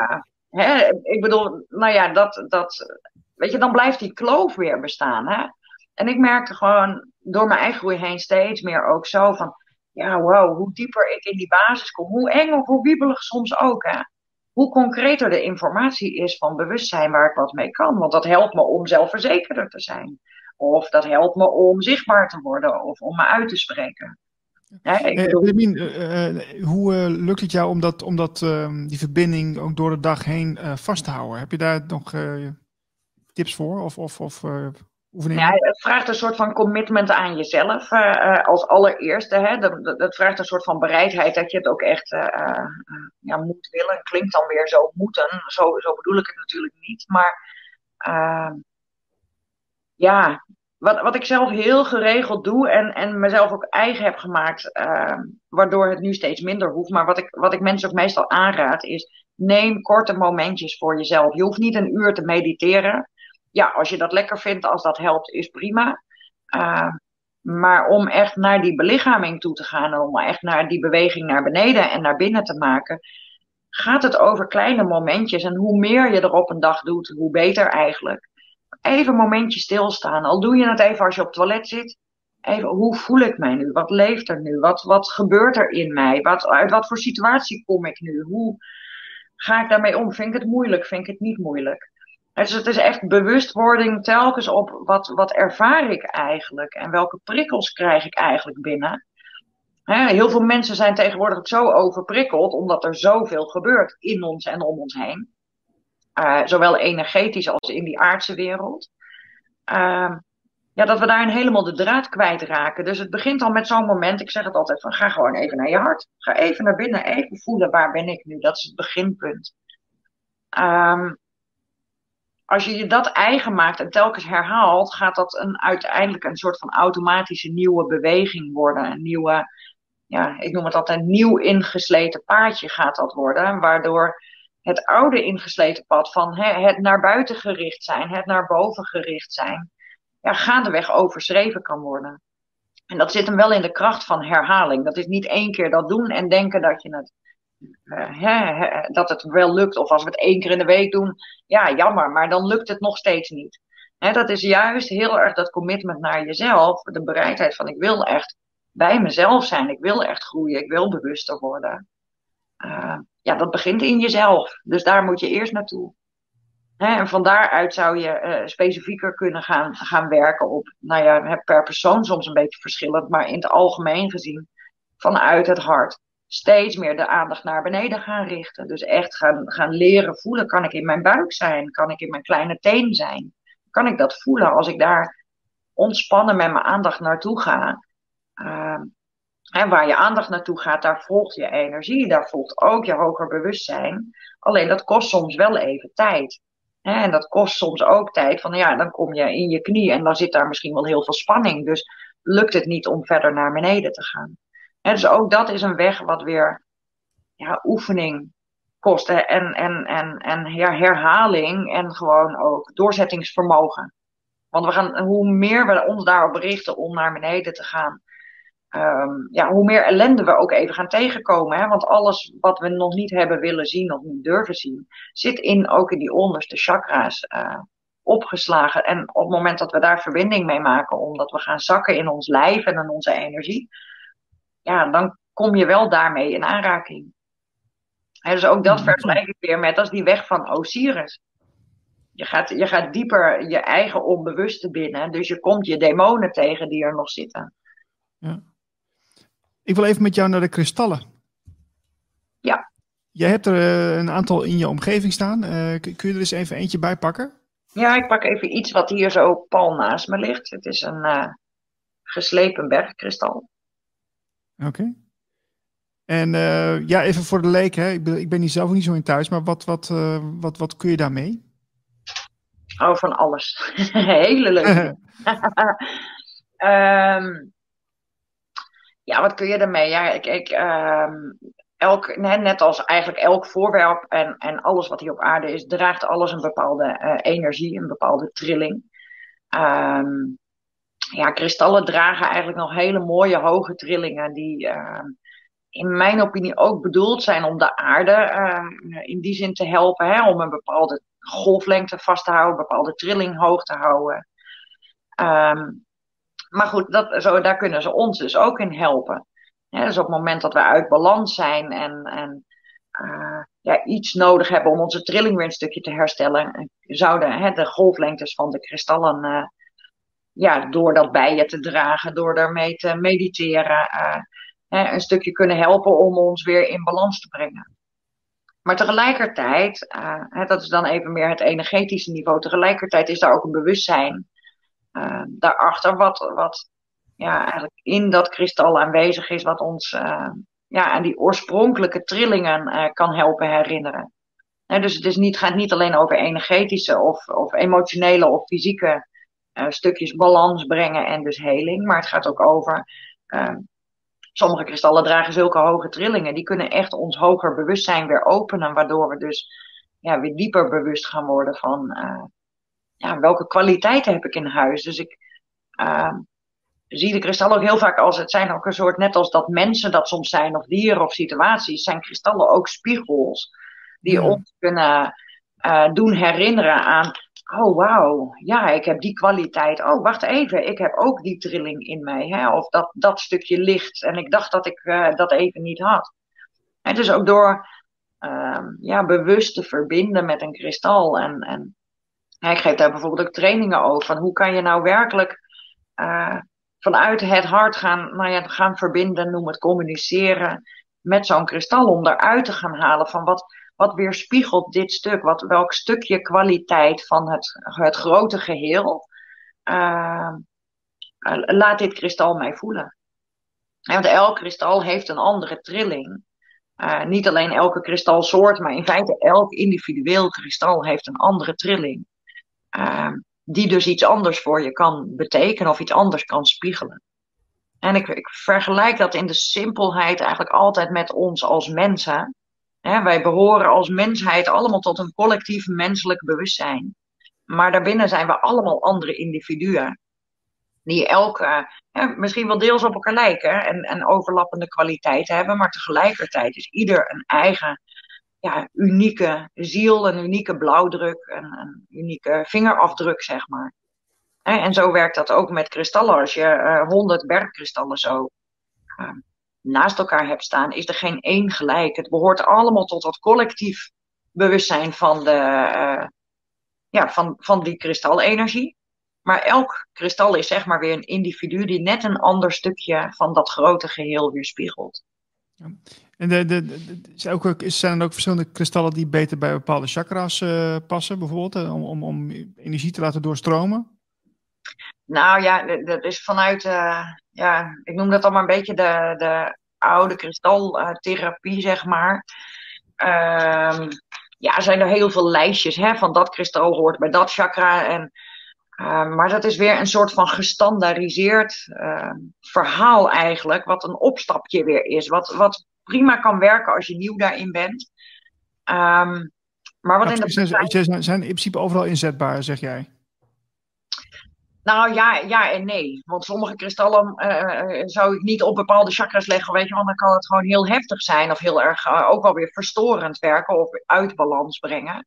Uh, Hè? Ik bedoel, nou ja, dat, dat, weet je, dan blijft die kloof weer bestaan. Hè? En ik merkte gewoon door mijn eigen groei heen steeds meer ook zo van, ja, wow, hoe dieper ik in die basis kom, hoe eng of hoe wiebelig soms ook. Hè? Hoe concreter de informatie is van bewustzijn waar ik wat mee kan. Want dat helpt me om zelfverzekerder te zijn. Of dat helpt me om zichtbaar te worden of om me uit te spreken. Ja, ik eh, eh, eh, hoe lukt het jou om, dat, om dat, ehm, die verbinding ook door de dag heen vast te houden? Heb je daar nog tips voor of, of, of Ja, het vraagt een soort van commitment aan jezelf als allereerste. Hè? Dat, dat, vraagt een soort van bereidheid dat je het ook echt ja, moet willen. Klinkt dan weer zo moeten, zo, zo bedoel ik het natuurlijk niet. Maar ja, wat, wat ik zelf heel geregeld doe en, en mezelf ook eigen heb gemaakt, waardoor het nu steeds minder hoeft. Maar wat ik, wat ik mensen ook meestal aanraad is, neem korte momentjes voor jezelf. Je hoeft niet een uur te mediteren. Ja, als je dat lekker vindt, als dat helpt, is prima. Uh, maar om echt naar die belichaming toe te gaan en om echt naar die beweging naar beneden en naar binnen te maken, gaat het over kleine momentjes. En hoe meer je er op een dag doet, hoe beter eigenlijk. Even een momentje stilstaan. Al doe je het even als je op het toilet zit. Even, hoe voel ik mij nu? Wat leeft er nu? Wat, wat gebeurt er in mij? Wat, uit wat voor situatie kom ik nu? Hoe ga ik daarmee om? Vind ik het moeilijk? Vind ik het niet moeilijk? Dus het is echt bewustwording telkens op wat, wat ervaar ik eigenlijk en welke prikkels krijg ik eigenlijk binnen. heel veel mensen zijn tegenwoordig zo overprikkeld omdat er zoveel gebeurt in ons en om ons heen. Uh, zowel energetisch als in die aardse wereld. Uh, ja, dat we daarin helemaal de draad kwijtraken. Dus het begint al met zo'n moment, ik zeg het altijd van ga gewoon even naar je hart. Ga even naar binnen, even voelen waar ben ik nu. Dat is het beginpunt. Um, als je je dat eigen maakt en telkens herhaalt, gaat dat een, uiteindelijk een soort van automatische nieuwe beweging worden. Een nieuwe, ja, ik noem het altijd een nieuw ingesleten paadje gaat dat worden. Waardoor het oude ingesleten pad van het naar buiten gericht zijn, het naar boven gericht zijn, ja, gaandeweg overschreven kan worden. En dat zit hem wel in de kracht van herhaling. Dat is niet één keer dat doen en denken dat je het uh, dat het wel lukt. Of als we het één keer in de week doen, ja, jammer, maar dan lukt het nog steeds niet. dat is juist heel erg dat commitment naar jezelf. De bereidheid van ik wil echt bij mezelf zijn. Ik wil echt groeien. Ik wil bewuster worden. Uh, ja, dat begint in jezelf. Dus daar moet je eerst naartoe. en van daaruit zou je uh, specifieker kunnen gaan, gaan werken op, nou ja, per persoon soms een beetje verschillend, maar in het algemeen gezien vanuit het hart steeds meer de aandacht naar beneden gaan richten. Dus echt gaan, gaan leren voelen. Kan ik in mijn buik zijn? Kan ik in mijn kleine teen zijn? Kan ik dat voelen als ik daar ontspannen met mijn aandacht naartoe ga? En waar je aandacht naartoe gaat, daar volgt je energie, daar volgt ook je hoger bewustzijn. Alleen dat kost soms wel even tijd. En dat kost soms ook tijd van, ja, dan kom je in je knie en dan zit daar misschien wel heel veel spanning. Dus lukt het niet om verder naar beneden te gaan dus ook dat is een weg wat weer ja, oefening kost. En, en, en, en herhaling en gewoon ook doorzettingsvermogen. Want we gaan, hoe meer we ons daarop richten om naar beneden te gaan, um, ja, hoe meer ellende we ook even gaan tegenkomen. Hè? Want alles wat we nog niet hebben willen zien of niet durven zien, zit in, ook in die onderste chakra's uh, opgeslagen. En op het moment dat we daar verbinding mee maken, omdat we gaan zakken in ons lijf en in onze energie, ja, dan kom je wel daarmee in aanraking. dus ook dat vergelijk ik weer met als die weg van Osiris. Je gaat, je gaat dieper je eigen onbewuste binnen, dus je komt je demonen tegen die er nog zitten. Ja. Ik wil even met jou naar de kristallen. Ja. Jij hebt er eh, een aantal in je omgeving staan. Uh, kun je er eens even eentje bij pakken? Ja, ik pak even iets wat hier zo pal naast me ligt. Het is een uh, geslepen bergkristal. Oké. En uh, ja, even voor de leek, hè. Ik, ben, ik ben hier zelf niet zo in thuis, maar wat, wat, uh, wat, wat kun je daarmee? Oh, van alles. Hele leuk. um, ja, wat kun je daarmee? Ja, ik, ik, um, elk, net als eigenlijk elk voorwerp en, en alles wat hier op aarde is, draagt alles een bepaalde uh, energie, een bepaalde trilling. Um, ja, kristallen dragen eigenlijk nog hele mooie hoge trillingen die uh, in mijn opinie ook bedoeld zijn om de aarde uh, in die zin te helpen, hè, om een bepaalde golflengte vast te houden, een bepaalde trilling hoog te houden. Um, maar goed, dat, zo, daar kunnen ze ons dus ook in helpen. Dus op het moment dat we uit balans zijn en, en uh, ja, iets nodig hebben om onze trilling weer een stukje te herstellen, zouden hè, de golflengtes van de kristallen ja, door dat bij je te dragen, door daarmee te mediteren, uh, een stukje kunnen helpen om ons weer in balans te brengen. Maar tegelijkertijd, uh, dat is dan even meer het energetische niveau, tegelijkertijd is daar ook een bewustzijn uh, daarachter, wat, wat ja, eigenlijk in dat kristal aanwezig is, wat ons ja, aan die oorspronkelijke trillingen kan helpen herinneren. dus het is niet, gaat niet alleen over energetische of, of emotionele of fysieke stukjes balans brengen en dus heling. Maar het gaat ook over. Uh, sommige kristallen dragen zulke hoge trillingen. Die kunnen echt ons hoger bewustzijn weer openen. Waardoor we dus ja, weer dieper bewust gaan worden van. Uh, ja, welke kwaliteiten heb ik in huis. Dus ik zie de kristallen ook heel vaak als. Het zijn ook een soort. Net als dat mensen dat soms zijn. Of dieren of situaties. Zijn kristallen ook spiegels. Die ons kunnen doen herinneren aan oh wauw, ja, ik heb die kwaliteit. Oh, wacht even, ik heb ook die trilling in mij. Hè? Of dat, dat stukje licht. En ik dacht dat ik uh, dat even niet had. En dus ook door uh, ja, bewust te verbinden met een kristal. En, en ik geef daar bijvoorbeeld ook trainingen over. Van hoe kan je nou werkelijk uh, vanuit het hart gaan, nou ja, gaan verbinden, noem het communiceren met zo'n kristal. Om eruit te gaan halen van wat, wat weerspiegelt dit stuk? Wat, welk stukje kwaliteit van het, het grote geheel uh, laat dit kristal mij voelen? want elk kristal heeft een andere trilling. Uh, niet alleen elke kristalsoort, maar in feite elk individueel kristal heeft een andere trilling. Uh, die dus iets anders voor je kan betekenen of iets anders kan spiegelen. En ik, ik vergelijk dat in de simpelheid eigenlijk altijd met ons als mensen wij behoren als mensheid allemaal tot een collectief menselijk bewustzijn. Maar daarbinnen zijn we allemaal andere individuen. Die elke, misschien wel deels op elkaar lijken en, en overlappende kwaliteiten hebben. Maar tegelijkertijd is ieder een eigen ja, unieke ziel, een unieke blauwdruk, een, een unieke vingerafdruk, zeg maar. En zo werkt dat ook met kristallen. Als je honderd uh, bergkristallen zo uh, naast elkaar hebt staan, is er geen één gelijk. Het behoort allemaal tot dat collectief bewustzijn van, de, uh, ja, van, van die kristalenergie. Maar elk kristal is zeg maar weer een individu die net een ander stukje van dat grote geheel weerspiegelt. Ja. En de, de, ook, zijn er ook verschillende kristallen die beter bij bepaalde chakras uh, passen, bijvoorbeeld, uh, om, om, om energie te laten doorstromen? Nou ja, dat is vanuit, uh, ja, ik noem dat allemaal een beetje de, de oude kristaltherapie, zeg maar. Um, ja, zijn er heel veel lijstjes hè, van dat kristal hoort bij dat chakra. En, uh, maar dat is weer een soort van gestandaardiseerd uh, verhaal eigenlijk, wat een opstapje weer is. Wat, wat prima kan werken als je nieuw daarin bent. Um, maar wat in de zijn, zijn in principe overal inzetbaar, zeg jij? Nou ja, ja en nee. Want sommige kristallen uh, zou ik niet op bepaalde chakras leggen, weet je, want dan kan het gewoon heel heftig zijn of heel erg ook alweer verstorend werken of uit balans brengen.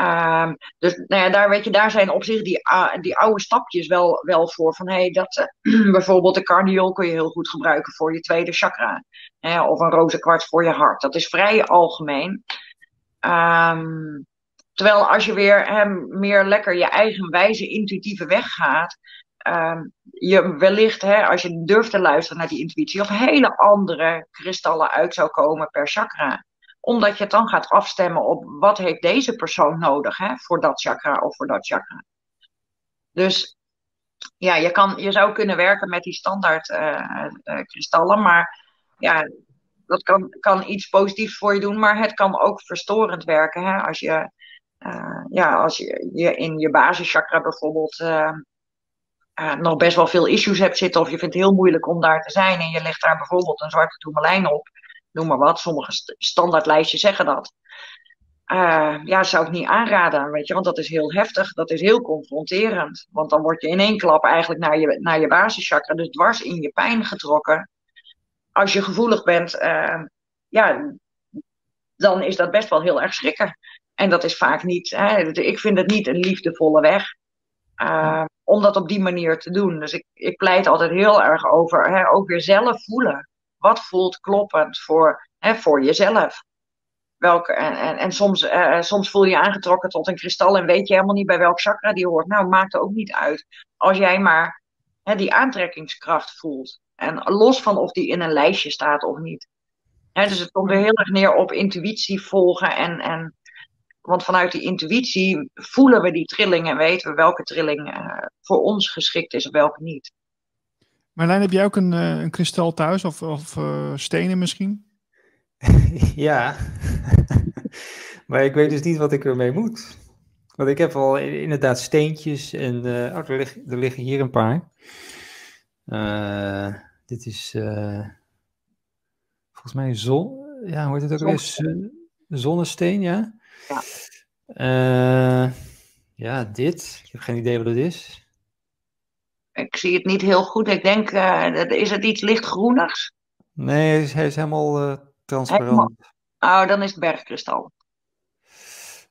Um, dus nou ja, daar, weet je, daar zijn op zich die, uh, die oude stapjes wel, wel voor. Van hey, dat, bijvoorbeeld de cardiol kun je heel goed gebruiken voor je tweede chakra. Hè, of een roze kwarts voor je hart. Dat is vrij algemeen. Um, Terwijl als je weer hem meer lekker je eigen wijze intuïtieve weg gaat, um, je wellicht, hè, als je durft te luisteren naar die intuïtie, of hele andere kristallen uit zou komen per chakra. Omdat je het dan gaat afstemmen op wat heeft deze persoon nodig hè, voor dat chakra of voor dat chakra. Dus ja, je, kan, je zou kunnen werken met die standaard uh, uh, kristallen, maar ja, dat kan, kan iets positiefs voor je doen, maar het kan ook verstorend werken. Hè, als je uh, ja, als je, je in je basischakra bijvoorbeeld uh, uh, nog best wel veel issues hebt zitten, of je vindt het heel moeilijk om daar te zijn, en je legt daar bijvoorbeeld een zwarte tourmalijn op, noem maar wat, sommige st standaardlijstjes zeggen dat. ja, zou ik niet aanraden, weet je, want dat is heel heftig, dat is heel confronterend. Want dan word je in één klap eigenlijk naar je, naar je basischakra, dus dwars in je pijn getrokken. Als je gevoelig bent, ja, dan is dat best wel heel erg schrikken. En dat is vaak niet, hè, ik vind het niet een liefdevolle weg. Uh, om dat op die manier te doen. Dus ik, ik pleit altijd heel erg over hè, ook weer zelf voelen. Wat voelt kloppend voor, hè, voor jezelf? Welke, en, en, en soms, uh, soms voel je je aangetrokken tot een kristal en weet je helemaal niet bij welk chakra die hoort. Nou, maakt er ook niet uit. Als jij maar hè, die aantrekkingskracht voelt. En los van of die in een lijstje staat of niet. Hè, dus het komt er heel erg neer op intuïtie volgen en, en want vanuit die intuïtie voelen we die trilling en weten we welke trilling uh, voor ons geschikt is en welke niet. Marlijn, heb jij ook een, uh, een kristal thuis of, of uh, stenen misschien? ja, maar ik weet dus niet wat ik ermee moet. Want ik heb al inderdaad steentjes en oh, er, lig, er, liggen hier een paar. dit is volgens mij zon, ja, hoe heet het ook weer? Zonnesteen, ja. Ja. Uh, ja, dit. Ik heb geen idee wat het is. Ik zie het niet heel goed. Ik denk, uh, is het iets lichtgroenigs? Nee, hij is, hij is helemaal uh, transparant. Oh, dan is het bergkristal.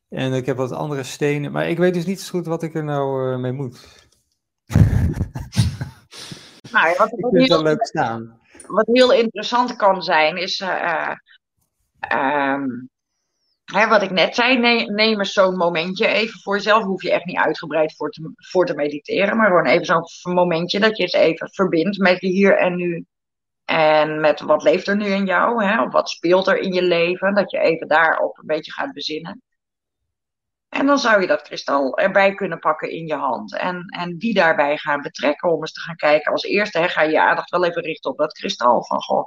En ik heb wat andere stenen, maar ik weet dus niet zo goed wat ik er nou mee moet. Nou, wat, ik vind het wel leuk staan. Wat heel interessant kan zijn, is um, hè, wat ik net zei, neem, eens zo'n momentje even voor jezelf. Hoef je echt niet uitgebreid voor te, voor te mediteren, maar gewoon even zo'n momentje dat je eens even verbindt met je hier en nu. En met wat leeft er nu in jou, hè? of wat speelt er in je leven, dat je even daarop een beetje gaat bezinnen. En dan zou je dat kristal erbij kunnen pakken in je hand. En, en die daarbij gaan betrekken om eens te gaan kijken. Als eerste hè, ga je je aandacht wel even richten op dat kristal. Van goh,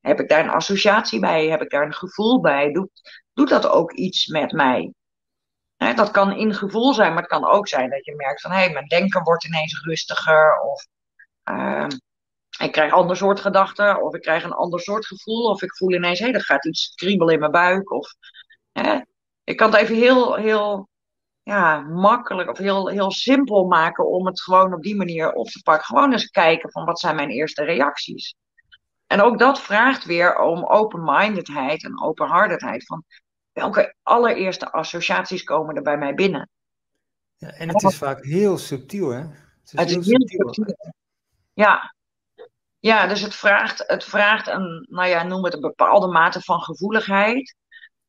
heb ik daar een associatie bij? Heb ik daar een gevoel bij? Doet, doet dat ook iets met mij? Dat kan in gevoel zijn, maar het kan ook zijn dat je merkt van hé, hey, mijn denken wordt ineens rustiger. Of uh, ik krijg ander soort gedachten. Of ik krijg een ander soort gevoel. Of ik voel ineens hé, er gaat iets kriebelen in mijn buik. Of ik kan het even heel, heel ja, makkelijk of heel, heel simpel maken om het gewoon op die manier op te pakken. Gewoon eens kijken van wat zijn mijn eerste reacties. En ook dat vraagt weer om open-mindedheid en openhartedheid. Van welke allereerste associaties komen er bij mij binnen? Ja, en het is vaak heel subtiel, hè? Het is, het heel, is heel subtiel. Ja. ja, dus het vraagt, het vraagt een, nou ja, noem het een bepaalde mate van gevoeligheid.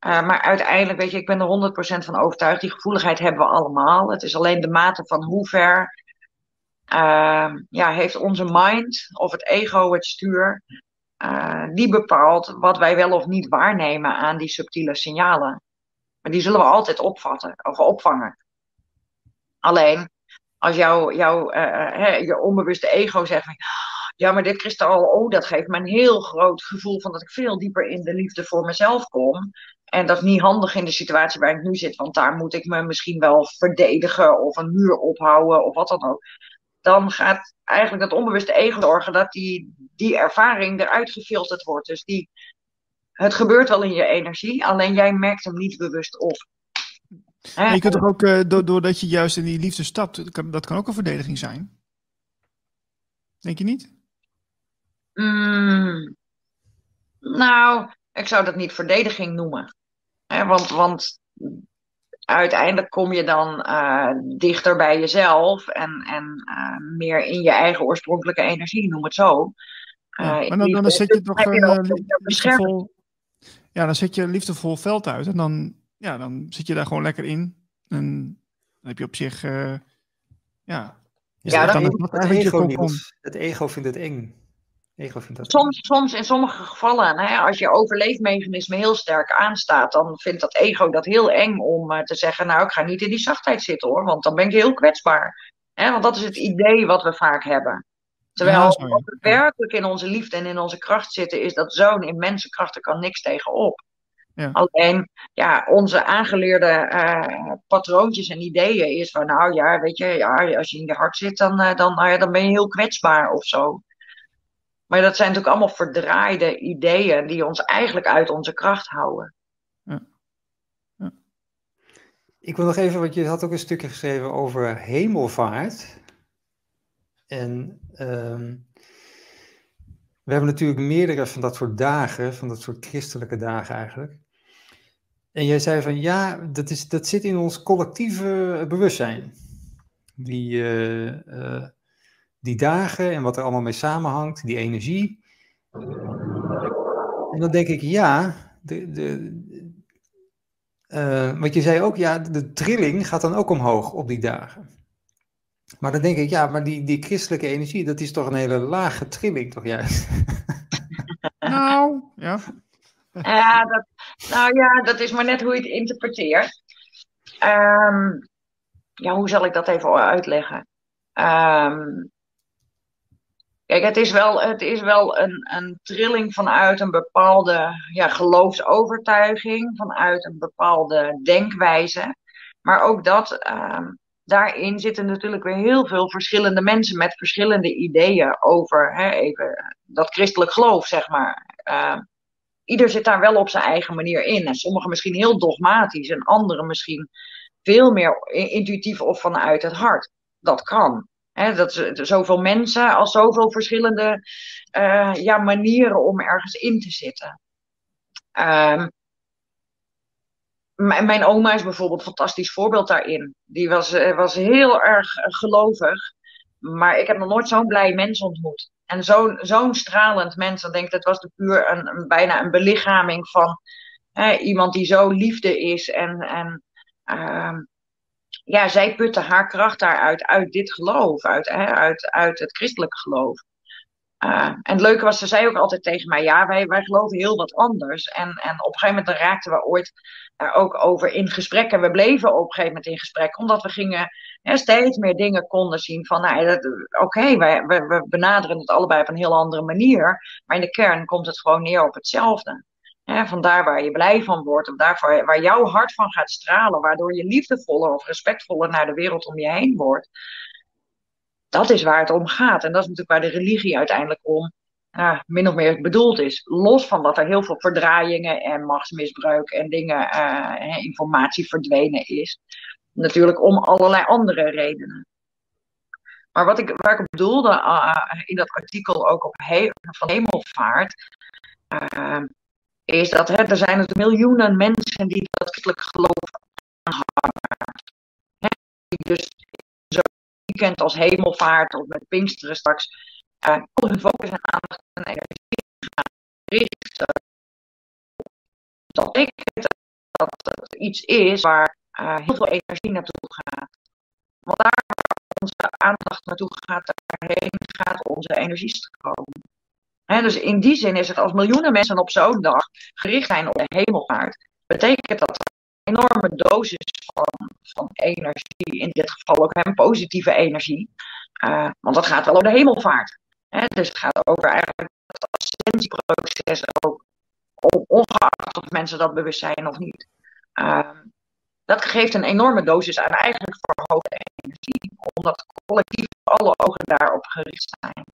Uh, maar uiteindelijk, weet je, ik ben er 100% van overtuigd, die gevoeligheid hebben we allemaal. Het is alleen de mate van hoe ver uh, ja, heeft onze mind of het ego het stuur, uh, die bepaalt wat wij wel of niet waarnemen aan die subtiele signalen. Maar die zullen we altijd opvatten of opvangen. Alleen, als jouw jou, je onbewuste ego zegt, ja, maar dit kristal, oh, dat geeft me een heel groot gevoel van dat ik veel dieper in de liefde voor mezelf kom. En dat is niet handig in de situatie waar ik nu zit, want daar moet ik me misschien wel verdedigen of een muur ophouden of wat dan ook. Dan gaat eigenlijk dat onbewuste ego zorgen dat die, die ervaring eruit gefilterd wordt. Dus die, het gebeurt wel in je energie, alleen jij merkt hem niet bewust op. je kunt toch ook, uh, doordat je juist in die liefde stapt, dat kan ook een verdediging zijn? Denk je niet? Mm, nou, ik zou dat niet verdediging noemen. want, want uiteindelijk kom je dan uh, dichter bij jezelf en, en uh, meer in je eigen oorspronkelijke energie, noem het zo. Uh, ja, maar dan, dan, dan zet je toch een liefdevol, ja, dan zet je liefdevol veld uit en dan, ja, dan zit je daar gewoon lekker in. En dan heb je op zich, ja... Ja, dat, het, het, ego, het ego vindt het eng. Ego vindt dat soms, soms in sommige gevallen, hè, als je overleefmechanisme heel sterk aanstaat, dan vindt dat ego dat heel eng om uh, te zeggen, nou ik ga niet in die zachtheid zitten hoor, want dan ben ik heel kwetsbaar. Hè, want dat is het idee wat we vaak hebben. Terwijl ja, we werkelijk in onze liefde en in onze kracht zitten, is dat zo'n immense kracht, er kan niks tegenop. Ja. Alleen, ja, onze aangeleerde uh, patroontjes en ideeën is van, nou ja, weet je, ja, als je in je hart zit, dan, uh, dan, nou ja, dan ben je heel kwetsbaar of zo. Maar dat zijn natuurlijk allemaal verdraaide ideeën die ons eigenlijk uit onze kracht houden. Ja. Ja. Ik wil nog even, want je had ook een stukje geschreven over hemelvaart. En um, we hebben natuurlijk meerdere van dat soort dagen, van dat soort christelijke dagen eigenlijk. En jij zei van ja, dat, is, dat zit in ons collectieve bewustzijn. Die, uh, uh, die dagen en wat er allemaal mee samenhangt, die energie. En dan denk ik, ja, de, de, uh, wat je zei ook, ja, de trilling gaat dan ook omhoog op die dagen. Maar dan denk ik, ja, maar die, die christelijke energie, dat is toch een hele lage trilling, toch juist? Nou, ja. Ja, dat, nou ja, dat is maar net hoe je het interpreteert. Um, ja, hoe zal ik dat even uitleggen? Um, Kijk, het is wel, het is wel een, een trilling vanuit een bepaalde ja, geloofsovertuiging, vanuit een bepaalde denkwijze. Maar ook dat, uh, daarin zitten natuurlijk weer heel veel verschillende mensen met verschillende ideeën over hè, even, dat christelijk geloof, zeg maar. Uh, ieder zit daar wel op zijn eigen manier in. En sommigen misschien heel dogmatisch en anderen misschien veel meer intuïtief of vanuit het hart. Dat kan. Dat is zoveel mensen als zoveel verschillende uh, ja, manieren om ergens in te zitten. Um, mijn oma is bijvoorbeeld een fantastisch voorbeeld daarin. Die was, was heel erg gelovig. Maar ik heb nog nooit zo'n blij mens ontmoet. En zo'n zo'n stralend mens. Denk dat was de puur een, bijna een belichaming van hè, iemand die zo liefde is. En, en uh, ja, zij putte haar kracht daaruit, uit dit geloof, uit, hè, uit, uit het christelijke geloof. Uh, en het leuke was, ze zei ook altijd tegen mij, ja, wij, wij geloven heel wat anders. En, en op een gegeven moment raakten we ooit daar ook over in gesprek. En we bleven op een gegeven moment in gesprek, omdat we gingen steeds meer dingen konden zien van, nou, oké, okay, we, we benaderen het allebei op een heel andere manier. Maar in de kern komt het gewoon neer op hetzelfde. Hè, van daar waar je blij van wordt, of waar jouw hart van gaat stralen, waardoor je liefdevoller of respectvoller naar de wereld om je heen wordt dat is waar het om gaat. En dat is natuurlijk waar de religie uiteindelijk om min of meer bedoeld is. Los van dat er heel veel verdraaiingen en machtsmisbruik en dingen, uh, informatie verdwenen is. Natuurlijk om allerlei andere redenen. Maar wat ik, waar ik bedoelde uh, in dat artikel ook op van hemelvaart, is dat hè, er zijn dus miljoenen mensen die dat christelijk geloof aanhangen. Hè, die dus weekend als hemelvaart of met Pinksteren straks uh, al hun focus en aandacht en energie gaan richten. Dat ik dat het iets is waar uh, heel veel energie naartoe gaat. Want daar waar onze aandacht naartoe gaat, daarheen gaat onze energiestroom. Dus in die zin is het als miljoenen mensen op zo'n dag gericht zijn op de hemelvaart, betekent dat enorme dosis van, van energie, in dit geval ook een positieve energie. Uh, want dat gaat wel over de hemelvaart. Dus het gaat over eigenlijk het ascensieproces ook, ongeacht of mensen dat bewust zijn of niet. Uh, dat geeft een enorme dosis aan eigenlijk verhoogde energie, omdat collectief alle ogen daarop gericht zijn.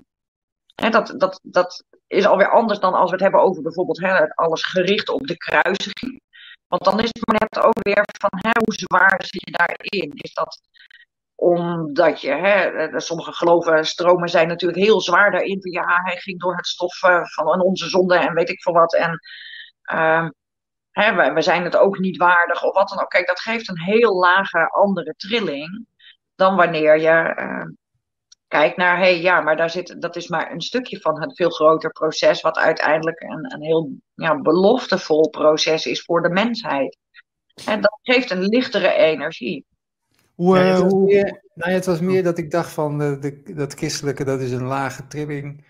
Dat, dat, dat is alweer anders dan als we het hebben over bijvoorbeeld alles gericht op de kruisiging. Want dan is het maar net ook weer van hoe zwaar zit je daarin? Is dat omdat je, hè, eh, sommige geloven, stromen zijn natuurlijk heel zwaar daarin. Ja, hij ging door het stof van onze zonde en weet ik veel wat. En uh, hè, we, we, zijn het ook niet waardig of wat dan ook. Kijk, dat geeft een heel lage andere trilling dan wanneer je uh, Kijk naar, hé, hey, ja, maar daar zit, dat is maar een stukje van het veel groter proces, wat uiteindelijk een, een heel ja, beloftevol proces is voor de mensheid. En dat geeft een lichtere energie. Hoe, ja, het, was meer, nou het was meer dat ik dacht van de, de, dat christelijke, dat is een lage trilling.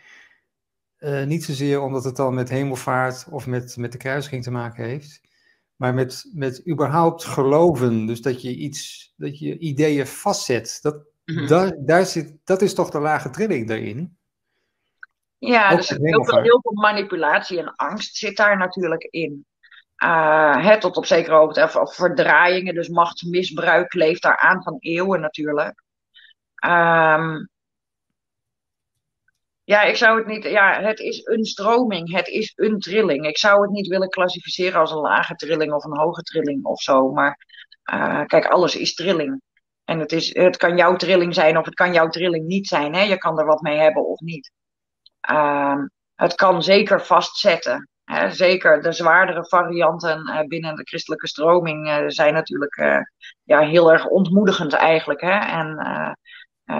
Uh, niet zozeer omdat het dan met hemelvaart of met, met de kruising te maken heeft, maar met, met überhaupt geloven. Dus dat je iets, dat je ideeën vastzet. Dat, Mhm. daar, daar zit, dat is toch de lage trilling daarin? Ja, dus heel veel, heel veel manipulatie en angst zit daar natuurlijk in. Uh, hè, tot op zekere hoogte, of, verdraaiingen, dus machtsmisbruik leeft daar aan van eeuwen natuurlijk. Um, ja, ik zou het niet. Ja, het is een stroming, het is een trilling. Ik zou het niet willen klassificeren als een lage trilling of een hoge trilling of zo. Maar uh, kijk, alles is trilling. En het, is, het kan jouw trilling zijn of het kan jouw trilling niet zijn. Hè? Je kan er wat mee hebben of niet. Uh, het kan zeker vastzetten. Hè? Zeker de zwaardere varianten uh, binnen de christelijke stroming uh, zijn natuurlijk uh, ja, heel erg ontmoedigend eigenlijk. Hè? En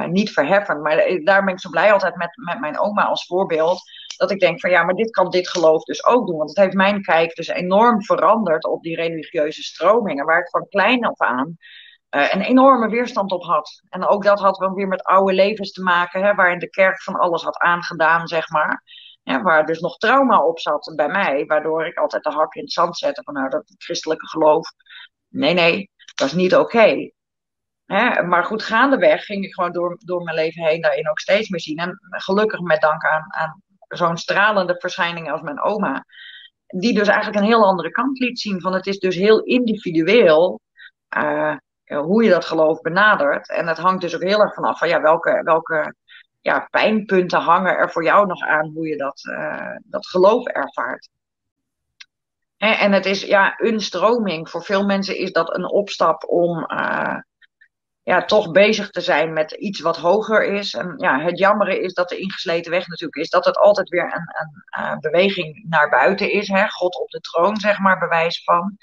niet verheffend. Maar daar ben ik zo blij altijd met, met mijn oma als voorbeeld. Dat ik denk van ja, maar dit kan dit geloof dus ook doen. Want het heeft mijn kijk dus enorm veranderd op die religieuze stromingen. Waar ik van klein af aan een enorme weerstand op had. En ook dat had weer met oude levens te maken, hè, waarin de kerk van alles had aangedaan, zeg maar. Ja, waar dus nog trauma op zat bij mij, waardoor ik altijd de hak in het zand zette van nou, dat christelijke geloof. Nee, nee, dat is niet oké. Maar goed, gaandeweg ging ik gewoon door, door mijn leven heen daarin ook steeds meer zien. En gelukkig met dank aan, aan zo'n stralende verschijning als mijn oma. Die dus eigenlijk een heel andere kant liet zien. Van het is dus heel individueel. Eh, hoe je dat geloof benadert. En het hangt dus ook heel erg vanaf van ja, welke, welke ja, pijnpunten hangen er voor jou nog aan hoe je dat, uh, dat geloof ervaart. Hè, en het is ja, een stroming. Voor veel mensen is dat een opstap om uh, ja, toch bezig te zijn met iets wat hoger is. En ja, het jammere is dat de ingesleten weg natuurlijk is dat het altijd weer een, een, een beweging naar buiten is. Hè? God op de troon, zeg maar, bewijs van.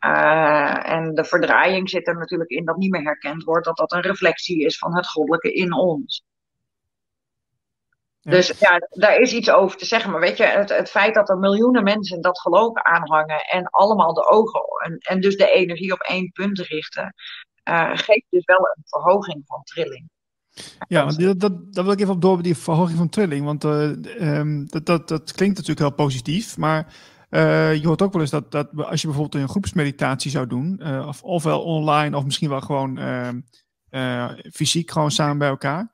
En de verdraaiing zit er natuurlijk in dat niet meer herkend wordt dat dat een reflectie is van het goddelijke in ons. Dus ja, daar is iets over te zeggen. Maar weet je, het, het feit dat er miljoenen mensen dat geloof aanhangen en allemaal de ogen en, en dus de energie op één punt richten, uh, geeft dus wel een verhoging van trilling. Ja, want dat, dat, dat wil ik even op door die verhoging van trilling. Want uh, dat, dat, dat klinkt natuurlijk heel positief, maar uh, je hoort ook wel eens dat, dat als je bijvoorbeeld een groepsmeditatie zou doen, of, ofwel online of misschien wel gewoon ehm, fysiek gewoon samen bij elkaar,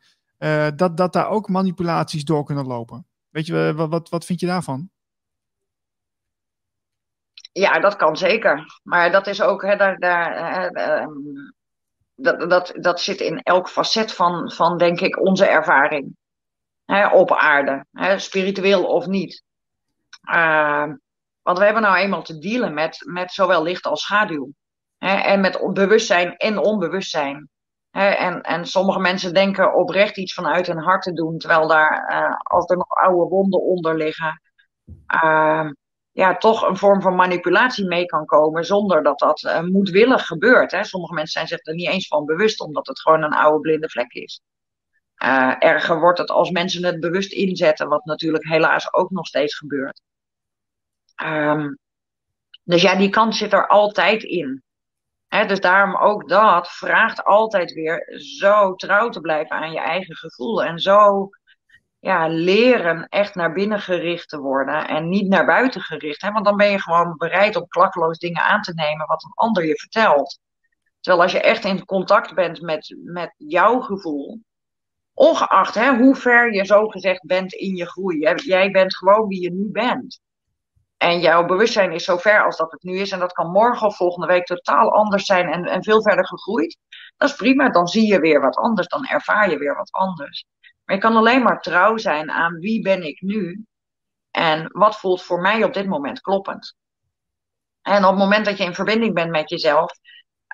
dat, dat daar ook manipulaties door kunnen lopen. Weet je, wat, wat, wat vind je daarvan? Ja, dat kan zeker. Maar dat is ook, hè, daar, daar, uh, dat, dat, dat zit in elk facet van, van denk ik, onze ervaring. Hè, op aarde, hè, spiritueel of niet. Uh, want we hebben nou eenmaal te dealen met, met zowel licht als schaduw. En met bewustzijn en onbewustzijn en, en sommige mensen denken oprecht iets vanuit hun hart te doen, terwijl daar, uh, als er nog oude wonden onder liggen, uh, ja, toch een vorm van manipulatie mee kan komen zonder dat dat uh, moedwillig gebeurt. Hè. Sommige mensen zijn zich er niet eens van bewust, omdat het gewoon een oude blinde vlek is. Erger wordt het als mensen het bewust inzetten, wat natuurlijk helaas ook nog steeds gebeurt. Um, dus ja, die kant zit er altijd in dus daarom ook dat vraagt altijd weer zo trouw te blijven aan je eigen gevoel. En zo ja, leren echt naar binnen gericht te worden en niet naar buiten gericht. Want dan ben je gewoon bereid om klakkeloos dingen aan te nemen wat een ander je vertelt. Terwijl als je echt in contact bent met, met jouw gevoel, ongeacht hoe ver je zo gezegd bent in je groei, jij bent gewoon wie je nu bent. En jouw bewustzijn is zo ver als dat het nu is. En dat kan morgen of volgende week totaal anders zijn en, en veel verder gegroeid. Dat is prima. Dan zie je weer wat anders. Dan ervaar je weer wat anders. Maar je kan alleen maar trouw zijn aan wie ben ik nu. En wat voelt voor mij op dit moment kloppend. En op het moment dat je in verbinding bent met jezelf.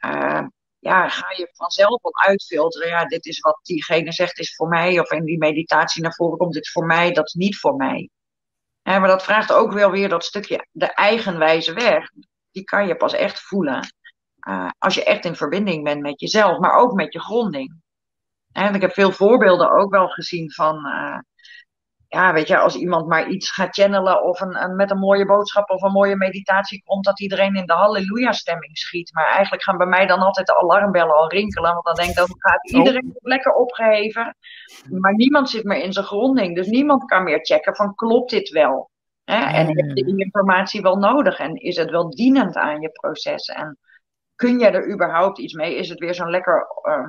Uh, ja, ga je vanzelf al uitfilteren. Ja, dit is wat diegene zegt is voor mij. Of in die meditatie naar voren komt. Dit is voor mij, dat is niet voor mij. Ja, maar dat vraagt ook wel weer dat stukje de eigenwijze weg. Die kan je pas echt voelen uh, als je echt in verbinding bent met jezelf, maar ook met je gronding. En ik heb veel voorbeelden ook wel gezien van, uh, ja, weet je, als iemand maar iets gaat channelen of een, een, met een mooie boodschap of een mooie meditatie komt, dat iedereen in de halleluja-stemming schiet. Maar eigenlijk gaan bij mij dan altijd de alarmbellen al rinkelen, want dan denk ik, dan gaat iedereen lekker opgeheven. Maar niemand zit meer in zijn gronding, dus niemand kan meer checken van klopt dit wel? Hè? En heb je die informatie wel nodig en is het wel dienend aan je proces? En kun je er überhaupt iets mee? Is het weer zo'n lekker uh,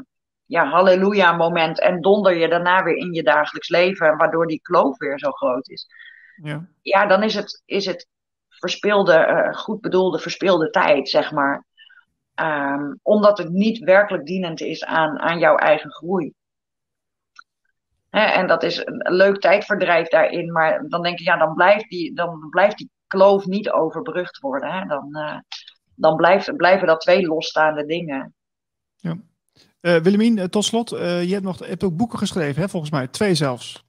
ja, halleluja moment en donder je daarna weer in je dagelijks leven, waardoor die kloof weer zo groot is. Ja, ja dan is het, is het verspilde, uh, goed bedoelde verspilde tijd, zeg maar. Um, omdat het niet werkelijk dienend is aan, aan jouw eigen groei. Hè, en dat is een leuk tijdverdrijf daarin, maar dan denk ik, ja, dan blijft die, dan blijft die kloof niet overbrugd worden. Hè? Dan, uh, dan blijft, blijven dat twee losstaande dingen. Ja. Uh, Willemien, uh, tot slot, uh, je hebt, nog, hebt ook boeken geschreven, hè, volgens mij. Twee zelfs.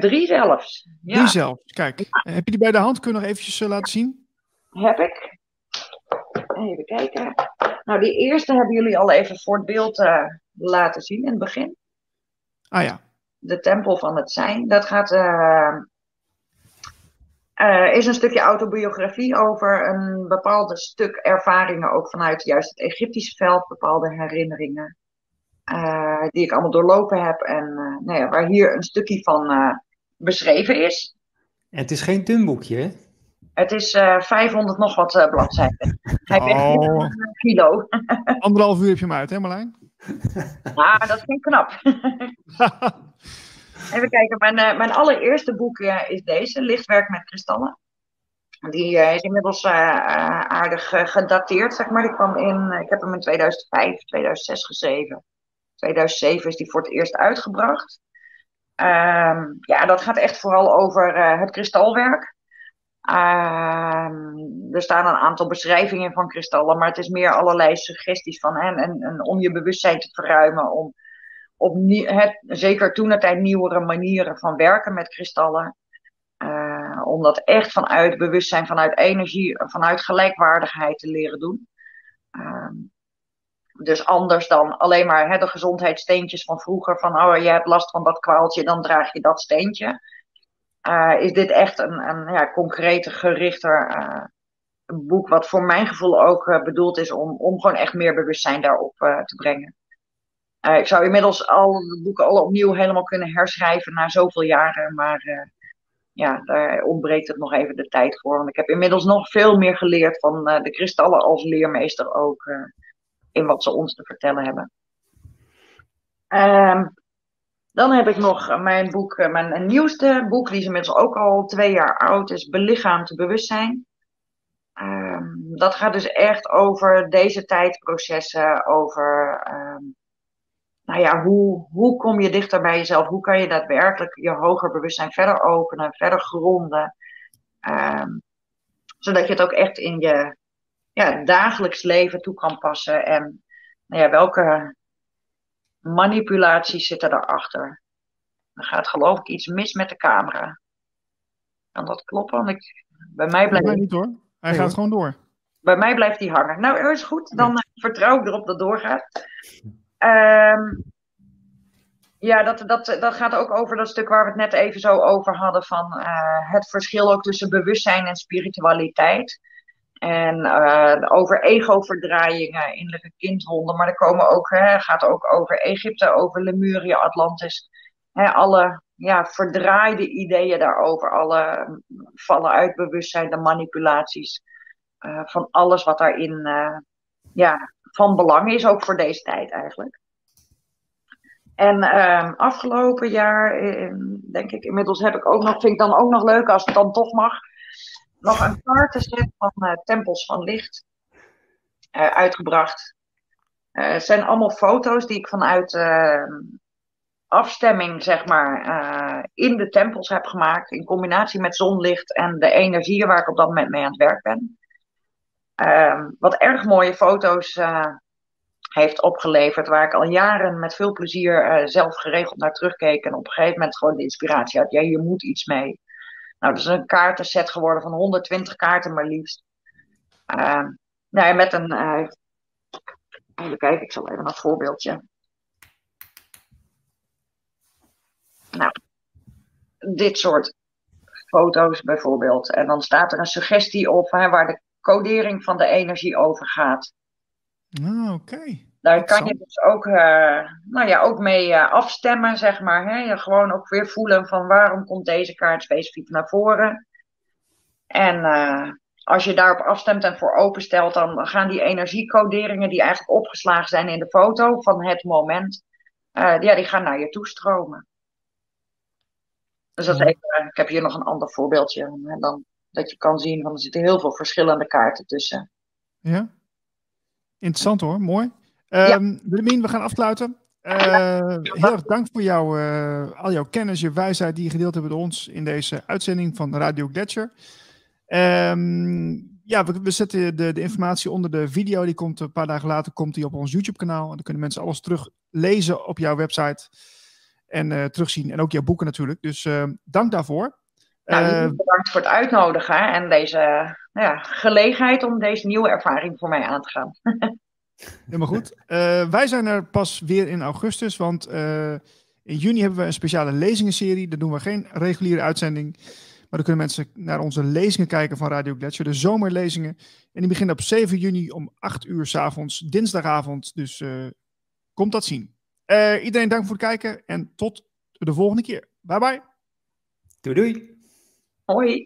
drie zelfs. Ja. Drie zelfs, kijk. Heb je die bij de hand? Kun je nog eventjes laten zien? Heb ik. Even kijken. Nou, die eerste hebben jullie al even voor het beeld laten zien in het begin. Ah ja. De Tempel van het Zijn. Dat gaat uh, is een stukje autobiografie over een bepaalde stuk ervaringen, ook vanuit juist het Egyptische veld, bepaalde herinneringen, uh, die ik allemaal doorlopen heb en uh, nou ja, waar hier een stukje van beschreven is. En het is geen dun boekje, hè? Het is 500 nog wat bladzijden. Hij weegt oh. een kilo. Anderhalf uur heb je hem uit, hè Marlijn? Ja, dat vind ik knap. Even kijken, mijn, uh, mijn allereerste boek uh, is deze, Lichtwerk met kristallen. Die uh, is inmiddels aardig gedateerd, zeg maar. Die kwam in, ik heb hem in 2005, 2006 geschreven. 2007 is die voor het eerst uitgebracht. Um, ja, dat gaat echt vooral over het kristalwerk. Uh, er staan een aantal beschrijvingen van kristallen, maar het is meer allerlei suggesties van en, en, en om je bewustzijn te verruimen, om op het, zeker toen het tijd nieuwere manieren van werken met kristallen. Uh, om dat echt vanuit bewustzijn, vanuit energie, vanuit gelijkwaardigheid te leren doen. Ehm, dus anders dan alleen maar hè, de gezondheidssteentjes van vroeger. Van oh, je hebt last van dat kwaaltje, dan draag je dat steentje. Uh, is dit echt een, een ja, concrete, gerichter uh, boek. Wat voor mijn gevoel ook uh, bedoeld is om, om gewoon echt meer bewustzijn daarop te brengen. ik zou inmiddels al de boeken al opnieuw helemaal kunnen herschrijven na zoveel jaren. Maar ja, daar ontbreekt het nog even de tijd voor. Want ik heb inmiddels nog veel meer geleerd van de kristallen als leermeester ook in wat ze ons te vertellen hebben. Um, dan heb ik nog mijn boek, eh, mijn nieuwste boek, die is inmiddels ook al twee jaar oud, is Belichaamd Bewustzijn. Um, dat gaat dus echt over deze tijdprocessen, over um, nou ja, hoe, hoe kom je dichter bij jezelf? Hoe kan je daadwerkelijk je hoger bewustzijn verder openen, verder gronden? Zodat je het ook echt in je ja, dagelijks leven toe kan passen. En nou ja, welke manipulaties zitten daarachter? Dan gaat geloof ik iets mis met de camera. Kan dat kloppen? Want ik, bij mij blijft... Nee, niet hoor. Hij gaat gewoon door. Bij mij blijft hij hangen. Nou, is goed. Dan eh, vertrouw ik erop dat het doorgaat. Um, ja, dat, dat, dat gaat ook over dat stuk waar we het net even zo over hadden. Van uh, het verschil ook tussen bewustzijn en spiritualiteit. En uh, over ego-verdraaiingen, innerlijke kindhonden. Maar er komen ook, hè, gaat ook over Egypte, over Lemuria, Atlantis. Hè, alle ja, verdraaide ideeën daarover. Alle vallen uit bewustzijn, de manipulaties. Uh, van alles wat daarin uh, ja, van belang is, ook voor deze tijd eigenlijk. En uh, afgelopen jaar, denk ik, inmiddels heb ik ook nog, vind ik dan ook nog leuk als het dan toch mag nog een kaartenset van uh, Tempels van Licht uh, uitgebracht. Uh, het zijn allemaal foto's die ik vanuit afstemming, zeg maar, in de tempels heb gemaakt. In combinatie met zonlicht en de energie waar ik op dat moment mee aan het werk ben. Ehm, wat erg mooie foto's heeft opgeleverd, waar ik al jaren met veel plezier zelf geregeld naar terugkeek. En op een gegeven moment gewoon de inspiratie had, ja, je moet iets mee. Nou, dat is een kaartenset geworden van 120 kaarten maar liefst. Uh, nou, met een. Uh, even kijken, ik zal even een voorbeeldje. Nou, dit soort foto's bijvoorbeeld. En dan staat er een suggestie op waar de codering van de energie over gaat. Ah, oké. Daar kan je dus ook, uh, nou ja, ook mee uh, afstemmen, zeg maar. Hè? Je gewoon ook weer voelen van waarom komt deze kaart specifiek naar voren. En uh, als je daarop afstemt en voor openstelt, dan gaan die energiecoderingen die eigenlijk opgeslagen zijn in de foto van het moment, ja, die gaan naar je toestromen. Dus dat even, ik heb hier nog een ander voorbeeldje. Dan, dat je kan zien, van er zitten heel veel verschillende kaarten tussen. Ja, interessant hoor, mooi. Um, Willemien, we gaan afsluiten. Uh, heel erg dank voor jou, uh, al jouw kennis, je wijsheid die je gedeeld hebt met ons in deze uitzending van Radio Gletscher. Um, ja, we, we, zetten de, de informatie onder de video. Die komt een paar dagen later komt die op ons YouTube-kanaal. En dan kunnen mensen alles teruglezen op jouw website en uh, terugzien. En ook jouw boeken natuurlijk. Dus dank daarvoor. Nou, bedankt voor het uitnodigen en deze nou ja, gelegenheid om deze nieuwe ervaring voor mij aan te gaan. Helemaal goed. Uh, wij zijn er pas weer in augustus, want uh, in juni hebben we een speciale lezingenserie. Daar doen we geen reguliere uitzending. Maar dan kunnen mensen naar onze lezingen kijken van Radio Gletscher, de zomerlezingen. En die beginnen op 7 juni om 8 uur s avonds, dinsdagavond. Dus uh, komt dat zien. iedereen dank voor het kijken en tot de volgende keer. Bye bye. Doei doei. Hoi.